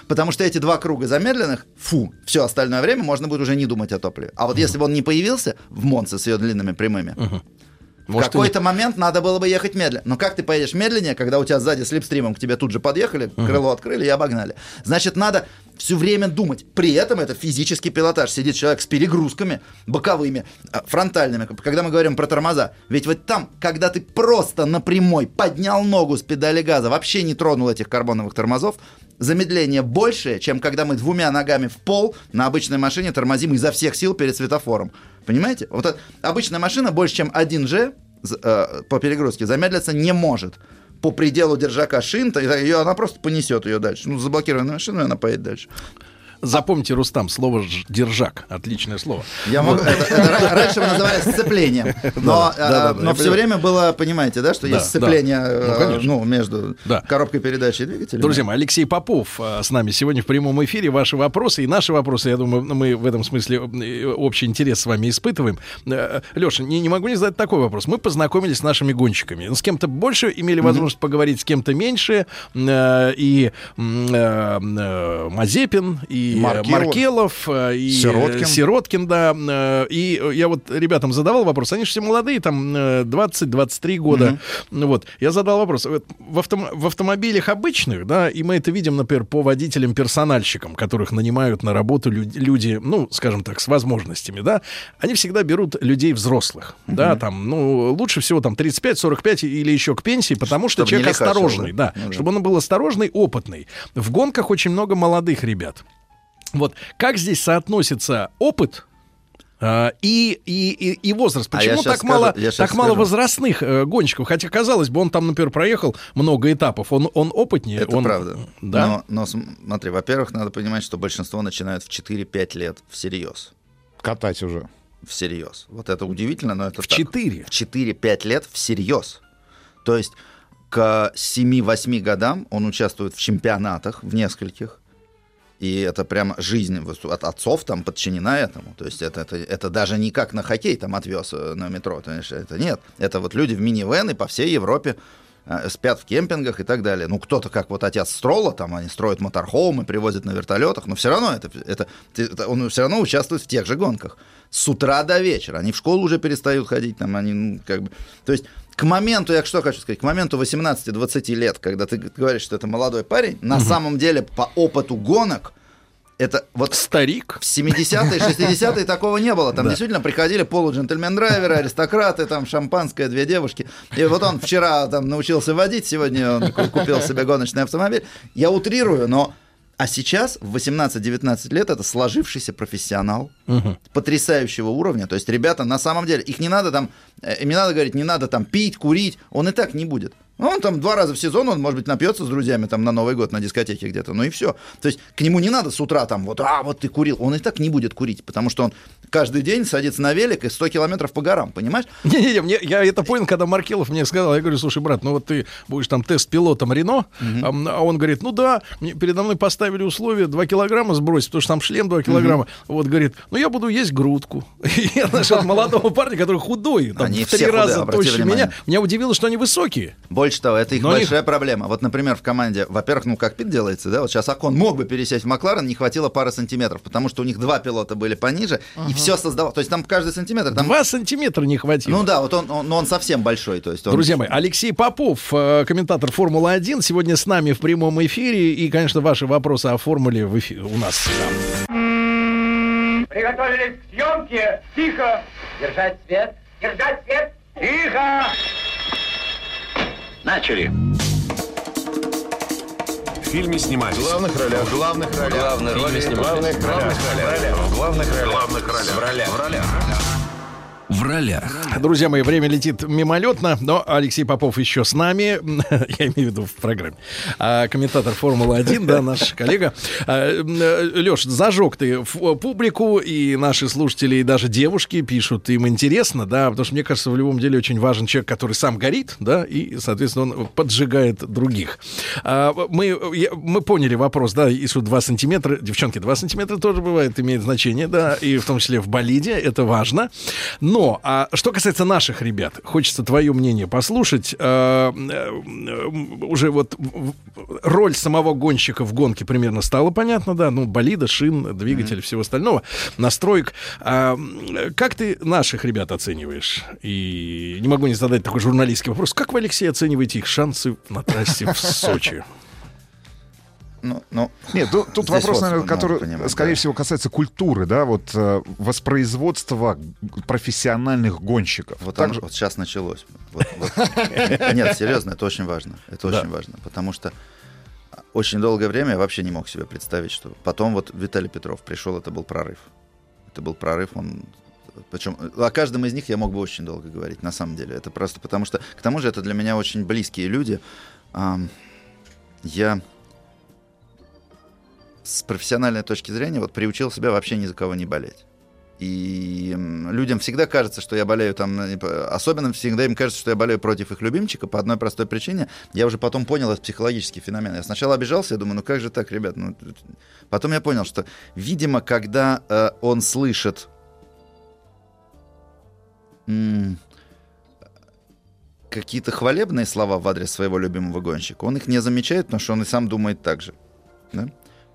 Потому что эти два круга замедленных, фу, все остальное время можно будет уже не думать о топливе. А вот если бы он не появился в Монце с ее длинными прямыми, в Может, и какой-то момент надо было бы ехать медленно. Но как ты поедешь медленнее, когда у тебя сзади слепстримом к тебе тут же подъехали, крыло открыли и обогнали? Значит, надо все время думать. При этом это физический пилотаж. Сидит человек с перегрузками боковыми, а, фронтальными. Когда мы говорим про тормоза. Ведь вот там, когда ты просто на прямой поднял ногу с педали газа, вообще не тронул этих карбоновых тормозов, замедление большее, чем когда мы двумя ногами в пол на обычной машине тормозим изо всех сил перед светофором. Понимаете? Вот эта обычная машина больше, чем 1G з- э, по перегрузке замедлиться не может. По пределу держака шин, то ее, она просто понесет ее дальше. Ну, заблокированная машина, она поедет дальше. Запомните, Рустам, слово «держак». Отличное слово. Я могу, это, это ра- раньше мы называли сцеплением, но, Да, да, да, э, да, но я все время было, понимаете, да, что Да, есть сцепление да. Ну, э, ну, между Да. коробкой передач и двигателем. Друзья мои, Алексей Попов э, с нами сегодня в прямом эфире. Ваши вопросы и наши вопросы, я думаю, мы в этом смысле общий интерес с вами испытываем. Леша, не, не могу не задать такой вопрос. Мы познакомились с нашими гонщиками. С кем-то больше имели возможность поговорить, с кем-то меньше. И Мазепин, и Маркелов. Маркелов, э, и Сироткин. э, Сироткин, да. Э, И я вот ребятам задавал вопрос. Они же все молодые, там э, 20-23 года. Ну Вот. Я задал вопрос. В, автом- в автомобилях обычных, да, и мы это видим, например, по водителям-персональщикам, которых нанимают на работу лю- люди, ну, скажем так, с возможностями, да, они всегда берут людей взрослых, да, там, ну, лучше всего там 35-45 или еще к пенсии, потому что Чтобы не человек осторожный, да, Ну да. чтобы он был осторожный, опытный. В гонках очень много молодых ребят. Вот как здесь соотносится опыт а, и, и, и, и возраст. А Почему щас так скажу, мало, так мало возрастных э, гонщиков? Хотя, казалось бы, он там, например, проехал много этапов. Он, он опытнее. Это он, правда. Да. Но, но смотри, во-первых, надо понимать, что большинство начинают в 4-5 лет всерьез. Катать уже. Всерьез. Вот это удивительно, но это В так. 4. В 4-5 лет всерьез. То есть к 7-8 годам он участвует в чемпионатах, в нескольких. И это прям жизнь от отцов там подчинена этому. То есть это, это, это даже не как на хоккей там отвез э, на метро. понимаешь, Это нет. Это вот люди в минивены по всей Европе э, спят в кемпингах и так далее. Ну, кто-то, как вот отец Строла, там они строят моторхоумы, привозят на вертолетах, но все равно это, это, это- он все равно участвует в тех же гонках. С утра до вечера. Они в школу уже перестают ходить, там они, ну, как бы... То есть к моменту, я что хочу сказать, к моменту 18-20 лет, когда ты говоришь, что это молодой парень, на самом деле по опыту гонок это вот Старик. в 70-е, 60-е такого не было. Там Да. действительно приходили полуджентльмен-драйверы, аристократы, там шампанское, две девушки. И вот он вчера там научился водить, сегодня он ку- купил себе гоночный автомобиль. Я утрирую, но... А сейчас, в 18-19 лет, это сложившийся профессионал потрясающего уровня. То есть ребята, на самом деле, их не надо там, э, им не надо говорить, не надо там пить, курить, он и так не будет. Ну, Он там два раза в сезон, он, может быть, напьется с друзьями там на Новый год на дискотеке где-то, ну и все. То есть к нему не надо с утра там вот, а, вот ты курил. Он и так не будет курить, потому что он каждый день садится на велик и 100 километров по горам, понимаешь? Не-не-не, мне- я это понял, когда Маркелов мне сказал, я говорю, слушай, брат, ну вот ты будешь там тест-пилотом Рено, а, а он говорит, ну да, мне передо мной поставили условие 2 килограмма сбросить, потому что там шлем 2 килограмма. Вот, говорит, ну я буду есть грудку. Я нашел молодого парня, который худой, там, в три раза внимание. меня. Меня удивило, что они высокие. Больше того, это их Но большая проблема. Вот, например, в команде, во-первых, ну, кокпит делается, да, вот сейчас Акон мог бы пересесть в Макларен, не хватило пары сантиметров, потому что у них два пилота были пониже, и все создавал. То есть там каждый сантиметр... Там... Два сантиметра не хватило. Ну да, вот он, он, но он совсем большой, то есть он... Друзья мои, Алексей Попов, э, комментатор Формулы-1, сегодня с нами в прямом эфире. И, конечно, ваши вопросы о формуле в эфи- у нас. да. Приготовились к съемке. Тихо. Держать свет. Держать свет. Тихо. Начали. В фильме снимались. В главных ролях. В главных ролях. Главные роли снимались. В главных ролях. В главных ролях. В главных ролях. В ролях. В ролях. В ролях. Друзья мои, время летит мимолетно, но Алексей Попов еще с нами, я имею в виду в программе. А, комментатор Формулы-1, да, наш коллега. Леш, зажег ты ф- публику, и наши слушатели, и даже девушки пишут, им интересно, да, потому что, мне кажется, в любом деле очень важен человек, который сам горит, да, и, соответственно, он поджигает других. А, мы, я- мы поняли вопрос, да, ИСУ 2 сантиметра, девчонки, 2 сантиметра тоже бывает, имеет значение, да, и в том числе в болиде, это важно. Но, а что касается наших ребят, хочется твое мнение послушать. Э, э, Уже вот роль самого гонщика в гонке примерно стала понятна, да, ну, болида, шин, двигатель, всего остального, настроек. М, Как ты наших ребят оцениваешь? И не могу не задать такой журналистский вопрос. Как вы, Алексей, оцениваете их шансы на трассе в Сочи? Ну, ну, Нет, тут, тут вопрос, вот наверное, который, понимать, скорее да. всего, касается культуры, да, вот э, воспроизводства профессиональных гонщиков. Вот, Так же- вот сейчас началось. Вот- вот. Нет, серьезно, это очень важно. Это Да. очень важно, потому что очень долгое время я вообще не мог себе представить, что потом вот Виталий Петров пришел, это был прорыв. Это был прорыв, он причем о каждом из них я мог бы очень долго говорить, на самом деле. Это просто потому что, к тому же, это для меня очень близкие люди. Я с профессиональной точки зрения вот приучил себя вообще ни за кого не болеть. И людям всегда кажется, что я болею там, э, особенно всегда им кажется, что я болею против их любимчика по одной простой причине. Я уже потом понял, это психологический феномен. Я сначала обижался, я думаю, ну как же так, ребят? Ну, потом я понял, что, видимо, когда э, он слышит какие-то хвалебные слова в адрес своего любимого гонщика, он их не замечает, потому что он и сам думает так же. Да?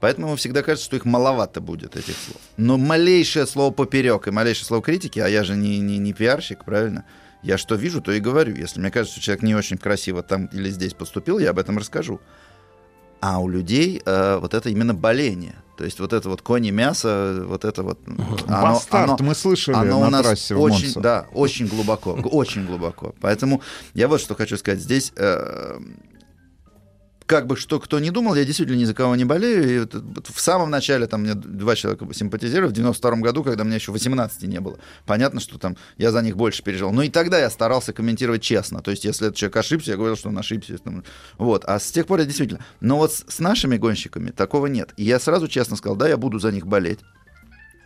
Поэтому ему всегда кажется, что их маловато будет, этих слов. Но малейшее слово поперек и малейшее слово критики, а я же не, не, не пиарщик, правильно? Я что вижу, то и говорю. Если мне кажется, что человек не очень красиво там или здесь поступил, я об этом расскажу. А у людей э, вот это именно боление. То есть вот это вот кони мясо, вот это вот... Бастард, мы слышали оно на у нас трассе в очень, Монце. Да, очень глубоко, очень глубоко. Поэтому я вот что хочу сказать. Здесь э, как бы что кто не думал, я действительно ни за кого не болею. И в самом начале там мне два человека симпатизировали, в 92 году, когда мне еще 18 не было. Понятно, что там я за них больше переживал. Но и тогда я старался комментировать честно. То есть, если этот человек ошибся, я говорил, что он ошибся. Вот. А с тех пор я действительно... Но вот с, с нашими гонщиками такого нет. И я сразу честно сказал, да, я буду за них болеть.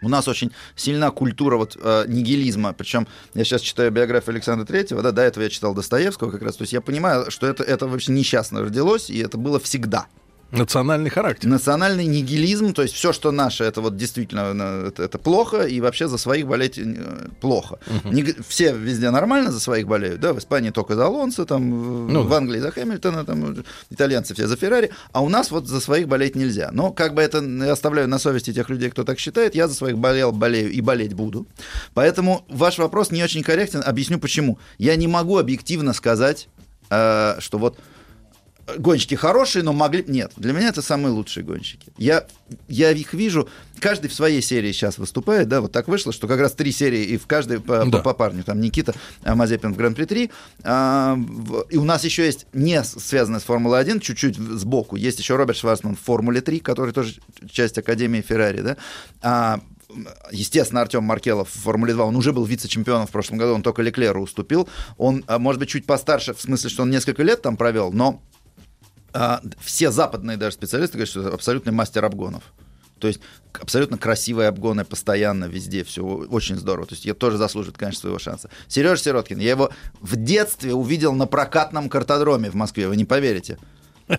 У нас очень сильна культура вот э, нигилизма. Причем я сейчас читаю биографию Александра Третьего, да, до этого я читал Достоевского как раз. То есть я понимаю, что это, это вообще несчастно родилось, и это было всегда. Национальный характер. Национальный нигилизм, то есть все, что наше, это вот действительно э, это, это плохо, и вообще за своих болеть э, плохо. Ниги- Все везде нормально за своих болеют, да, в Испании только за Алонсо, там, в- Ну в да. Англии за Хэмилтона, там, итальянцы все за Феррари, а у нас вот за своих болеть нельзя. Но как бы это я оставляю на совести тех людей, кто так считает, я за своих болел, болею и болеть буду. Поэтому ваш вопрос не очень корректен, объясню почему. Я не могу объективно сказать, э, что вот гонщики хорошие, но могли... Нет, для меня это самые лучшие гонщики. Я, я их вижу, каждый в своей серии сейчас выступает, да, вот так вышло, что как раз три серии, и в каждой по, Да. по- по парню, там Никита а, Мазепин в Гран-при 3, а, в- и у нас еще есть, не связанное с Формулой-1, чуть-чуть сбоку, есть еще Роберт Шварцман в Формуле 3, который тоже часть Академии Феррари, да, а, естественно, Артем Маркелов в Формуле 2, он уже был вице-чемпионом в прошлом году, он только Леклеру уступил. Он, а, может быть, чуть постарше, в смысле, что он несколько лет там провел, но все западные даже специалисты говорят, что это абсолютный мастер обгонов. То есть абсолютно красивые обгоны постоянно везде, все очень здорово. То есть я тоже заслуживает, конечно, своего шанса. Сережа Сироткин, я его в детстве увидел на прокатном картодроме в Москве, вы не поверите.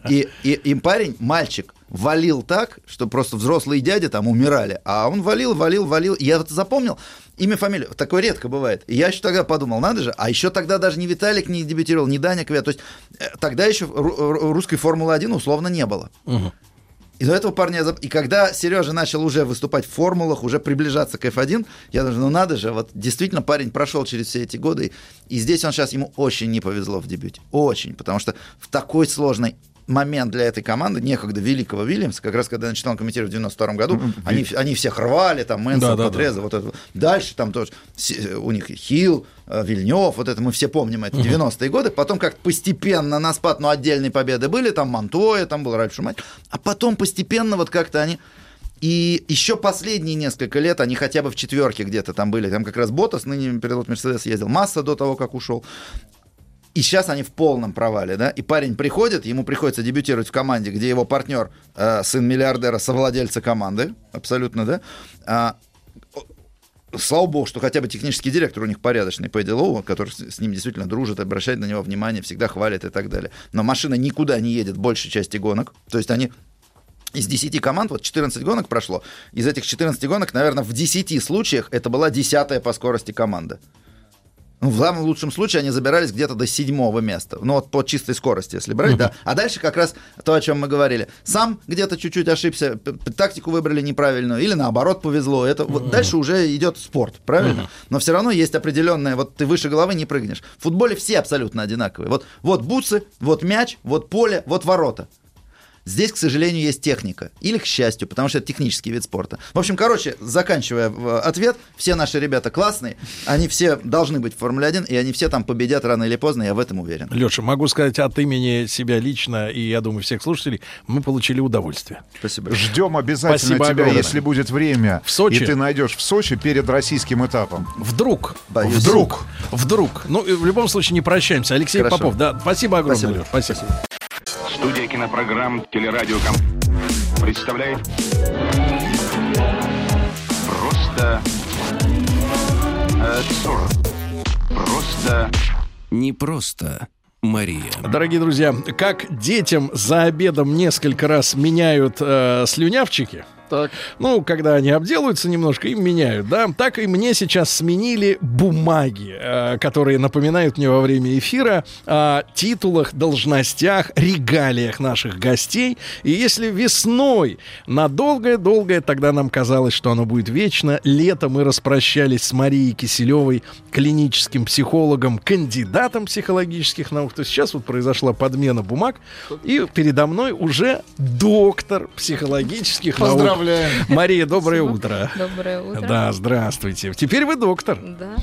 И, и, и парень, мальчик, валил так, что просто взрослые дяди там умирали. А он валил, валил, валил. Я вот запомнил имя, фамилию. Такое редко бывает. И я еще тогда подумал, надо же. А еще тогда даже ни Виталик не дебютировал, ни Даня Квя. То есть э, тогда еще ру- русской Формулы-1 условно не было. Угу. И до этого парня... И когда Сережа начал уже выступать в формулах, уже приближаться к F1, я даже, ну надо же, вот действительно парень прошел через все эти годы, и здесь он сейчас, ему очень не повезло в дебюте. Очень, потому что в такой сложной момент для этой команды, некогда великого Вильямса, как раз когда я начинал комментировать в 92 году, они, они всех рвали, там, Мэнсон, Да, да, Подреза, да. вот это. Дальше там тоже у них Хилл, э, Вильнев, вот это мы все помним, это 90-е годы. Потом как постепенно на спад, ну, отдельные победы были, там Монтоя, там был Ральф Шумахер. А потом постепенно вот как-то они... И еще последние несколько лет они хотя бы в четверке где-то там были. Там как раз Ботас, ныне пилот Мерседес, ездил. Масса до того, как ушел. И сейчас они в полном провале, да? И парень приходит, ему приходится дебютировать в команде, где его партнер, э, сын миллиардера, совладельца команды, абсолютно, да? А, слава богу, что хотя бы технический директор у них порядочный, по Делоу, который с ним действительно дружит, обращает на него внимание, всегда хвалит и так далее. Но машина никуда не едет большей части гонок. То есть они из 10 команд, вот 14 гонок прошло, из этих 14 гонок, наверное, в 10 случаях это была десятая по скорости команда. Ну, в самом лучшем случае они забирались где-то до седьмого места. Ну, вот по чистой скорости, если брать, да. А дальше как раз то, о чем мы говорили. Сам где-то чуть-чуть ошибся, тактику выбрали неправильную, или наоборот повезло. Это вот дальше уже идет спорт, правильно? Но все равно есть определенное, вот ты выше головы не прыгнешь. В футболе все абсолютно одинаковые. Вот, вот бутсы, вот мяч, вот поле, вот ворота. Здесь, к сожалению, есть техника. Или к счастью, потому что это технический вид спорта. В общем, короче, заканчивая э, ответ, все наши ребята классные, они все должны быть в Формуле 1, и они все там победят рано или поздно, я в этом уверен. Леша, могу сказать от имени себя лично и, я думаю, всех слушателей, мы получили удовольствие. Спасибо. Ждем обязательно Спасибо тебя, огромное. если будет время. В Сочи? И ты найдешь в Сочи перед российским этапом. Вдруг. Боюсь. Вдруг. Вдруг. Ну, в любом случае не прощаемся. Алексей Хорошо. Попов, да, спасибо огромное, Спасибо. Леш. Спасибо. Студия кинопрограмм «Телерадиоком» представляет Просто абсурд. Просто Не просто Мария. Дорогие друзья, как детям за обедом несколько раз меняют э, слюнявчики, Так. ну, когда они обделаются немножко, им меняют, да, так и мне сейчас сменили бумаги, э, которые напоминают мне во время эфира о титулах, должностях, регалиях наших гостей. И если весной на долгое-долгое, тогда нам казалось, что оно будет вечно, летом мы распрощались с Марией Киселевой, клиническим психологом, кандидатом психологических наук, то сейчас вот произошла подмена бумаг, и передо мной уже доктор психологических наук. Поздравляем. Мария, доброе утро. Доброе утро. Да, здравствуйте. Теперь вы доктор. Да.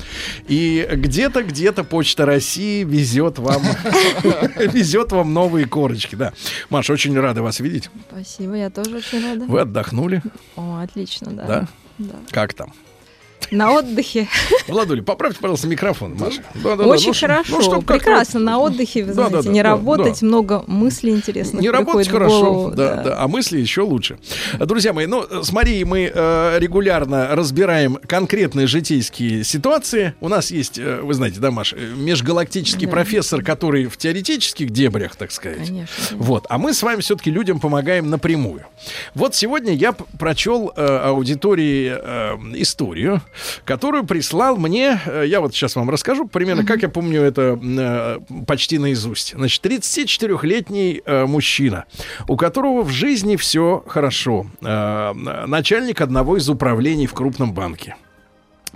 И где-то, где-то Почта России везет вам, везет вам новые корочки, да. Маша, очень рада вас видеть. Спасибо, я тоже очень рада. Вы отдохнули, О, отлично, да. да? Да. Как там? На отдыхе. Владуля, поправьте, пожалуйста, микрофон, Маша. Да-да-да, Очень ну, ш- хорошо. ну, Прекрасно. На отдыхе, вы Да, да, знаете, да, не да, работать, да. много мыслей интересных Не работать хорошо, голову, да, да, а мысли еще лучше. Друзья мои, ну, с Марией мы э, регулярно разбираем конкретные житейские ситуации. У нас есть, э, вы знаете, да, Маш, э, межгалактический Да. профессор, который в теоретических дебрях, так сказать. Конечно. Вот, а мы с вами все-таки людям помогаем напрямую. Вот сегодня я прочел э, аудитории э, историю, которую прислал мне, э, я вот сейчас вам расскажу примерно, как я помню это э, почти наизусть. Значит, 34-летний э, мужчина, у которого в жизни все хорошо. Начальник одного из управлений в крупном банке.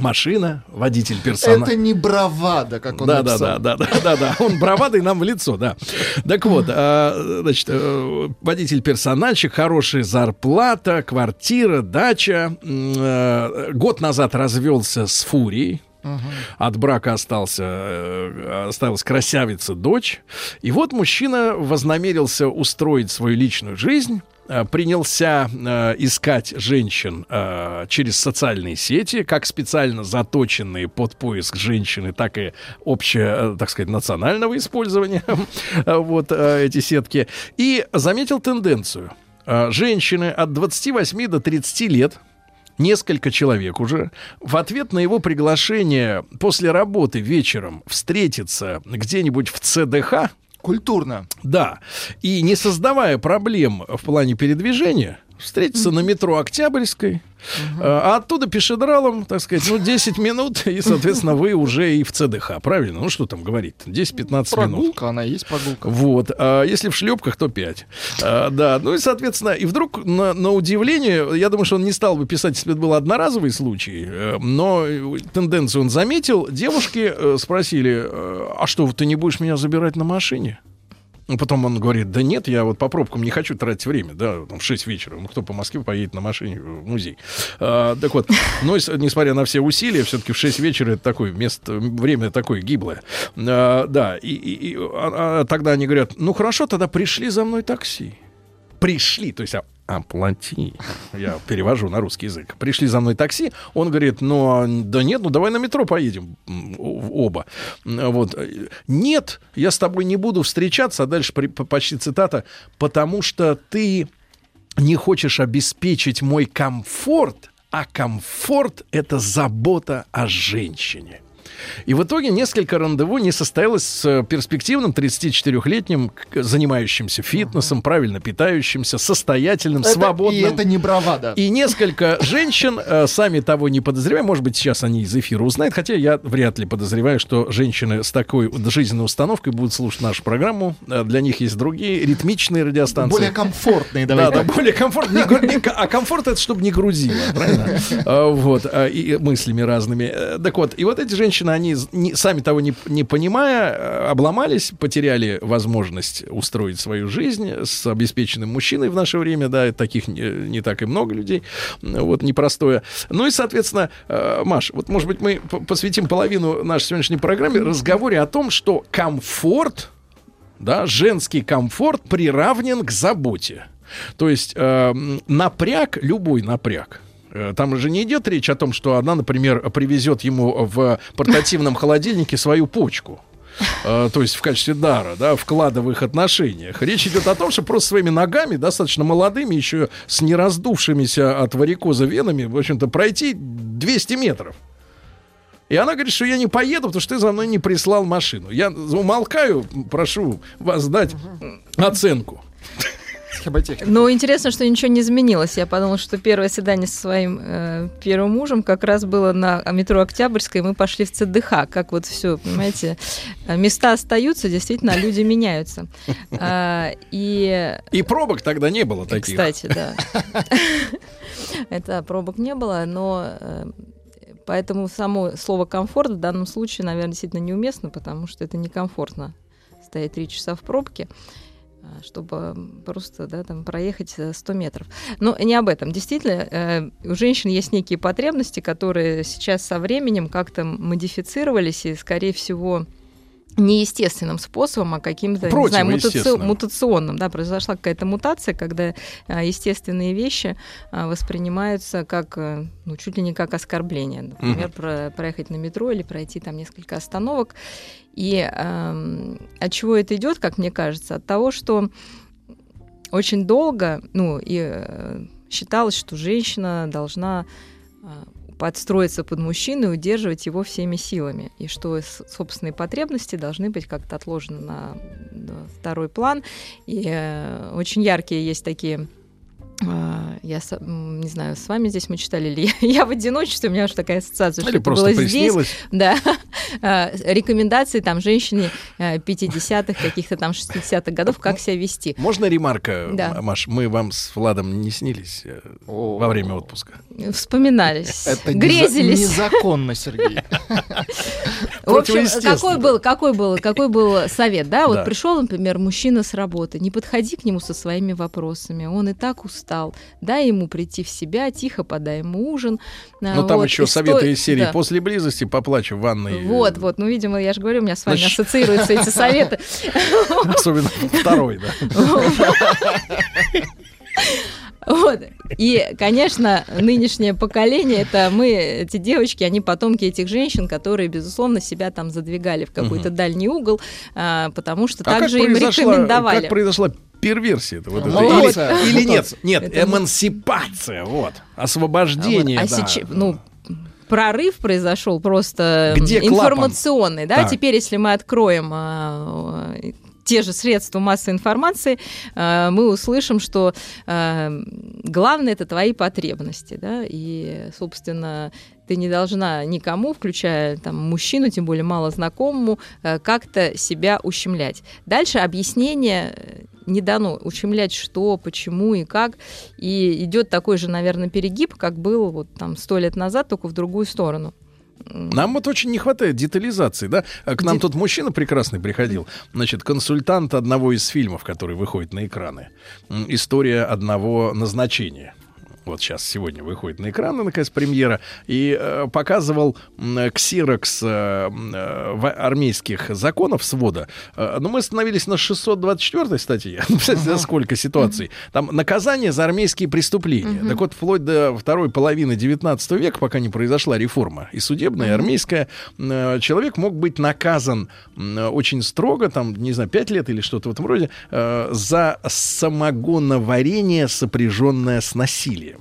Машина, водитель персонала. Это не бравада, как он Да, да, написал. да, да, да, да, да. Он бравадой нам в лицо, да. Так вот, а, значит, э, водитель персональчик, хорошая зарплата, квартира, дача. Э, Год назад развелся с Фурией. От брака остался, э, осталась красавица дочь. И вот мужчина вознамерился устроить свою личную жизнь. э, принялся э, искать женщин э, через социальные сети, как специально заточенные под поиск женщины, так и общее, э, так сказать, национального использования э, вот э, эти сетки. И заметил тенденцию. Э, Женщины от 28 до 30 лет несколько человек уже, в ответ на его приглашение после работы вечером встретиться где-нибудь в ЦДХ, Культурно. да, и не создавая проблем в плане передвижения, встретиться на метро Октябрьской, а оттуда пешедралом, так сказать, ну, 10 минут, и, соответственно, вы уже и в ЦДХ, правильно? Ну, что там говорить 10-15 минут. Прогулка, она есть прогулка. Вот. А если в шлепках, то 5. да. Ну и, соответственно, и вдруг, на, на удивление, я думаю, что он не стал бы писать, если бы это был одноразовый случай, э, но тенденцию он заметил. Девушки э, спросили, э, а что, ты не будешь меня забирать на машине? Ну, Потом он говорит, да нет, я вот по пробкам не хочу тратить время, да, там в 6 вечера, ну кто по Москве поедет на машине в музей. А, так вот, но несмотря на все усилия, все-таки в 6 вечера это такое место, время такое гиблое. А, да, и, и- и, а- а тогда они говорят, ну хорошо, тогда пришли за мной такси. Пришли, то есть а, оплати. Я перевожу на русский язык. Пришли за мной такси. Он говорит, ну, а, да нет, ну давай на метро поедем оба. Вот. Нет, я с тобой не буду встречаться. А дальше при- по- почти цитата. Потому что ты не хочешь обеспечить мой комфорт, а комфорт — это забота о женщине. И в итоге несколько рандеву не состоялось с э, перспективным 34-летним, к- занимающимся фитнесом, правильно питающимся, состоятельным, Это- свободным. И это не бравада. И несколько женщин, э, сами того не подозревая, может быть, сейчас они из эфира узнают, хотя я вряд ли подозреваю, что женщины с такой жизненной установкой будут слушать нашу программу. Э, Для них есть другие ритмичные радиостанции. Более комфортные, Да, давай да, так. более комфортно. Не гру- не ко- а комфорт это чтобы не грузило, правильно? А, Вот, а, и мыслями разными. Так вот, и вот эти женщины, они з- не- сами того не, не понимая, э, обломались, потеряли возможность устроить свою жизнь с обеспеченным мужчиной в наше время, да, таких не, не так и много людей, вот, непростое. Ну и, соответственно, э, Маш, вот, может быть, мы посвятим половину нашей сегодняшней программе разговоре о том, что комфорт, да, женский комфорт приравнен к заботе. То есть э, напряг, любой напряг, там же не идет речь о том, что она, например, привезет ему в портативном холодильнике свою почку. Э, то есть в качестве дара, да, вклада в их отношениях. Речь идет о том, что просто своими ногами, достаточно молодыми, еще с нераздувшимися от варикоза венами, в общем-то, пройти 200 метров. И она говорит, что я не поеду, потому что ты за мной не прислал машину. Я умолкаю, прошу вас дать оценку. Но интересно, что ничего не изменилось. Я подумала, что первое свидание со своим э, первым мужем как раз было на метро Октябрьской, и мы пошли в ЦДХ. Как вот все, понимаете, э, места остаются, действительно, люди меняются. А, и И пробок тогда не было таких. Кстати, да. Это пробок не было, но э, поэтому само слово комфорт в данном случае, наверное, действительно неуместно, потому что это некомфортно стоять три часа в пробке чтобы просто да, там, проехать э, 100 метров. Но не об этом. Действительно, э, у женщин есть некие потребности, которые сейчас со временем как-то модифицировались и, скорее всего, не естественным способом, а каким-то, не знаю, мутаци- мутационным. Да, произошла какая-то мутация, когда а, естественные вещи а, воспринимаются как, э, ну, чуть ли не как оскорбление. Например, Мгм. про- проехать на метро или пройти там несколько остановок. И эм, от чего это идет, как мне кажется? От того, что очень долго, ну, и э, считалось, что женщина должна э, подстроиться под мужчину и удерживать его всеми силами, и что собственные потребности должны быть как-то отложены на, второй план. И э, очень яркие есть такие я с- м, не знаю, с вами здесь мы читали или я, я в одиночестве, у меня уже такая ассоциация, Или что это просто было приснилось. здесь. Да. А, Рекомендации там женщине э, 50-х, каких-то там 60-х годов, как себя вести. Можно ремарка, Да. Маш? Мы вам с Владом не снились э, во время отпуска. Вспоминались, Это неза- грезились. незаконно, Сергей. В общем, какой был, какой был, какой был совет, да? Вот Да. пришел, например, мужчина с работы, не подходи к нему со своими вопросами, он и так устал, дай ему прийти в себя, тихо подай ему ужин. а, Ну, там вот, еще и советы стой- из серии да. «После близости поплачь в ванной». Вот, вот, ну, видимо, я же говорю, у меня с вами Значит- ассоциируются эти советы. Особенно второй, да. Вот. И, конечно, нынешнее поколение, это мы, эти девочки, они потомки этих женщин, которые, безусловно, себя там задвигали в какой-то дальний угол, а, потому что А также им рекомендовали. Как произошла перверсия вот это? Или, или нет? Нет, Это эмансипация, вот. Освобождение, А да. сейчас, ну, прорыв произошел просто Где м, клапан? информационный, да. Так. Теперь, если мы откроем а, э, те же средства массовой информации, э, мы услышим, что э, главное это твои потребности, да, и, собственно, ты не должна никому, включая там мужчину, тем более мало знакомому, э, как-то себя ущемлять. Дальше объяснение э, не дано. Ущемлять что, почему и как. И идет такой же, наверное, перегиб, как был вот там сто лет назад, только в другую сторону. Нам вот очень не хватает детализации, да? К нам тут мужчина прекрасный приходил, значит, консультант одного из фильмов, который выходит на экраны. История одного назначения. Вот сейчас сегодня выходит на экраны, наконец, премьера, и э, показывал м, ксерокс э, э, армейских законов свода. Э, но мы остановились на 624 статье. Представляете, сколько ситуаций. Там наказание за армейские преступления. Так вот, вплоть до второй половины 19 века, пока не произошла реформа и судебная, и армейская, э, человек мог быть наказан э, очень строго, там, не знаю, 5 лет или что-то в этом роде, э, за самогоноварение, сопряженное с насилием.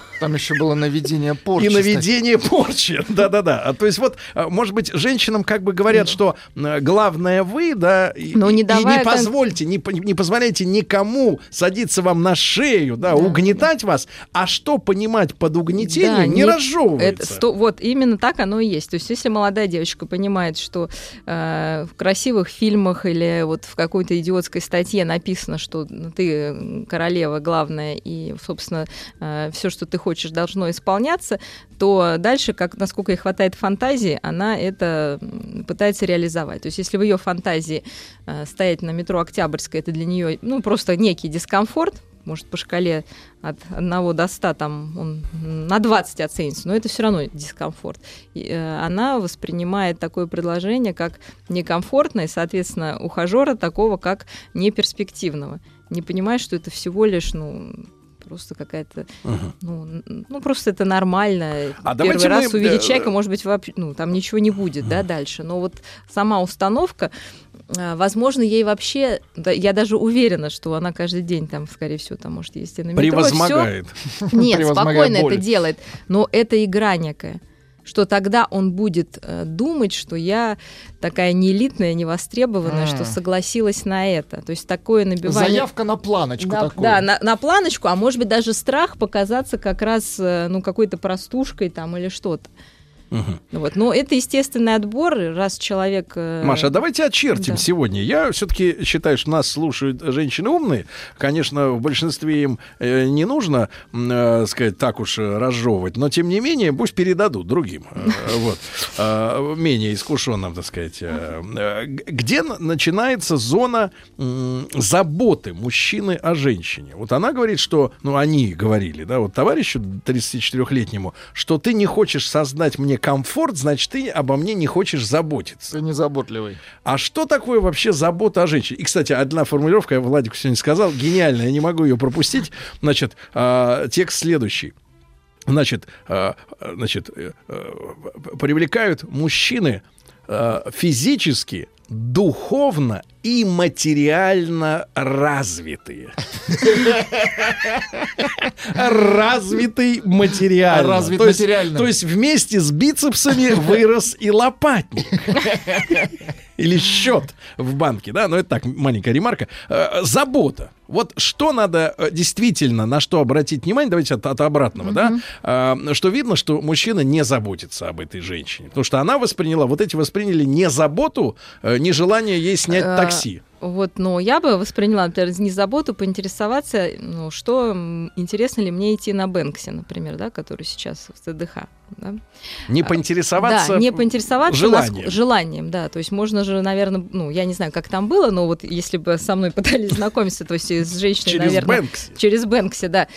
Там еще было наведение порчи. И наведение порчи. Да-да-да. А, То есть вот, а, может быть, женщинам как бы говорят, что э, главное вы, да, и, Но не и позвольте, не, по- не позволяйте никому садиться вам на шею, да, угнетать вас. А что понимать под угнетением, Да, не, не- разжевывается. Это сто- вот именно так оно и есть. То есть, если молодая девочка понимает, что э, в красивых фильмах или вот в какой-то идиотской статье написано, что ну, ты королева главная и, собственно, все, что ты хочешь, должно исполняться, то дальше, как насколько ей хватает фантазии, она это пытается реализовать. То есть, если в ее фантазии э, стоять на метро Октябрьской, это для нее ну просто некий дискомфорт, может, по шкале от 1 до 100 там он на 20 оценится, но это все равно дискомфорт. И, э, она воспринимает такое предложение как некомфортное, и, соответственно, ухажера такого как неперспективного. Не понимая, что это всего лишь, ну, просто какая-то, ну, н- ну, просто это нормально. А Первый раз мы, увидеть э, человека, может быть, вообще, ну, там ничего не будет, да, дальше. Но вот сама установка, э, возможно, ей вообще, да, я даже уверена, что она каждый день там, скорее всего, там, может, есть и на метро. Превозмогает. всё. Нет, спокойно боль. это делает. Но это игра некая что тогда он будет э, думать, что я такая не элитная, не востребованная, М. что согласилась на это. То есть такое набивание... Заявка на планочку Да, такую. да, на, на планочку, а может быть даже страх показаться как раз э, ну какой-то простушкой там или что-то. Ну Вот. Но это естественный отбор, раз человек... э, Маша, а давайте очертим да. сегодня. Я все-таки считаю, что нас слушают женщины умные. Конечно, в большинстве им э, не нужно, э, сказать, так уж э, разжевывать, но тем не менее, пусть передадут другим, вот, менее искушенным, так сказать. Где начинается зона заботы мужчины о женщине? Вот она говорит, что, ну, они говорили, да, вот товарищу 34-летнему, что ты не хочешь создать мне комфорт, значит, ты обо мне не хочешь заботиться. Ты незаботливый. А что такое вообще забота о женщине? И, кстати, одна формулировка, я Владику сегодня сказал, гениальная, я не могу ее пропустить. Значит, а, текст следующий. Значит, а, значит, э, э, привлекают мужчины а, физически, духовно и материально развитые. Развитый материально. Развит то есть, материально. То есть вместе с бицепсами вырос и лопатник. Или счет в банке, да, но это так, маленькая ремарка. Э, Забота. Вот что надо э, действительно, на что обратить внимание, давайте от, от обратного, да, э, что видно, что мужчина не заботится об этой женщине, потому что она восприняла, вот эти восприняли не заботу, не желание ей снять Э, такси. Вот, но я бы восприняла, например, не заботу, поинтересоваться, ну, что интересно ли мне идти на Бэнксе, например, да, который сейчас в ЦДХ. Да? Не поинтересоваться Да, не поинтересоваться желанием. наск- желанием, да. То есть можно же, наверное, ну, я не знаю, как там было, но вот если бы со мной пытались знакомиться, то есть с женщиной, Через наверное... Бэнкси. Через Бэнкси, да.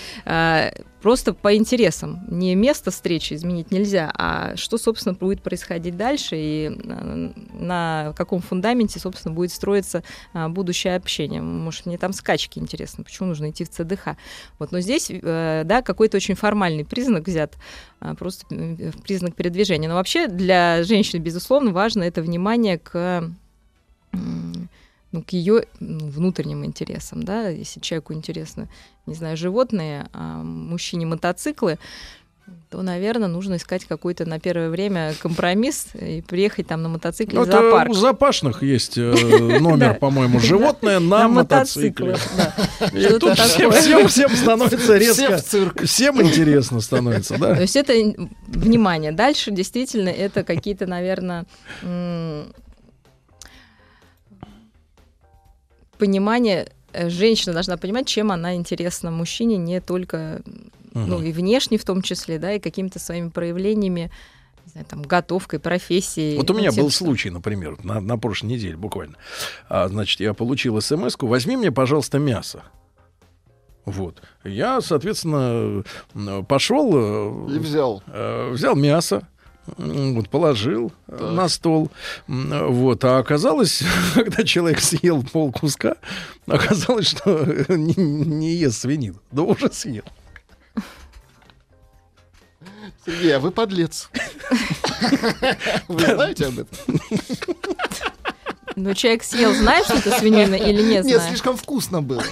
Просто по интересам. Не место встречи изменить нельзя, а что, собственно, будет происходить дальше и э, на каком фундаменте, собственно, будет строиться а, будущее общение. Может, мне там скачки интересно, почему нужно идти в ЦДХ. Вот, но здесь, э, да, какой-то очень формальный признак взят, просто э, признак передвижения. Но вообще для женщины, безусловно, важно это внимание к ну, к ее ну, внутренним интересам, да, если человеку интересно, не знаю, животные, а мужчине мотоциклы, то, наверное, нужно искать какой-то на первое время компромисс и приехать там на мотоцикле Ну, в это зоопарк. у запашных есть э, номер, по-моему, животное на мотоцикле. И тут всем, такое. всем, всем становится резко, всем интересно становится, То да? есть это внимание. Дальше действительно это какие-то, наверное, понимание. Э, Женщина должна понимать, чем она интересна мужчине, не только, ну Мгм. и внешне в том числе, да, и какими-то своими проявлениями, не знаю, там, готовкой, профессией. Вот у ну, меня тем, был что- случай, например, на, на прошлой неделе буквально. А, значит, я получил смс-ку, возьми мне, пожалуйста, мясо. Вот. Я, соответственно, пошел... э, И взял. э, взял мясо, вот, положил э, Так. на стол. Вот. А оказалось, когда человек съел пол куска, оказалось, что не, не ест свинину. Да уже съел. Сергей, а вы подлец. Вы знаете об этом? Ну, человек съел, знаешь, что это свинина или не Нет, знает? слишком вкусно было.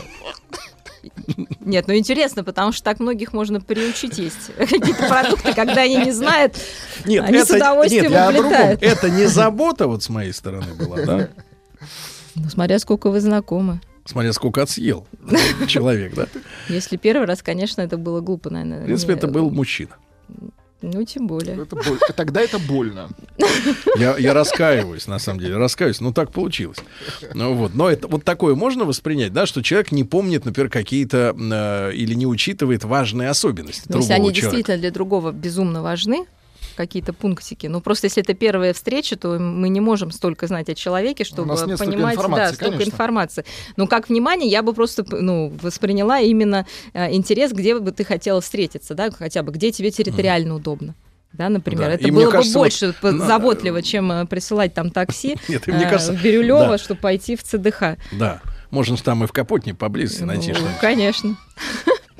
Нет, ну интересно, потому что так многих можно приучить есть какие-то продукты, когда они не знают, Нет, они с это, удовольствием нет, уплетают. Это не забота вот с моей стороны была, да? Ну, смотря сколько вы знакомы. Смотря сколько отсъел человек, да? Если первый раз, конечно, это было глупо, наверное. В принципе, Не- это был мужчина. Ну, тем более. Это боль- Тогда это больно. Я, я раскаиваюсь, на самом деле, раскаиваюсь. Ну, так получилось. Ну, вот. Но это вот такое можно воспринять, да, что человек не помнит, например, какие-то э, или не учитывает важные особенности Но если другого они человека. действительно для другого безумно важны, какие-то пунктики. Ну, просто если это первая встреча, то мы не можем столько знать о человеке, чтобы нет столько понимать, да, информации, столько конечно. информации. Но как внимание, я бы просто ну, восприняла именно э, интерес, где бы ты хотела встретиться, да, хотя бы где тебе территориально удобно. Да, например, Да, это и было кажется, бы вот больше на- заботливо, чем э, присылать там такси Нет, и мне э, кажется, в Бирюлево, да. чтобы пойти в ЦДХ. Да. Можно там и в Капотне поблизости найти Ну, что-нибудь. Конечно.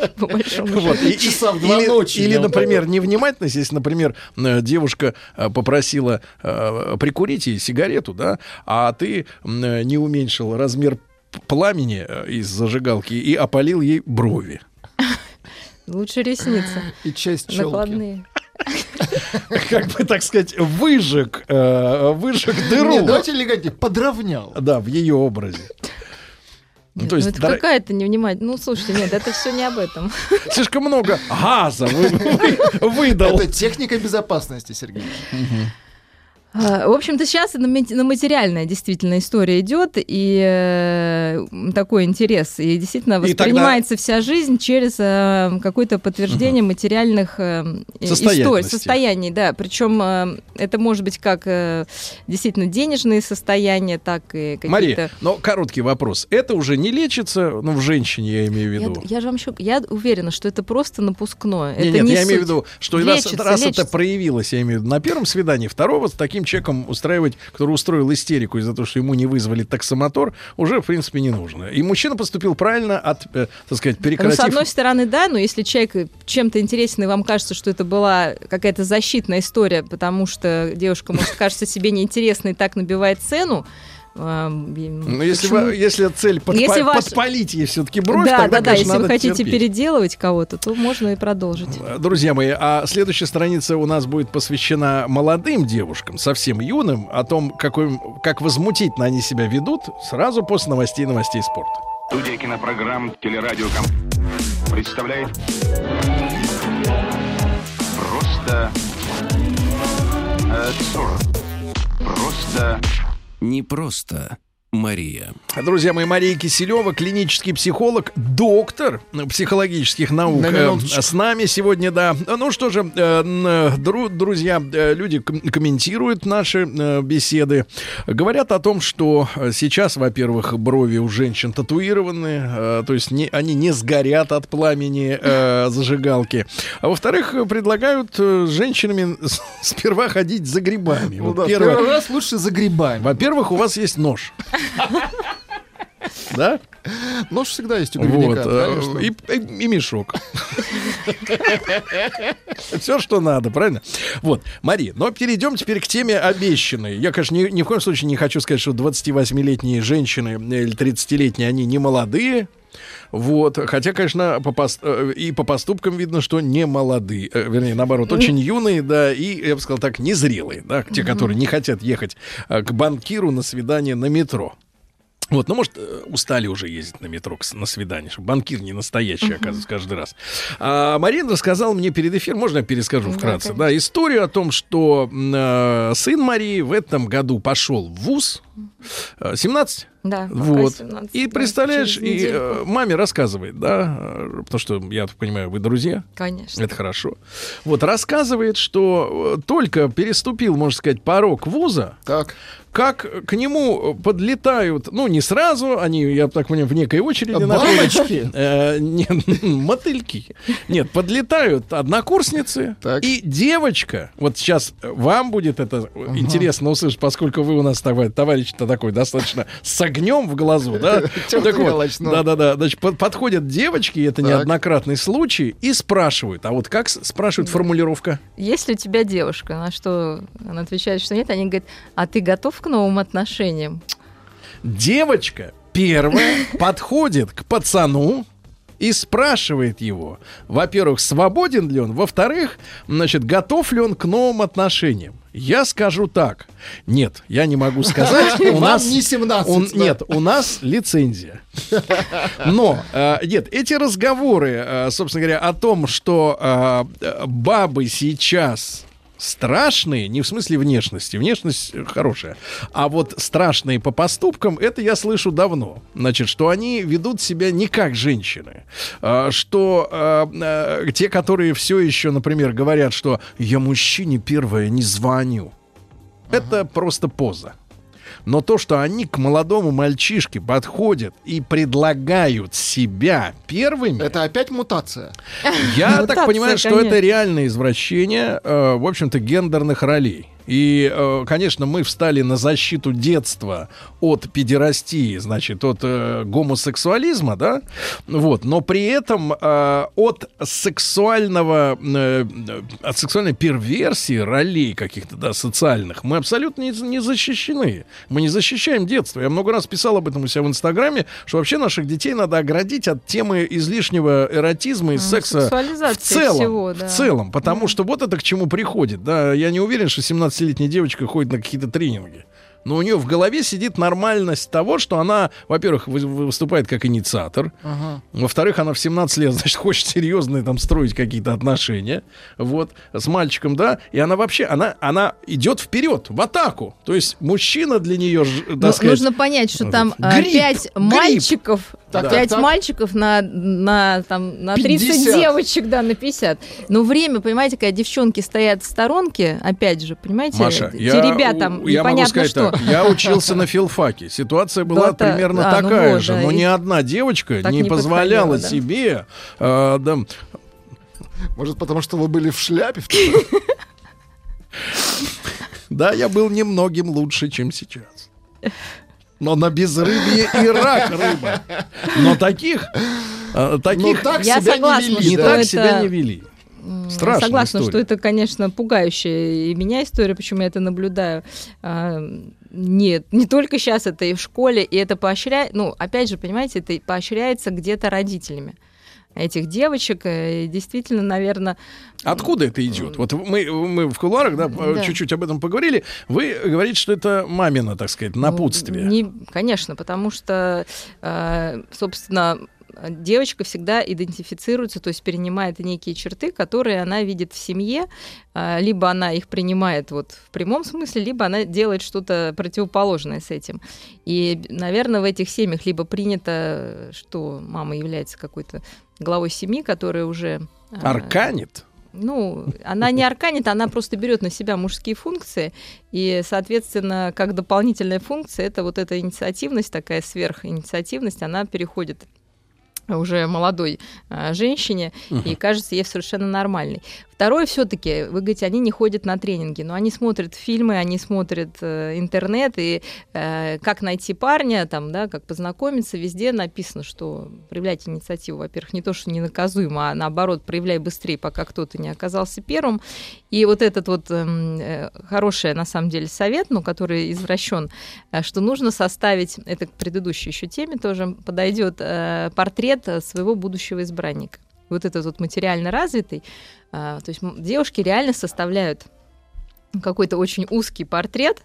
По большому Вот. И- Часа в два или, ночи или, например, невнимательность, если, например, э, девушка э, попросила э, прикурить ей сигарету, да, а ты э, не уменьшил размер пламени из зажигалки и опалил ей брови. Лучше ресницы. И часть челки. Накладные. Как бы, так сказать, выжег, выжег дыру. Нет, давайте легать, подровнял. Да, в ее образе. Ну, Нет, то есть, ну, это дор- какая-то невнимательность. Ну, слушайте, нет, это все не об этом. слишком много газа вы- вы- выдал. Это техника безопасности, Сергей. А, В общем-то, сейчас на материальная действительно история идет, и э, такой интерес. И действительно И тогда- воспринимается вся жизнь через э, какое-то подтверждение материальных э, историй, состояний. Да. Причем это может быть как действительно денежные состояния, так и какие-то... Мария, но короткий вопрос. Это уже не лечится, ну, в женщине я имею в Я, виду. я же вам еще, я уверена, что это просто напускное. Не, это нет, не я имею в суть. виду, что раз, Лечится, раз это лечится. проявилось, я имею в виду, на первом свидании, второго с таким человеком устраивать, который устроил истерику из-за того, что ему не вызвали таксомотор, уже, в принципе, не нужно. И мужчина поступил правильно, от, э, так сказать, Ну, с прекратив... одной стороны, да, но если человек чем-то интересен, и вам кажется, что это была какая-то защитная история, потому что девушка, может, кажется себе неинтересной и так набивает цену, Ну, если, вы- если цель подпа- Если ваш- подпалить ей все-таки бровь, да, тогда, да, да, конечно, если вы хотите терпеть. переделывать кого-то, то можно и продолжить. Друзья мои, а следующая страница у нас будет посвящена молодым девушкам, совсем юным, о том, какой, как возмутительно они себя ведут, сразу после новостей новостей спорта. Студия кинопрограмм «Телерадиоком» представляет Просто э, 40. Просто Не просто. Мария. Друзья мои, Мария Киселева, клинический психолог, доктор психологических наук. На э. С нами сегодня, да. Ну что же, э, друзья, э, люди ком- комментируют наши беседы. Говорят о том, что сейчас, во-первых, брови у женщин татуированы, то есть не, они не сгорят от пламени зажигалки. А во-вторых, предлагают женщинами сперва ходить за грибами. Ну Вот да, первый раз лучше за грибами. Во-первых, у вас есть нож. Да? Нож всегда есть у грибника, э, и, и- и мешок. Все, что надо, правильно? Вот, Мари, но перейдем теперь к теме обещанной. Я, конечно, ни, ни в коем случае не хочу сказать, что 28-летние женщины или 30-летние, они не молодые. Вот, хотя, конечно, по пос- э, и по поступкам видно, что не молодые, э, вернее, наоборот, очень юные, да, и, я бы сказал так, незрелые, да, те, которые не хотят ехать э, к банкиру на свидание на метро. Вот, ну, может, э, устали уже ездить на метро на свидание, что банкир не настоящий, оказывается, каждый раз. А Марина рассказала мне перед эфиром, можно я перескажу Да, вкратце, да, историю о том, что э, сын Марии в этом году пошел в ВУЗ, э, 17? Да, пока Вот. 17, и да, представляешь, и э, маме рассказывает, да, э, потому что, я так понимаю, вы друзья. Конечно. Это хорошо. Вот рассказывает, что э, только переступил, можно сказать, порог вуза, так. Как к нему подлетают, ну, не сразу, они, я так понимаю, в некой очереди Бабочки? Э, не, мотыльки. Нет, подлетают однокурсницы, и девочка, вот сейчас вам будет это интересно услышать, поскольку вы у нас товар- товарищ-то такой достаточно с огнем в глазу, да? Так вот, ну. да-да-да, значит, под- подходят девочки, это неоднократный случай, и спрашивают, а вот как спрашивают формулировка? Есть ли у тебя девушка? На что она отвечает, что нет. Они говорят, а ты готов к новым отношениям? Девочка первая подходит к пацану и спрашивает его, во-первых, свободен ли он, во-вторых, значит, готов ли он к новым отношениям. Я скажу так. Нет, я не могу сказать. У нас не 17, он- да. Нет, у нас лицензия. Но э, нет, эти разговоры, э, собственно говоря, о том, что э, бабы сейчас страшные, не в смысле внешности, внешность э, хорошая, а вот страшные по поступкам, это я слышу давно. Значит, что они ведут себя не как женщины, А, что э, э, те, которые все еще, например, говорят, что я мужчине первое не звоню, это просто поза. Но то, что они к молодому мальчишке подходят и предлагают себя первыми... Это опять мутация. Я так понимаю, что это реальное извращение, э, в общем-то, гендерных ролей. И, э, конечно, мы встали на защиту детства от педерастии, значит, от э, гомосексуализма, да, вот, но при этом э, от сексуального, э, э, от сексуальной перверсии ролей каких-то, да, социальных мы абсолютно не, не защищены. Мы не защищаем детство. Я много раз писал об этом у себя в Инстаграме, что вообще наших детей надо оградить от темы излишнего эротизма и Мгм, секса в целом. всего, да. В целом, потому что вот это к чему приходит. Да, я не уверен, что 17-летняя девочка ходит на какие-то тренинги. Но у нее в голове сидит нормальность того, что она, во-первых, вы- выступает как инициатор, Ага. во-вторых, она в 17 лет, значит, хочет серьезные там строить какие-то отношения, вот, с мальчиком, да, и она вообще, она, она идет вперед, в атаку. То есть мужчина для нее, ж- так Ну, сказать, нужно понять, что там гриб, пять гриб. мальчиков, Так, пять так, так. мальчиков на, на, там, на 30 50. девочек, да, на 50. Но время, понимаете, когда девчонки стоят в сторонке, опять же, понимаете, Маша, те я, ребята там, я могу непонятно сказать что. так, я учился на филфаке. Ситуация была Да, примерно а, ну такая вот, же, да, но и ни одна девочка так не, не позволяла да. себе э, да, Может, потому что вы были в шляпе? Да, я был немногим лучше, чем сейчас. Но на безрыбье и рак рыба. Но таких, э, таких так Я себя не согласна, вели, не так это- себя не вели. Страшная Согласна, история. что это, конечно, пугающая и меня история, почему я это наблюдаю. А, Нет, не только сейчас, это и в школе, и это поощряет, ну, опять же, понимаете, это поощряется где-то родителями этих девочек. И действительно, наверное, Откуда это идет? Вот мы, мы в кулуарах да, Да. чуть-чуть об этом поговорили. Вы говорите, что это мамина, так сказать, напутствие. Не, конечно, потому что, э, собственно, девочка всегда идентифицируется, то есть перенимает некие черты, которые она видит в семье, а, либо она их принимает вот в прямом смысле, либо она делает что-то противоположное с этим. И, наверное, в этих семьях либо принято, что мама является какой-то главой семьи, которая уже... а, Арканит? ну, она не арканит, она просто берет на себя мужские функции, и, соответственно, как дополнительная функция, это вот эта инициативность, такая сверхинициативность, она переходит уже молодой а, женщине, Мгм. и кажется ей совершенно нормальной. Второе, все-таки, вы говорите, они не ходят на тренинги, но они смотрят фильмы, они смотрят э, интернет, и э, как найти парня, там, да, как познакомиться, везде написано, что проявлять инициативу, во-первых, не то, что ненаказуемо, а наоборот, проявляй быстрее, пока кто-то не оказался первым. И вот этот вот эм, э, хороший, на самом деле, совет, ну, который извращен, э, что нужно составить, это к предыдущей еще теме тоже подойдет, э, портрет своего будущего избранника. Вот этот вот материально развитый, а, то есть девушки реально составляют какой-то очень узкий портрет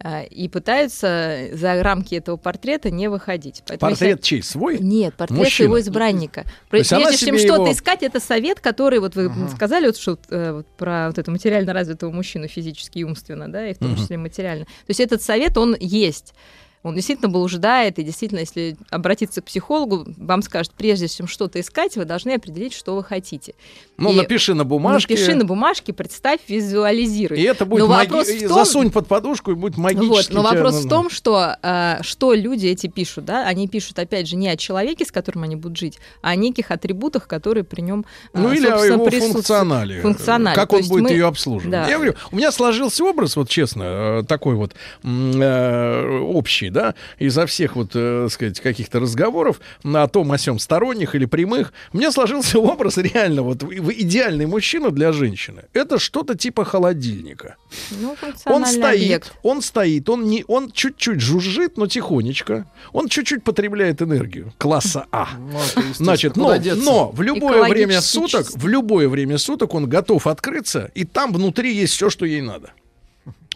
а, и пытаются за рамки этого портрета не выходить. Поэтому если- Портрет чей? Свой? Нет, портрет Мужчина. своего избранника. То Прежде чем что-то его- искать, это совет, который вот вы сказали вот, что, э, вот про вот этого материально развитого мужчину физически и умственно, да, и в том Мгм. числе материально. То есть этот совет, он есть. Он действительно блуждает, и действительно, если обратиться к психологу, вам скажет, прежде чем что-то искать, вы должны определить, что вы хотите. Ну, И напиши на бумажке. Напиши на бумажке, представь, визуализируй. И это будет Но маги- вопрос в том- засунь под подушку, и будет магически. вот, но тебя, вопрос в том, что э, что люди эти пишут, да, они пишут опять же не о человеке, с которым они будут жить, а о неких атрибутах, которые при нем Ну или о его функционале. Функционале. Как То он будет мы- ее обслуживать. Да. Я говорю, у меня сложился образ, вот честно, э, такой вот э, общий, да, изо всех вот, э, сказать, каких-то разговоров на том о сём сторонних или прямых. У меня сложился образ реально вот идеальный мужчина для женщины. Это что-то типа холодильника. Ну, Он стоит, объект. он стоит, он не, он чуть-чуть жужжит, но тихонечко. Он чуть-чуть потребляет энергию класса А. Значит, но, но в любое время суток, в любое время суток он готов открыться, и там внутри есть все, что ей надо.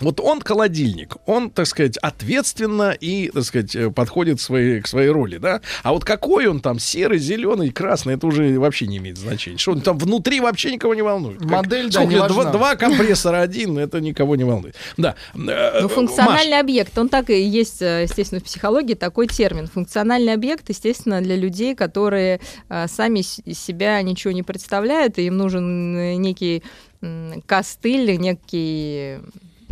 Вот он холодильник, он, так сказать, ответственно и, так сказать, э, подходит своей, к своей роли, да. А вот какой он там, серый, зеленый, красный, это уже вообще не имеет значения. Что он там внутри вообще никого не волнует. Как- Модель, да, сколько не два, важна. два компрессора один, это никого не волнует. Да. Э, Ну, функциональный объект, он так и есть, э, естественно, в психологии такой термин. Функциональный объект, естественно, для людей, которые сами себя ничего не представляют, и им нужен некий костыль, некий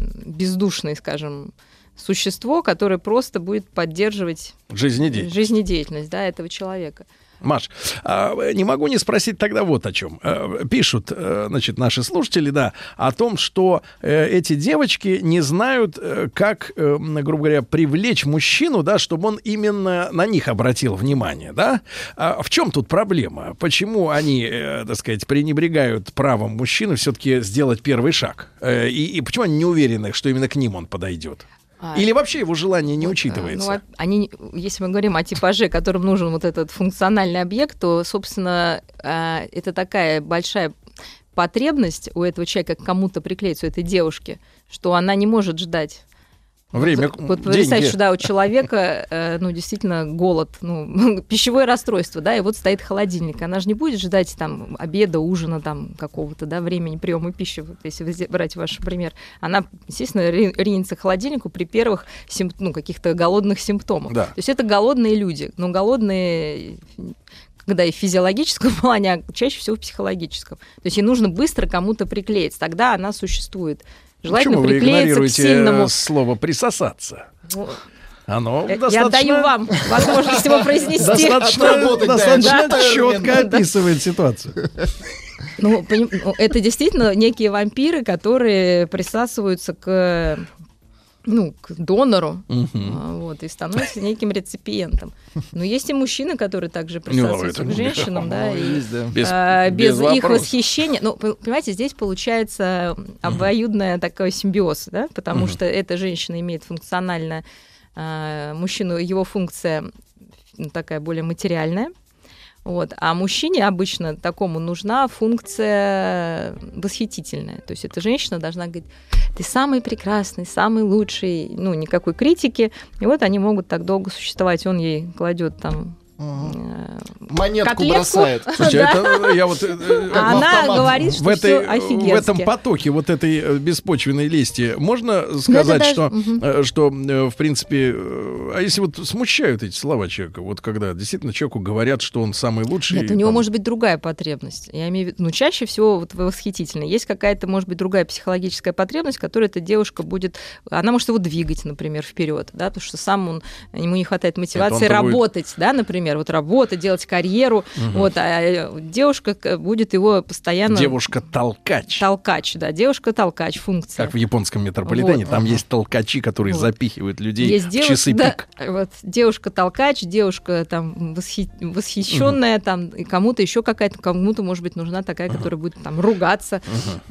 м, бездушный, скажем, существо, которое просто будет поддерживать Жизнедеятельность. жизнедеятельность да, этого человека. Маш, а, не могу не спросить тогда вот о чем. Э, Пишут, э, значит, наши слушатели, да, о том, что э, эти девочки не знают, как, грубо говоря, привлечь мужчину, да, чтобы он именно на них обратил внимание, да. А в чем тут проблема? Почему они, так сказать, пренебрегают правом мужчины все-таки сделать первый шаг? И, и почему они не уверены, что именно к ним он подойдет? А, Или вообще его желание не Ну, учитывается? а- они, если мы говорим о типаже, которым нужен вот этот функциональный объект, то, собственно, а, это такая большая потребность у этого человека кому-то приклеиться, у этой девушки, что она не может ждать. Время, Вот, деньги. да, у человека, э, ну, действительно, голод, ну, пищевое расстройство, да, и вот стоит холодильник. Она же не будет ждать там обеда, ужина, там, какого-то, да, времени приема пищи, вот, если брать ваш пример. Она, естественно, ри- ринется к холодильнику при первых симп- ну, каких-то голодных симптомах. Да. То есть это голодные люди, но голодные когда и в физиологическом плане, а чаще всего в психологическом. То есть ей нужно быстро кому-то приклеиться, тогда она существует. Желательно Почему вы приклеиться к игнорируете сильному. слово «присосаться»? Ну, Оно Э, Я достаточно... даю вам возможность его произнести. Достаточно, достаточно четко описывает ситуацию. Ну, ну, это действительно некие вампиры, которые присасываются к ну, к донору, а, вот, и становятся неким реципиентом. Но есть и мужчины, которые также присасываются это к женщинам, да, Ну, и есть, да. Без- а, без, без их вопросов. восхищения. Ну, понимаете, здесь получается обоюдная такой симбиоз, да, потому что эта женщина имеет функционально а, мужчину, его функция ну, такая более материальная, вот. А мужчине обычно такому нужна функция восхитительная. То есть эта женщина должна говорить, ты самый прекрасный, самый лучший, ну, никакой критики. И вот они могут так долго существовать. Он ей кладет там Монетку котлетку. бросает. Слушайте, Да. это я вот... э, э, А она говорит, что в, этой, в этом потоке вот этой э, беспочвенной лести можно сказать, даже- что, э, что э, в принципе, э, а если вот смущают эти слова человека, вот когда действительно человеку говорят, что он самый лучший. Нет, у него там, может быть другая потребность. Я имею в виду, ну, чаще всего вот восхитительно. Есть какая-то, может быть, другая психологическая потребность, которую эта девушка будет... Она может его двигать, например, вперед, да, потому что сам он, ему не хватает мотивации будет- работать, да, например, вот работать, делать карьеру, Мгм. вот, а э, девушка к- будет его постоянно... Девушка-толкач. Толкач, да, девушка-толкач, функция. Как в японском метрополитене, Вот. там есть толкачи, которые Вот. запихивают людей Есть в девушка, часы да, пик. вот девушка-толкач, девушка там восхи- восхищенная, там и кому-то еще какая-то, кому-то может быть нужна такая, которая будет там ругаться.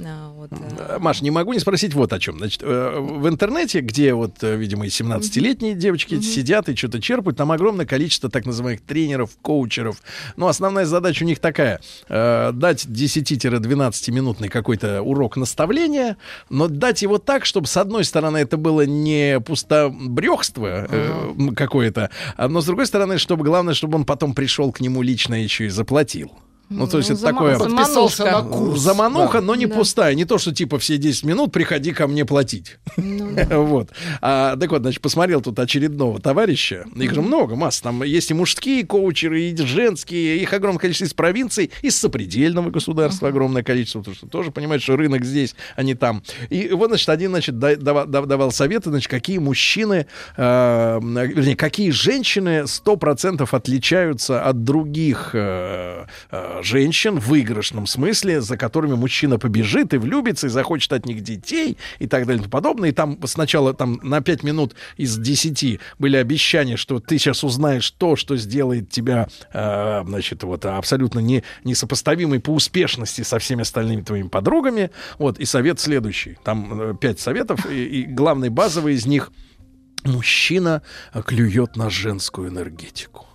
А, вот, э, Э, Маш, не могу не спросить вот о чем. Значит, э, в интернете, где вот, э, видимо, и 17-летние девочки эти сидят и что-то черпают, там огромное количество так называемых тренеров, коучеров. Но основная задача у них такая э, дать 10-12-минутный какой-то урок наставления, но дать его так, чтобы, с одной стороны, это было не пустобрехство э, какое-то, а, но с другой стороны, чтобы главное, чтобы он потом пришел к нему лично еще и заплатил. Ну, то есть Ну, это такое... Подписался на курс. Замануха, Да. но не Да. пустая. Не то, что типа все 10 минут приходи ко мне платить. Ну Вот. А, так вот, значит, посмотрел тут очередного товарища. Их же много, масса. Там есть и мужские коучеры, и женские. Их огромное количество из провинций, из сопредельного государства огромное количество. Потому что тоже понимаешь, что рынок здесь, а не там. И вот, значит, один, значит, да- дава- дав- давал советы, значит, какие мужчины, э, вернее, какие женщины 100% отличаются от других э, э, женщин в выигрышном смысле, за которыми мужчина побежит и влюбится, и захочет от них детей, и так далее и тому подобное. И там сначала там на 5 минут из 10 были обещания, что ты сейчас узнаешь то, что сделает тебя, э, значит, вот абсолютно не, несопоставимой по успешности со всеми остальными твоими подругами. Вот, и совет следующий. Там 5 советов, и, и главный базовый из них мужчина э, клюет на женскую энергетику.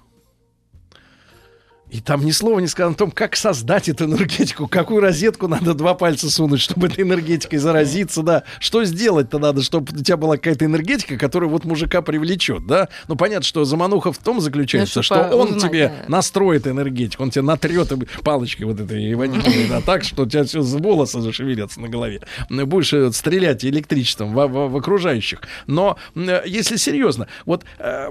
И там ни слова не сказано о том, как создать эту энергетику, какую розетку надо два пальца сунуть, чтобы этой энергетикой заразиться, да. Что сделать-то надо, чтобы у тебя была какая-то энергетика, которая вот мужика привлечет, да. Ну, понятно, что замануха в том заключается, Ну, что он узнать, тебе да. настроит энергетику, он тебе натрет палочкой вот этой иванитовой, да, так, что у тебя все волосы зашевелятся на голове. Будешь э, стрелять электричеством в, в- в окружающих. Но э, если серьезно, вот э,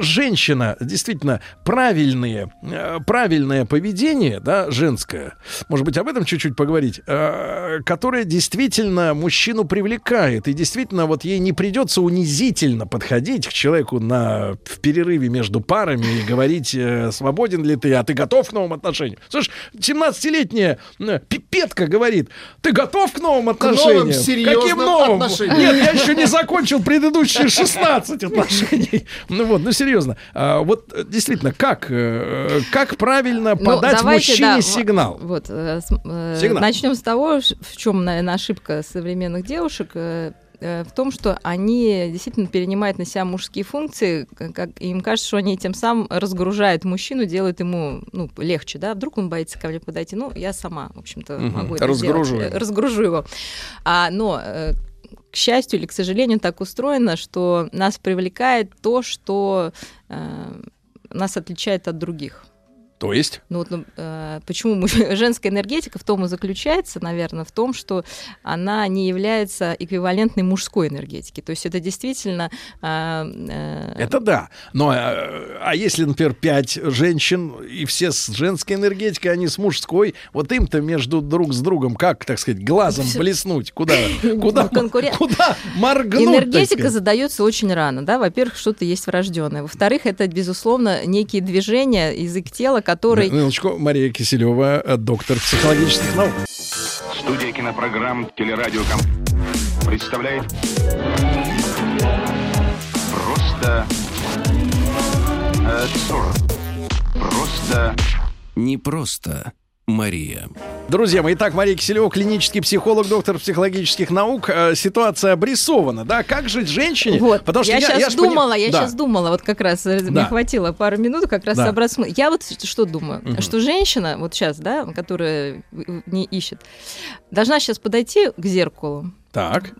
женщина, действительно, правильные, э, правильное поведение, да, женское, может быть, об этом чуть-чуть поговорить, э, которое действительно мужчину привлекает, и действительно вот ей не придется унизительно подходить к человеку на, в перерыве между парами и говорить, э, свободен ли ты, а ты готов к новым отношениям. Слышь, 17-летняя э, пипетка говорит, ты готов к новым новым отношениям? серьезным Каким новым? отношениям. Нет, я еще не закончил предыдущие 16 отношений. Ну вот, ну серьезно. А, вот э, действительно, как, э, как правильно Ну, подать давайте, мужчине да, сигнал? Вот, э, э, Сигнал. начнем с того, в чем, наверное, ошибка современных девушек. э, э, в том, что они действительно перенимают на себя мужские функции, как им кажется, что они тем самым разгружают мужчину, делают ему ну, легче, да, вдруг он боится ко мне подойти, ну, я сама, в общем-то, Мгм. могу это Разгружу сделать, его. разгружу его. А, но к счастью или к сожалению так устроено, что нас привлекает то, что э, нас отличает от других. То есть? Ну вот, ну, э, почему женская энергетика в том и заключается, наверное, в том, что она не является эквивалентной мужской энергетике. То есть это действительно... э, э, Это да. Но э, а если, например, пять женщин, и все с женской энергетикой, а не с мужской, вот им-то между друг с другом как, так сказать, глазом блеснуть? Куда? Куда? конкурен- Куда моргнуть? Энергетика задается очень рано, да. Во-первых, что-то есть врожденное. Во-вторых, это безусловно некие движения, язык тела, который Минуточку, Мария Киселева, э, доктор психологических наук. Студия кинопрограмм «Телерадиоком» представляет Просто... э. Просто... Не просто Мария. Друзья мои, итак, Мария Киселева, клинический психолог, доктор психологических наук. Э, Ситуация обрисована, да? Как жить женщине? Вот, Потому что я, сейчас пони- думала, я Да. сейчас думала, вот как раз э, Да. мне хватило пару минут как раз Да. собрать смысл. Я вот что думаю, Мгм. что женщина вот сейчас, да, которая не ищет, должна сейчас подойти к зеркалу. Так.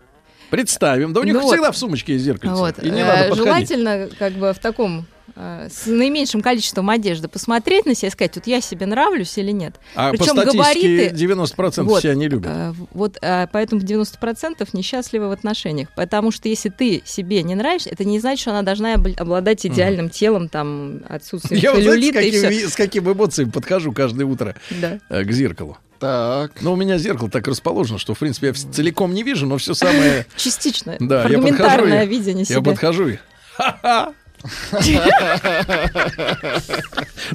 Представим. Да у них Ну вот. всегда в сумочке есть зеркальце. Вот. И не э, надо подходить. Желательно как бы в таком э, с наименьшим количеством одежды посмотреть на себя и сказать, вот я себе нравлюсь или нет. А Причем по габариты... 90% Вот, себя не любят. э, Вот э, поэтому 90% несчастливы в отношениях. Потому что если ты себе не нравишься, это не значит, что она должна обл- обладать идеальным телом, там, отсутствием Я вот знаете, с целлюлита и все. с какими эмоциями подхожу каждое утро Да. э, к зеркалу. Так. Но у меня зеркало так расположено, что, в принципе, я целиком не вижу, но все самое... Частично. Да, я подхожу, видение я себя. подхожу и... Ха-ха!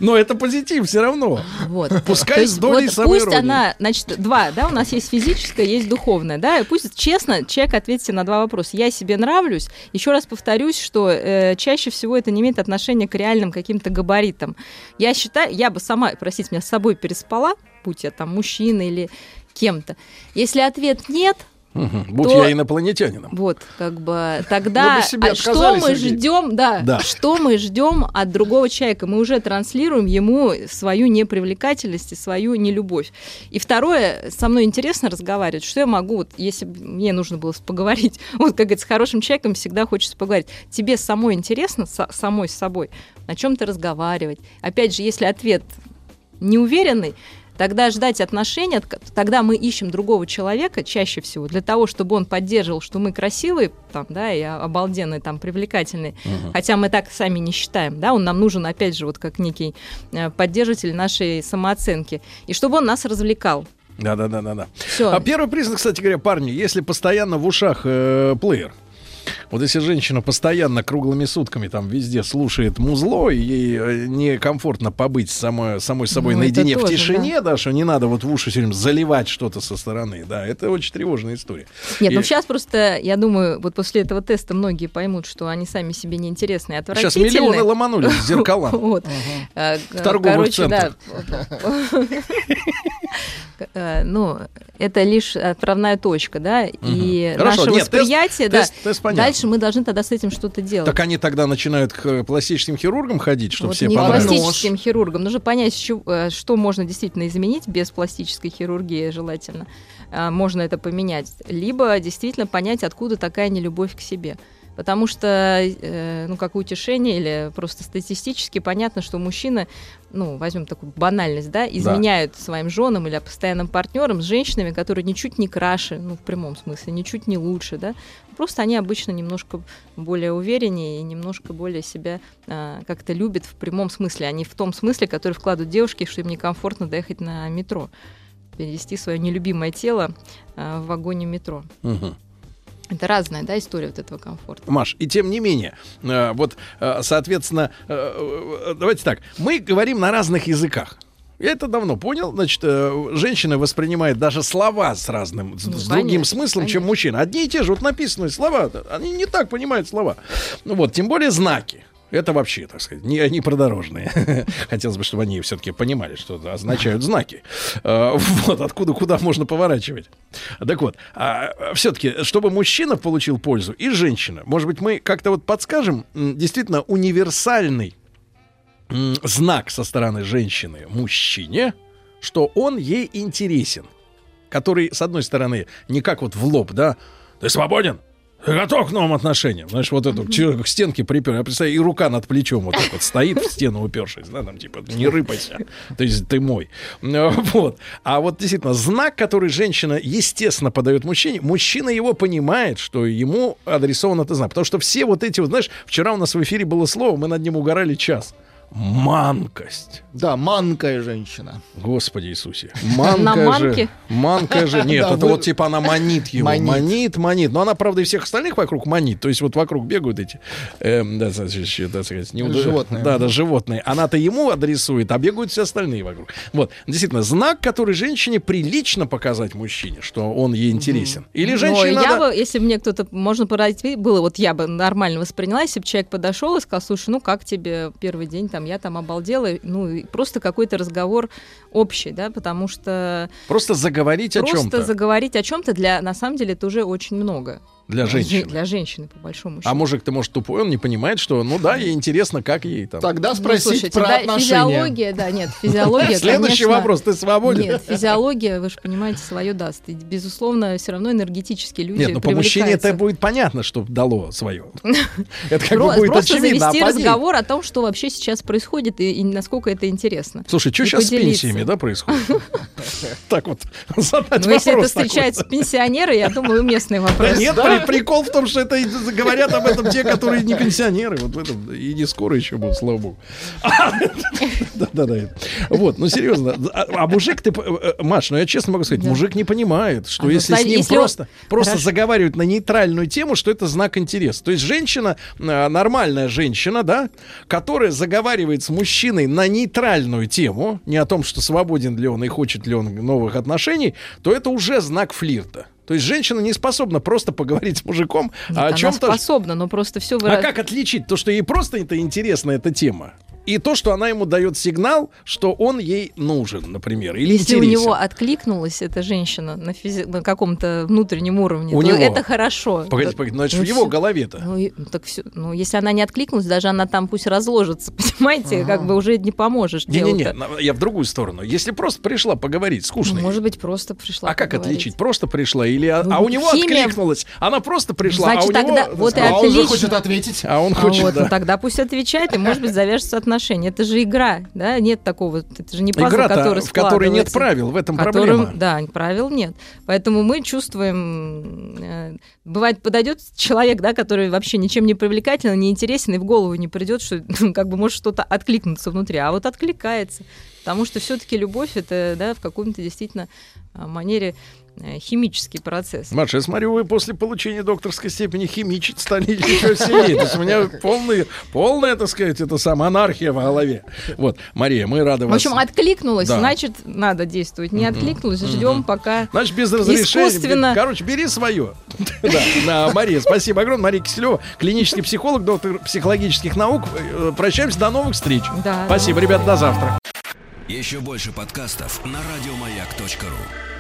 Но это позитив все равно. Вот. Пускай с долей вот пусть она, значит, два, да, у нас есть физическое, есть духовное, да, и пусть честно человек ответит на два вопроса. Я себе нравлюсь. Еще раз повторюсь, что э, чаще всего это не имеет отношения к реальным каким-то габаритам. Я считаю, я бы сама, простите меня, с собой переспала, будь я там мужчина или кем-то. Если ответ нет, Мгм. Будь То- я инопланетянином. вот, как бы тогда бы себе а что мы ждем, да, Да. что мы ждем от другого человека? Мы уже транслируем ему свою непривлекательность и свою нелюбовь. И второе, со мной интересно разговаривать, что я могу, вот, если мне нужно было поговорить, вот как говорится, с хорошим человеком всегда хочется поговорить. Тебе самой интересно, со- самой с собой, о чем ты разговаривать? Опять же, если ответ неуверенный, тогда ждать отношений, от ко- тогда мы ищем другого человека чаще всего для того, чтобы он поддерживал, что мы красивые, там, да, и обалденные, там, привлекательные, Мгм. хотя мы так сами не считаем, да, он нам нужен, опять же, вот как некий э, поддерживатель нашей самооценки, и чтобы он нас развлекал. Да, да, да, да, да. Всё. А первый признак, кстати говоря, парни, если постоянно в ушах э, плеер. Вот если женщина постоянно круглыми сутками там везде слушает музло, и ей э, некомфортно побыть самой, самой собой Ну, наедине в тоже, тишине, да. что не надо вот в уши все время заливать что-то со стороны, да, это очень тревожная история. Нет, ну И сейчас просто, я думаю, вот после этого теста многие поймут, что они сами себе неинтересны и Сейчас отвратительны. миллионы ломанулись к зеркалам. Вот. Э, В торговых да. Э, Ну, это лишь отправная точка, да, и Хорошо, наше нет, тест- восприятие, да. тест- тест понятно. Дальше мы должны тогда с этим что-то делать. Так они тогда начинают к э, пластическим хирургам ходить, чтобы Вот все не к понравилось. пластическим хирургам. Нужно понять, э, что можно действительно изменить без пластической хирургии желательно. А, Можно это поменять. Либо действительно понять, откуда такая нелюбовь к себе. Потому что, э, ну, как утешение или просто статистически понятно, что мужчины, ну, возьмем такую банальность, да, изменяют своим женам или постоянным партнерам с женщинами, которые ничуть не краше, ну, в прямом смысле, ничуть не лучше, да. Просто они обычно немножко более увереннее и немножко более себя а, как-то любят в прямом смысле, а не в том смысле, который вкладывают девушки, что им некомфортно доехать на метро, перевести свое нелюбимое тело а, в вагоне метро. Мгм. Это разная, да, история вот этого комфорта. Маш, и тем не менее, э, вот, э, соответственно, э, давайте так, мы говорим на разных языках. Я это давно понял. Значит, женщина воспринимает даже слова с разным, с, Ну, с другим конечно, смыслом, чем конечно. мужчина. Одни и те же, вот написанные слова, они не так понимают слова. Ну вот, тем более знаки. Это вообще, так сказать, не, не продорожные. Хотелось бы, чтобы они все-таки понимали, что означают знаки. Э, Вот, откуда, куда можно поворачивать. Так вот, все-таки, чтобы мужчина получил пользу и женщина, может быть, мы как-то вот подскажем действительно универсальный знак со стороны женщины мужчине, что он ей интересен. Который, с одной стороны, не как вот в лоб, да, ты свободен? Готов к новым отношениям? Знаешь, вот эту человек к стенке припер. Я представляю, и рука над плечом вот так вот стоит в стену упершись, да, там типа не рыпайся, то есть ты мой. Ну, Вот. А вот действительно, знак, который женщина, естественно, подает мужчине, мужчина его понимает, что ему адресован этот знак. Потому что все вот эти вот, знаешь, вчера у нас в эфире было слово, мы над ним угорали час. Манкость. Да, манкая женщина. Господи Иисусе. На Манка манке? же. Манка же. Нет, это вот типа она манит его. Манит. Манит. Но она, правда, и всех остальных вокруг манит. То есть вот вокруг бегают эти, эм, да, сказать, Животные. Да, да, животные. Она-то ему адресует, а бегают все остальные вокруг. Вот. Действительно, знак, который женщине прилично показать мужчине, что он ей интересен. Или Но женщине я надо... бы, если мне кто-то, можно поразить, было, вот я бы нормально восприняла, если бы человек подошел и сказал, слушай, ну как тебе первый день, там, я там обалдела, ну, просто какой-то разговор общий, да, потому что Просто заговорить о просто чем-то. заговорить о чем-то для, на самом деле, это уже очень много. Для Жен- женщины. Для женщины, по большому счету. А мужик-то, может, тупой, он не понимает, что, ну да, ей интересно, как ей там. Тогда Ну, спросить слушайте, про да, отношения. физиология, да, нет, физиология, Следующий конечно- вопрос, ты свободен? Нет, физиология, вы же понимаете, свое даст. И, безусловно, все равно энергетически люди Нет, ну по мужчине это будет понятно, что дало свое. Это как бы будет Просто очевидно. а завести разговор о том, что вообще сейчас происходит и, насколько это интересно. Слушай, что сейчас с пенсиями, да, происходит? Так вот, задать Ну, если это вопрос встречаются пенсионеры, я думаю, уместный вопрос. нет, при- прикол в том, что это говорят об этом те, которые не пенсионеры. Вот в этом и не скоро еще будут, слава богу. Да-да-да. Вот, ну серьезно. А а мужик, ты, э, Маш, ну я честно могу сказать, мужик не понимает, что А, если с ним просто, просто заговаривают на нейтральную тему, что это знак интереса. То есть женщина, э, нормальная женщина, да, которая заговаривает с мужчиной на нейтральную тему, не о том, что свободен ли он и хочет ли он новых отношений, то это уже знак флирта. То есть женщина не способна просто поговорить с мужиком Нет, а о она чем-то. способна, но просто все А как отличить то, что ей просто это интересна эта тема, и то, что она ему дает сигнал, что он ей нужен, например, или Если у интересен? него откликнулась эта женщина на, физи- на каком-то внутреннем уровне, У то него. это хорошо. Погоди, Да- погоди, ну ну в его всё. голове-то. Ну, и- ну, так всё. ну, если она не откликнулась, даже она там пусть разложится, понимаете, как бы уже не поможешь Не-не-не, я в другую сторону. Если просто пришла поговорить, скучно. Ну, может быть, просто пришла а как поговорить. отличить? Просто пришла или а, Ну, а у него химия- откликнулась? Она просто пришла, Значит, а у него тогда вот и а он же отлично. хочет ответить. А он А хочет, вот, да. ну, тогда пусть отвечает, и, может быть, завяжется отношения. Это же игра, да? Нет такого, это же не пазл, Игра-то, который в которой нет правил, в этом Которым- проблема. Да, правил нет. Поэтому мы чувствуем... э, Бывает, подойдет человек, да, который вообще ничем не привлекательный, не интересен, и в голову не придет, что ну, как бы может что-то откликнуться внутри. А вот откликается. Потому что все-таки любовь это да, в каком-то действительно а, манере э, химический процесс. Маша, я смотрю, вы после получения докторской степени химичить стали еще сильнее. То есть у меня полный, полная, так сказать, это самая анархия в голове. Вот, Мария, мы рады В вас. общем, откликнулась, Да. значит, надо действовать. Не откликнулась, ждем, пока Значит, без разрешения. искусственно... Короче, бери свое. Да, да, Мария, спасибо огромное. Мария Киселева, клинический психолог, доктор психологических наук. Э, Прощаемся, до новых встреч. Да. Спасибо, ребят, до завтра. Еще больше подкастов на радиомаяк.ру.